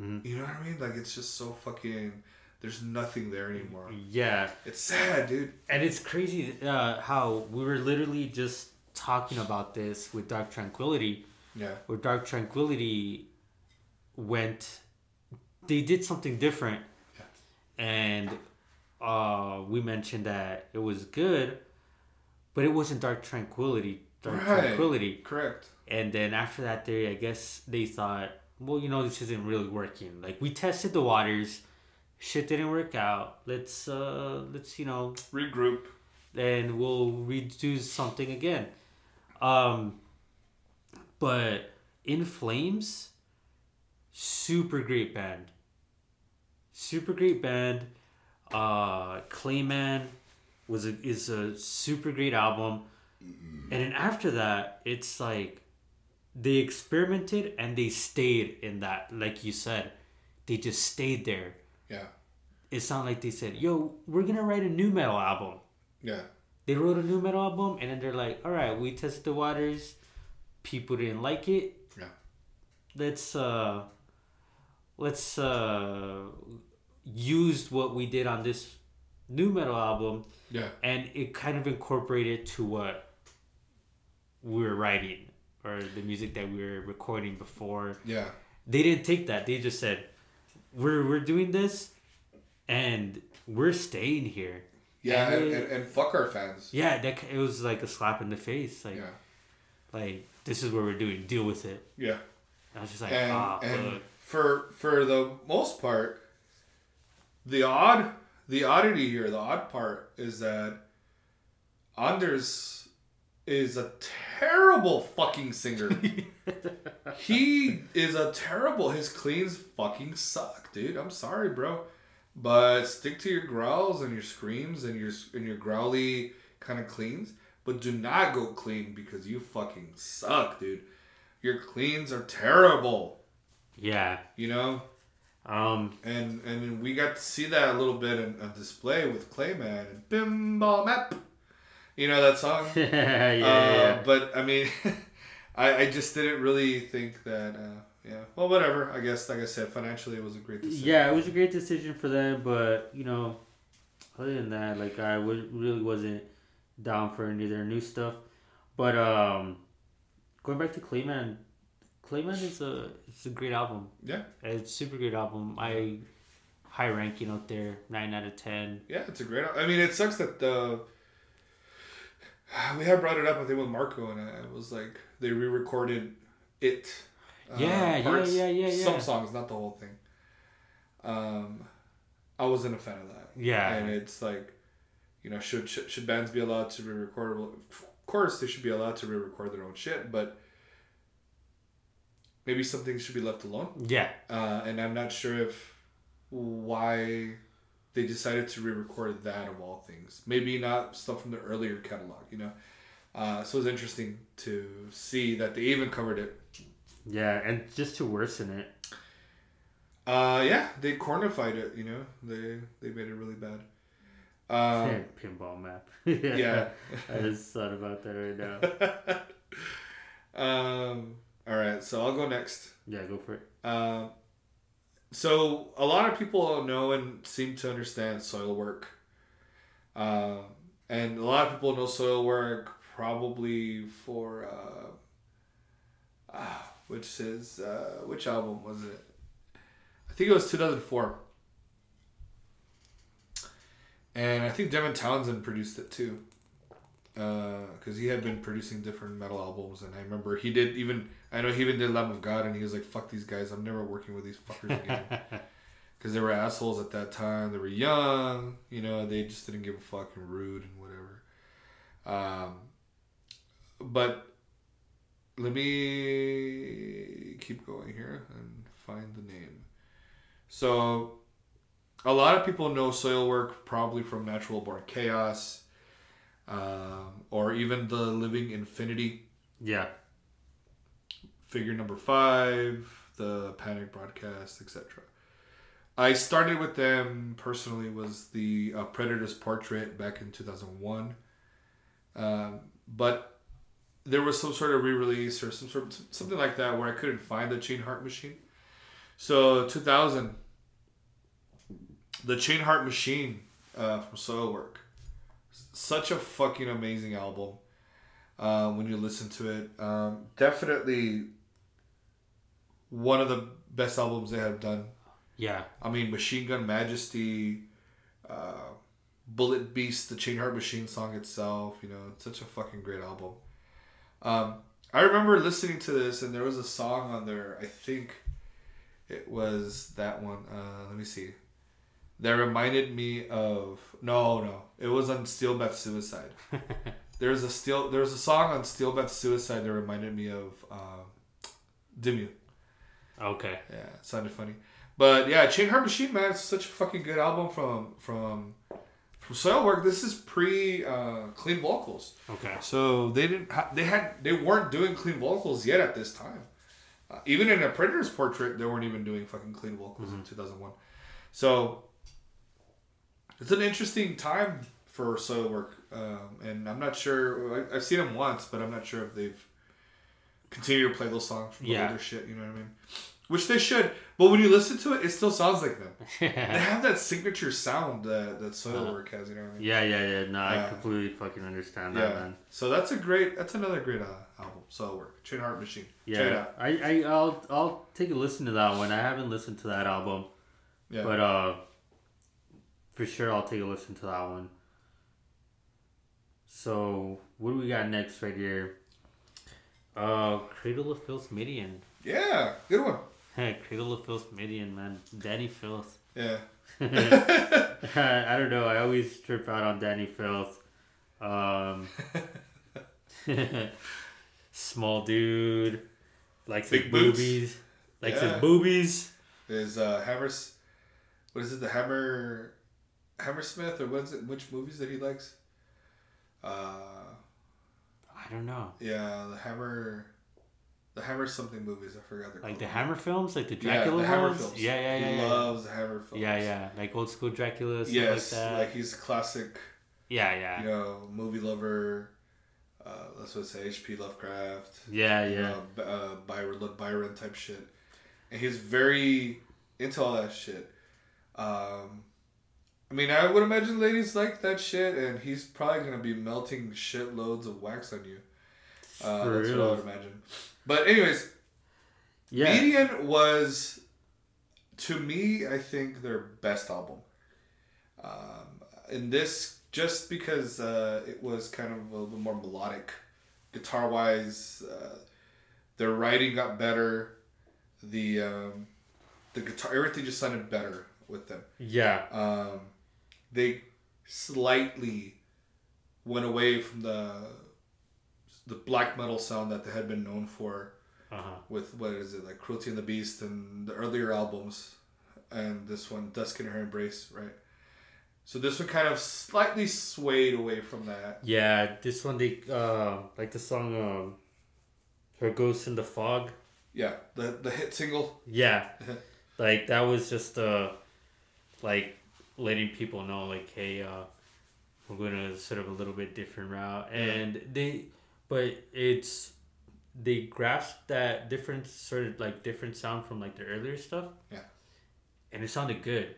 Mhm. You know what I mean? Like it's just so fucking. There's nothing there anymore. Yeah. It's sad, dude. And it's crazy uh, how we were literally just talking about this with Dark Tranquillity, Yeah, where Dark Tranquillity went, they did something different. Yeah. And uh, we mentioned that it was good, but it wasn't Dark Tranquillity. Dark Right. Tranquility. correct. And then after that, they I guess they thought, well, you know, this isn't really working. Like we tested the waters, shit didn't work out. Let's uh, let's you know, Regroup. and we'll redo something again. Um, but In Flames, super great band. Super great band. Uh, Clayman was a is a super great album, and then after that, it's like they experimented and they stayed in that. Like you said, they just stayed there. Yeah, It's not like they said, "Yo, we're gonna write a new metal album." yeah, they wrote a new metal album and then they're like all right we tested the waters people didn't like it Yeah. let's uh let's uh use what we did on this new metal album yeah, and it kind of incorporated to what we were writing or the music that we were recording before. Yeah, they didn't take that. They just said we're we're doing this and we're staying here. Yeah, And and, and, fuck our fans. yeah that it was like a slap in the face like Yeah, like this is what we're doing. Deal with it. Yeah, i was just like and ah and. For for the most part, the odd the oddity here, the odd part is that Anders is a terrible fucking singer. he is a terrible. His cleans fucking suck, dude. I'm sorry, bro, but stick to your growls and your screams and your and your growly kind of cleans. But do not go clean because you fucking suck, dude. Your cleans are terrible. Yeah You know, um and and we got to see that a little bit in, on display with Clayman and Pinball Map. You know that song. yeah, yeah, Uh, yeah. But I mean, I, I just didn't really think that. Uh, yeah. Well, whatever. I guess, like I said, financially it was a great decision. yeah it was a great decision for them but you know other than that like i w- really wasn't down for any of their new stuff but um going back to clayman clayman is a it's a great album Yeah. it's a super great album i high ranking out there 9 out of 10 Yeah, it's a great. I mean, it sucks that the we had brought it up I think with Marco and it was like they re-recorded it. uh, Yeah, yeah, yeah, yeah, yeah. Some songs, not the whole thing. Um, I wasn't a fan of that. Yeah. and it's like, you know, should should, should bands be allowed to re-record? Well, of course, they should be allowed to re-record their own shit, but maybe some things should be left alone. Yeah. Uh, and I'm not sure if why they decided to re-record that of all things. Maybe not stuff from the earlier catalog, you know. Uh, so it's interesting to see that they even covered it. Yeah, and just to worsen it. Uh, yeah, they cornified it. You know, they they made it really bad. Um, Pinball map. yeah. I just thought about that right now. um, all right, so I'll go next. Yeah, go for it. Um, so a lot of people know and seem to understand Soilwork. Um, and a lot of people know Soilwork probably for uh, ah, which is uh, which album was it? I think it was two thousand four. And I think Devin Townsend produced it too, because he had been producing different metal albums. And I remember he did even I know he even did Lamb of God, and he was like, "Fuck these guys! I'm never working with these fuckers again." Because they were assholes at that time. They were young, you know. They just didn't give a fuck and rude and whatever. Um, but let me keep going here and find the name. So, a lot of people know Soilwork probably from Natural Born Chaos, um, or even the Living Infinite yeah. figure number five, the Panic broadcast, etc. I started with them personally was the uh, Predator's Portrait back in 2001, um, but there was some sort of re-release or some sort of, something like that where I couldn't find the Chain Heart Machine. So 2000, the Chain Heart Machine uh, from Soilwork, such a fucking amazing album. Uh, when you listen to it, um, definitely one of the best albums they have done. Yeah. I mean, Machine Gun Majesty, uh, Bullet Beast, the Chain Heart Machine song itself. You know, it's such a fucking great album. Um, I remember listening to this, and there was a song on there. I think it was that one. Uh, let me see. That reminded me of no, no. It was on Steel Bath Suicide. There's a steel. There's a song on Steel Bath Suicide that reminded me of uh, Dimmu. okay. Yeah, sounded funny. But yeah, Chain Heart Machine Man is such a fucking good album from from from Soilwork. This is pre uh, clean vocals, Okay. so they didn't ha- they had they weren't doing clean vocals yet at this time. Uh, even in a Predator's Portrait, they weren't even doing fucking clean vocals in two thousand one. So it's an interesting time for Soilwork, um, and I'm not sure. I, I've seen them once, but I'm not sure if they've continued to play those songs from the Yeah. older shit. You know what I mean? Which they should, but when you listen to it, it still sounds like them. They have that signature sound that that Soilwork has. You know what I mean? yeah, yeah, yeah. No, I completely fucking understand that, Yeah. man. So that's a great. That's another great uh, album. Soilwork, Chain Heart Machine. Check it Yeah, out. I, I, I'll, I'll take a listen to that one. I haven't listened to that album, Yeah. but uh, for sure I'll take a listen to that one. So what do we got next right here? Uh, Cradle of Filth Midian. yeah, good one. Hey, Cradle of Filth Midian, man. Dani Filth. Yeah. I don't know. I always trip out on Dani Filth. Um, small dude, likes his boots. boobies, likes Yeah. his boobies. Is uh, Hammers? What is it? The Hammer, Hammersmith, or what's it? Which movies that he likes? Uh, I don't know. yeah, the Hammer, the Hammer something movies. I forgot. They're Like the. Hammer films, like the Yeah, Dracula the Hammer ones. films. Yeah, yeah, yeah, He yeah. loves the Hammer films. Yeah, yeah, like old school Dracula, stuff Yes, like that. like he's a classic, yeah, yeah, you know, movie lover. Uh, let's what say H.P. Lovecraft. yeah, yeah. know, uh, Byron, Byron type shit, and he's very into all that shit. Um, I mean, I would imagine ladies like that shit, and he's probably gonna be melting shitloads of wax on you. Uh, that's what I would imagine. But anyways, Yeah, Midian was, to me, I think their best album. Um, in this just because uh, it was kind of a little more melodic, guitar wise. Uh, their writing got better. The um, the guitar, everything just sounded better with them. Yeah. Um, they slightly went away from the the black metal sound that they had been known for Uh-huh. with what is it like Cruelty and the Beast and the earlier albums, and this one Dusk in Her Embrace, right? So this one kind of slightly swayed away from that. Yeah, this one they uh like the song um Her Ghost in the Fog. Yeah, the the hit single. Yeah. like that was just uh like letting people know like hey uh we're going to sort of a little bit different route and they but it's they grasped that different sort of like different sound from like the earlier stuff Yeah. and it sounded good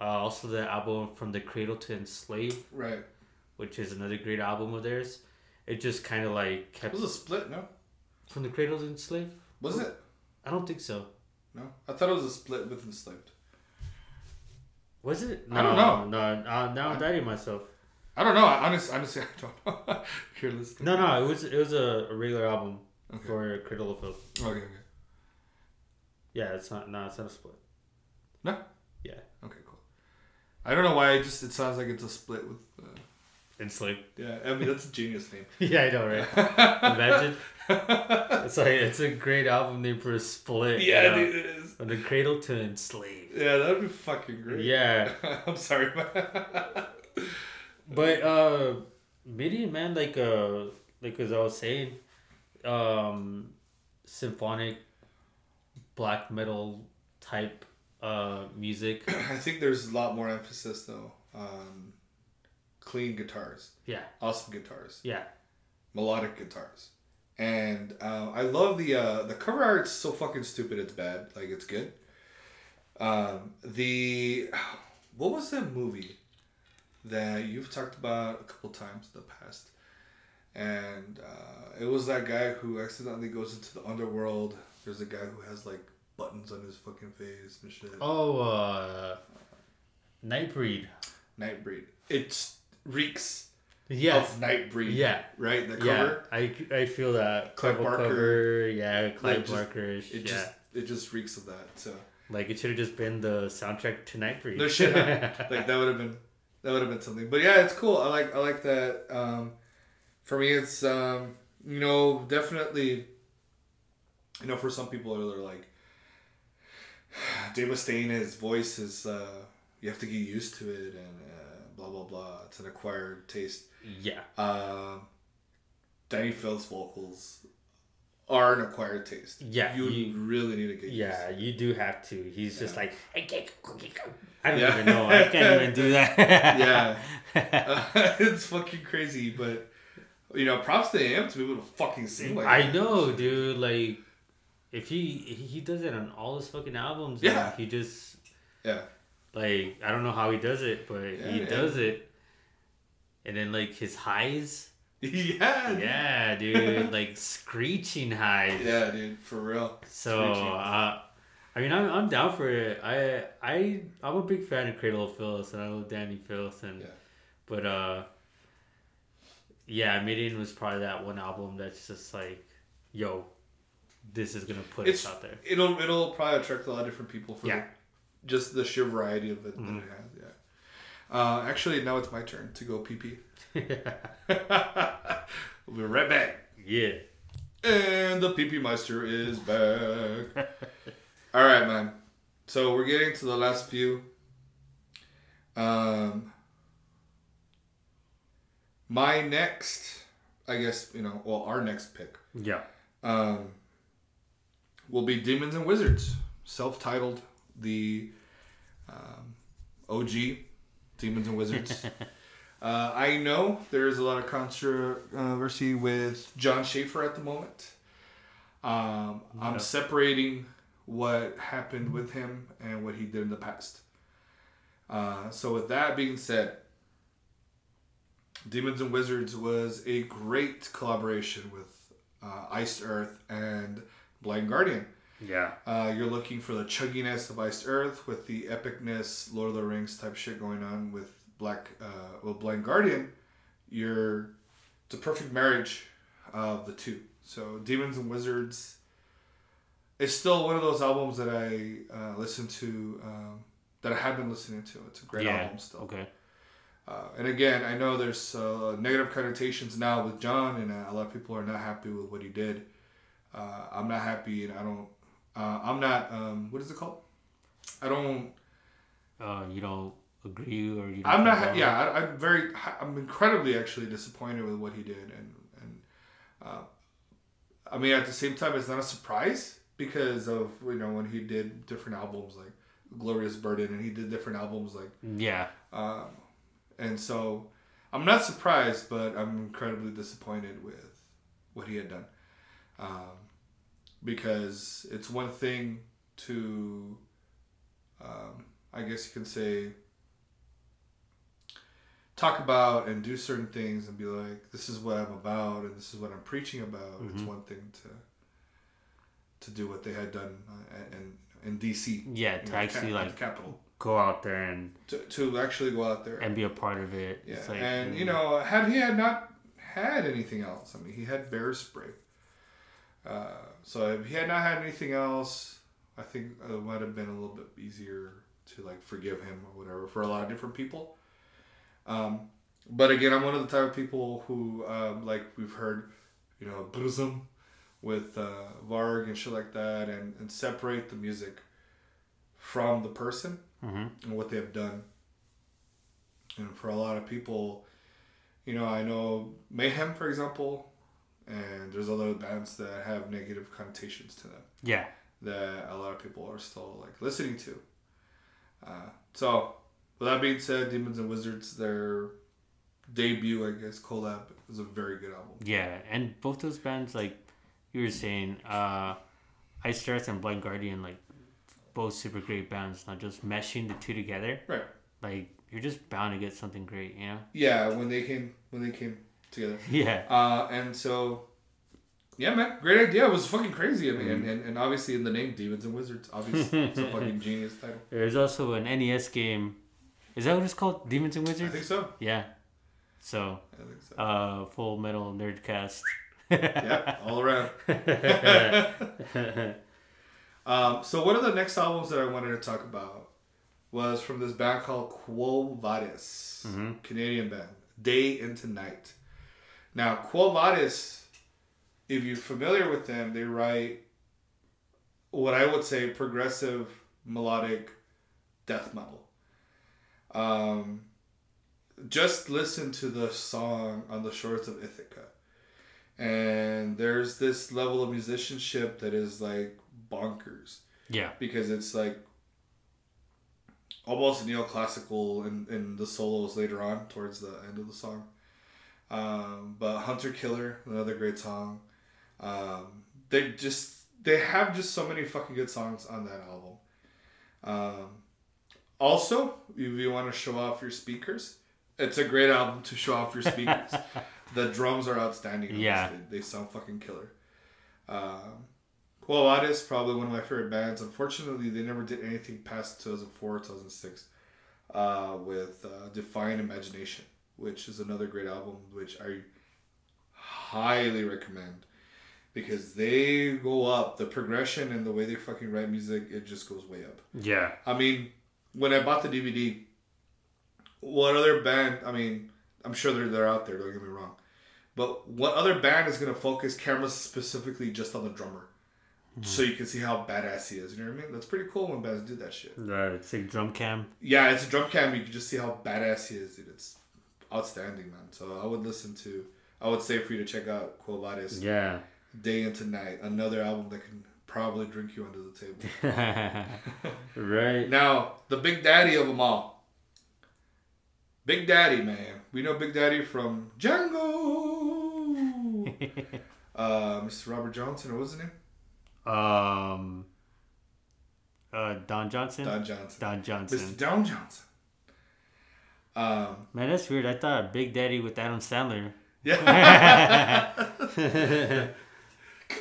uh, also the album from the cradle to enslave Right. which is another great album of theirs it just kind of like It kept was a split, no? from the cradle to enslave Was it? i don't think so No, I thought it was a split with Enslaved. Was it I don't know. no uh, now i'm doubting myself I don't know. I honestly, honestly, I don't know. No, no, it was it was a, a regular album Okay. for Cradle of Filth. Okay, okay. Yeah, it's not. No, it's not a split. No. Yeah, Okay, cool. I don't know why. It just it sounds like it's a split with. Uh, enslaved. yeah, I mean that's a genius name. yeah, I know, right? Imagine. It's like it's a great album name for a split. you Yeah, know? dude, it is. From the cradle to enslave. Yeah, that'd be fucking great. Yeah, I'm sorry, man. but uh, Midian man, like uh, like as I was saying, um, symphonic, black metal type uh music. I think there's a lot more emphasis though on clean guitars, Yeah, awesome guitars, yeah, melodic guitars, and uh, I love the uh, the cover art's so fucking stupid. It's bad. Like it's good. Um, the what was that movie that you've talked about a couple times in the past? And uh, it was that guy who accidentally goes into the underworld. There's a guy who has like buttons on his fucking face and shit. Oh, uh, Nightbreed. Nightbreed. It reeks Yes. of Nightbreed. Yeah. Right? The Yeah, cover. I, I feel that. Clive Barker. cover, yeah, Clive Barker. It yeah. just it just reeks of that. So like it should have just been the soundtrack to Nightbreed. no shit. huh? like that would have been that would have been something. But yeah, it's cool. I like I like that. Um, for me, it's um, you know definitely. You know, for some people, they're like, Dave Mustaine, his voice is uh, you have to get used to it, and uh, blah blah blah. It's an acquired taste. yeah. Um, Dani Filth's vocals are an acquired taste. Yeah, you, you- really need to get. Yeah, you do have to. He's just Yeah. like, I don't Yeah. even know. I can't even do that. Yeah. Uh, it's fucking crazy, but you know, props to him to be able to fucking sing like I that. know, dude. Like, if he he does it on all his fucking albums, Yeah. he just Yeah, like I don't know how he does it, but he Yeah, does it. And then like his highs, yeah, yeah, dude, like screeching highs. yeah, dude, for real. So, uh, I mean, I'm, I'm down for it. I I I'm a big fan of Cradle of Filth, and I love Dani Filth, and Yeah. but uh, yeah, Midian was probably that one album that's just like, yo, this is gonna put It's us out there. it'll it'll probably attract a lot of different people for Yeah. Just the sheer variety of it Mhm. that it has. Yeah. Uh, actually, now it's my turn to go pee pee. we'll be right back. yeah. And the PP Meister is back. All right, man. So we're getting to the last few. Um, my next, I guess you know, well, our next pick, Yeah. um, will be Demons and Wizards, self-titled, the um, OG Demons and Wizards. Uh, I know there's a lot of controversy with Jon Schaffer at the moment. Um, I'm separating what happened with him and what he did in the past. Uh, so, with that being said, Demons and Wizards was a great collaboration with uh, Iced Earth and Blind Guardian. Yeah. Uh, you're looking for the chugginess of Iced Earth with the epicness, Lord of the Rings type shit going on with Black uh, well Blind Guardian, you're it's a perfect marriage of the two. So Demons and Wizards is still one of those albums that I uh, listen to um, that I have been listening to. It's a great yeah. album still. Okay. Uh, and again, I know there's uh, negative connotations now with John, and uh, a lot of people are not happy with what he did. Uh, I'm not happy, and I don't. Uh, I'm not. Um, what is it called? I don't. Uh, you don't agree or you? Don't I'm not. Yeah, I, I'm very. I'm incredibly actually disappointed with what he did, and and. Uh, I mean, at the same time, it's not a surprise because of you know when he did different albums like Glorious Burden, and he did different albums like? Yeah. Um, and so I'm not surprised, but I'm incredibly disappointed with what he had done. Um, because it's one thing to, um, I guess you can say, talk about and do certain things and be like, this is what I'm about and this is what I'm preaching about. It's Mhm. one thing to to do what they had done uh, in in DC. Yeah. To know, actually ca- at like capital go out there and to, to actually go out there and be a part of it. yeah, It's like, and you mm, know, had he had not had anything else, I mean, he had bear spray. Uh, so if he had not had anything else, I think it might have been a little bit easier to like forgive him or whatever for a lot of different people. Um, but again, I'm one of the type of people who, um, like we've heard, you know, Burzum with uh, Varg and shit like that, and, and separate the music from the person mhm. and what they've done. And for a lot of people, you know, I know Mayhem, for example, and there's other bands that have negative connotations to them Yeah. that a lot of people are still like listening to. Uh, so, with that being said, Demons and Wizards, their debut, I guess, collab is a very good album. Yeah, and both those bands, like you were saying, uh, Ice Earth and Blind Guardian, like both super great bands. Not just meshing the two together, Right. like you're just bound to get something great, you know? Yeah, when they came when they came together. Yeah, Uh, and so, yeah, man, great idea. It was fucking crazy. I mean, and, and, and obviously in the name, Demons and Wizards, obviously, it's a fucking genius title. there's also an NES game. Is that what it's called? Demons and Wizards. I think so. Yeah. So, I think so. uh, Full Metal Nerdcast. yeah, all around. Um, so one of the next albums that I wanted to talk about was from this band called Quo Vadis, Mhm. Canadian band, Day into Night. Now, Quo Vadis, if you're familiar with them, they write what I would say progressive melodic death metal. Um, just listen to the song on the shores of Ithaca. And there's this level of musicianship that is like bonkers yeah. because it's like almost neoclassical in, in the solos later on towards the end of the song. Um, but Hunter Killer, another great song. Um, they just they have just so many fucking good songs on that album. Um, also, if you want to show off your speakers, it's a great album to show off your speakers. the drums are outstanding. Yeah. they, they sound fucking killer. Um, Quo Vadis, probably one of my favorite bands. Unfortunately, they never did anything past 2004, 2006 uh, with uh, Defiant Imagination, which is another great album, which I highly recommend because they go up. The progression and the way they fucking write music, it just goes way up. Yeah. I mean, when I bought the DVD, what other band? I mean, I'm sure they're they're out there. Don't get me wrong, but what other band is gonna focus cameras specifically just on the drummer, hmm. so you can see how badass he is? You know what I mean? That's pretty cool when bands do that shit. The it's like drum cam. Yeah, it's a drum cam. You can just see how badass he is, dude. It's outstanding, man. So I would listen to. I would say for you to check out Quo Vadis Yeah. Day into Night, another album that can probably drink you under the table. right. Now, the Big Daddy of them all. Big Daddy, man. We know Big Daddy from Django. uh, Mr. Robert Johnson, or what's his name? um. Uh, Don Johnson. Don Johnson. Don Johnson. Mr. Don Johnson. Um, Man, that's weird. I thought Big Daddy with Adam Sandler. yeah.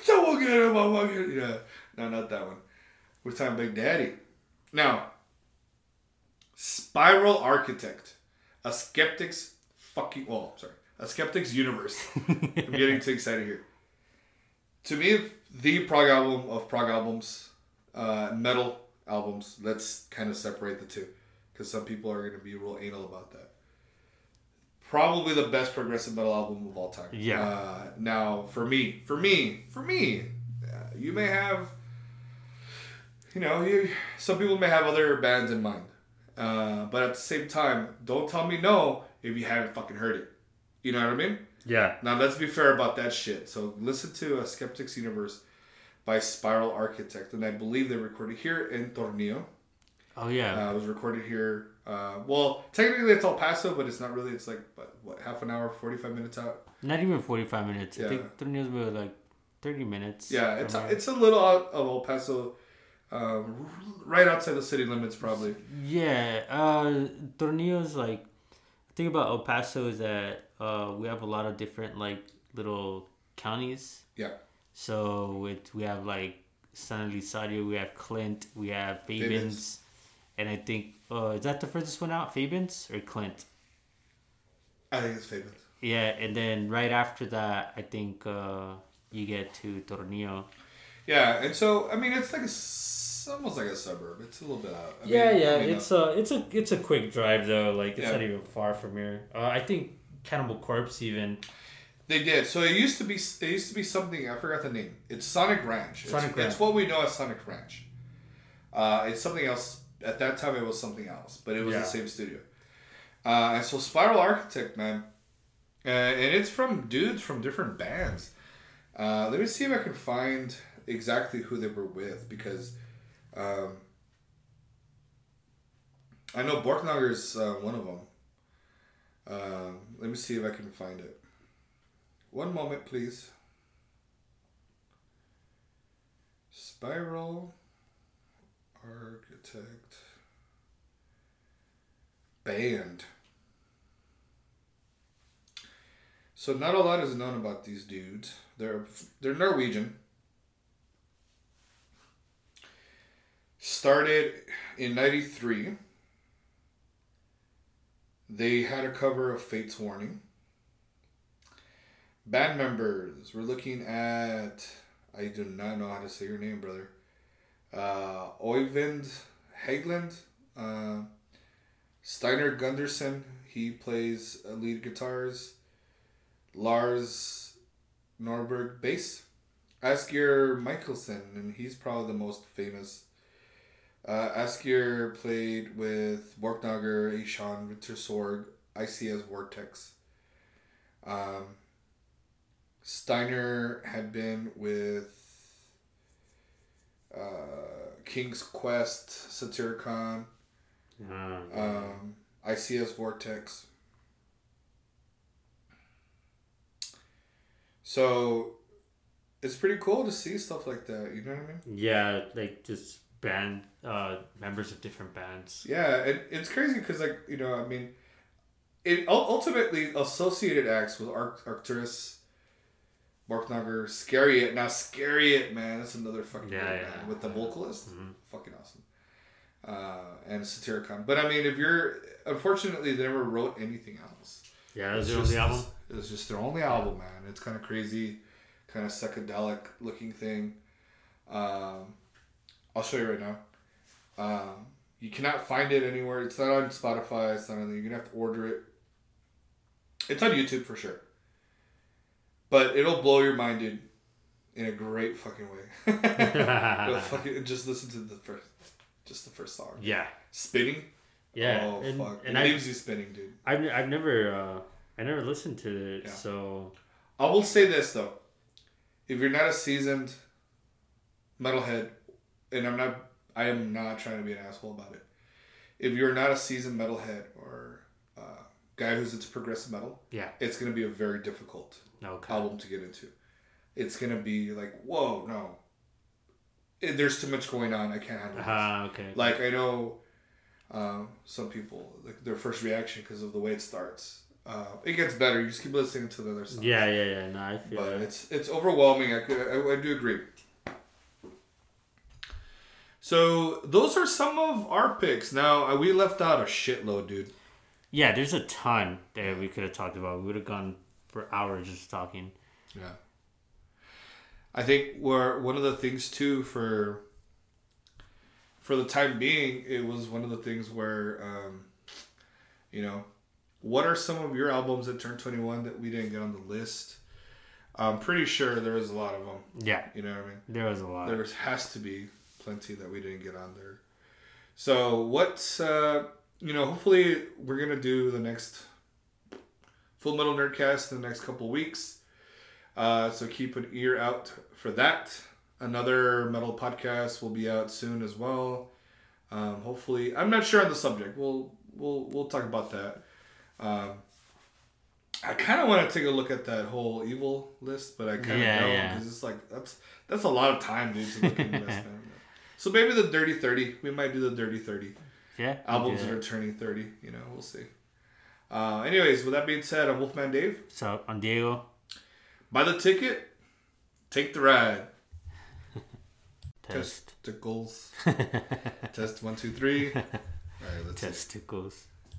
Someone get him, motherfucker. Yeah. No, not that one. We're talking Big Daddy. Now, Spiral Architect. a skeptic's fucking well, sorry, a skeptic's universe. I'm getting too excited here. To me, the prog album of prog albums, uh, metal albums. Let's kind of separate the two, because some people are going to be real anal about that. Probably the best progressive metal album of all time. Yeah. Uh, now, for me, for me, for me, uh, you may have, you know, you, some people may have other bands in mind. Uh, but at the same time, don't tell me no if you haven't fucking heard it. You know what I mean? Yeah. Now let's be fair about that shit. So listen to a Skeptics Universe by Spiral Architect, and I believe they recorded here in Tornillo. Oh yeah. Uh, it was recorded here. Uh, well, technically it's El Paso, but it's not really. It's like what, what half an hour, forty five minutes out. Not even forty five minutes. yeah. I think like thirty minutes. Yeah, it's a, it's a little out of El Paso, um, right outside the city limits, probably. Yeah, uh, Tornillo's like, the thing about El Paso is that uh, we have a lot of different like little counties. Yeah. So it we have like San Elizario, we have Clint, we have Fabens. And I think uh, is that the furthest one out, Fabens or Clint? I think it's Fabens. Yeah, and then right after that, I think uh, you get to Tornillo. Yeah, and so I mean, it's like a, s- almost like a suburb. It's a little bit out. I yeah, mean, yeah, I mean, it's a it's a it's a quick drive though. Like it's Yeah. not even far from here. Uh, I think Cannibal Corpse even. They did. So it used to be. It used to be something. I forgot the name. It's Sonic Ranch. It's, Sonic Ranch. It's what we know as Sonic Ranch. Uh, it's something else. At that time, it was something else, but it was Yeah. the same studio. Uh, and so Spiral Architect, man, uh, and it's from dudes from different bands. Uh, let me see if I can find exactly who they were with because um, I know Borknagar's uh, one of them. Um, let me see if I can find it. One moment, please. Spiral Architect Band. So not a lot is known about these dudes. They're they're Norwegian. Started in '93. They had a cover of Fates Warning. Band members, we're looking at. I do not know how to say your name, brother. Uh, Oyvind Haegeland, uh, Steinar Gundersen, he plays lead guitars. Lars Norberg bass. Asgeir Mickelson, and he's probably the most famous. Uh, Asgeir played with Borknagar, Ihsahn, Sorg, ICS Vortex. Um, Steinar had been with uh, King's Quest, Satyricon, um, ICS Vortex. So it's pretty cool to see stuff like that. You know what I mean? Yeah, like just band uh, members of different bands. Yeah, and it's crazy because like you know, I mean, it ultimately associated acts with Arc- Arcturus, Borknagar, Scary It. Now Scariot, man, that's another fucking Yeah, great yeah. band with the vocalist, Mhm. fucking awesome. Uh, and Satyricon, but I mean, if you're unfortunately, they never wrote anything else. Yeah, It's the just only album. It was just their only album, man. It's kind of crazy, kind of psychedelic looking thing. Um, I'll show you right now. Um, you cannot find it anywhere. It's not on Spotify. It's not on. You're gonna have to order it. It's on YouTube for sure. But it'll blow your mind, dude, in a great fucking way. Fucking just listen to the first, just the first song. yeah, Spinning. yeah, Oh and, fuck! and it I, leaves you spinning, dude. I've, I've never, uh, I never listened to it, Yeah. so I will say this though, if you're not a seasoned metalhead, and I'm not, I am not trying to be an asshole about it. If you're not a seasoned metalhead or uh, guy who's into progressive metal, yeah, it's gonna be a very difficult okay, album to get into. It's gonna be like, whoa, no, Eh, there's too much going on. I can't handle this. uh okay, Like I know, um, some people like their first reaction because of the way it starts. Uh, it gets better. You just keep listening to the other songs yeah, yeah, yeah. No, I feel but that. it's it's overwhelming. I, could, I, I do agree. So those are some of our picks. Now uh, we left out a shitload, dude. Yeah, there's a ton that we could have talked about. We would have gone for hours just talking. Yeah. I think where one of the things too for for the time being, it was one of the things where um, you know, what are some of your albums that turned 21 that we didn't get on the list? I'm pretty sure there was a lot of them. Yeah, You know what I mean? there was a lot. There has to be plenty that we didn't get on there. So what's uh, you know, hopefully we're gonna do the next Full Metal Nerdcast in the next couple weeks. Uh, so keep an ear out for that. Another metal podcast will be out soon as well. Um, hopefully, I'm not sure on the subject. We'll we'll we'll talk about that. Um, I kind of want to take a look at that whole evil list, but I kind of Yeah, don't yeah. because it's like that's that's a lot of time, dude, to look So maybe the dirty thirty. We might do the dirty thirty yeah, albums that are turning thirty. You know, we'll see. Uh, anyways, with that being said, I'm Wolfman Dave. So on Diego, Buy the ticket, take the ride. test, Testicles. Test one, two, three. All right, let's see. testicles.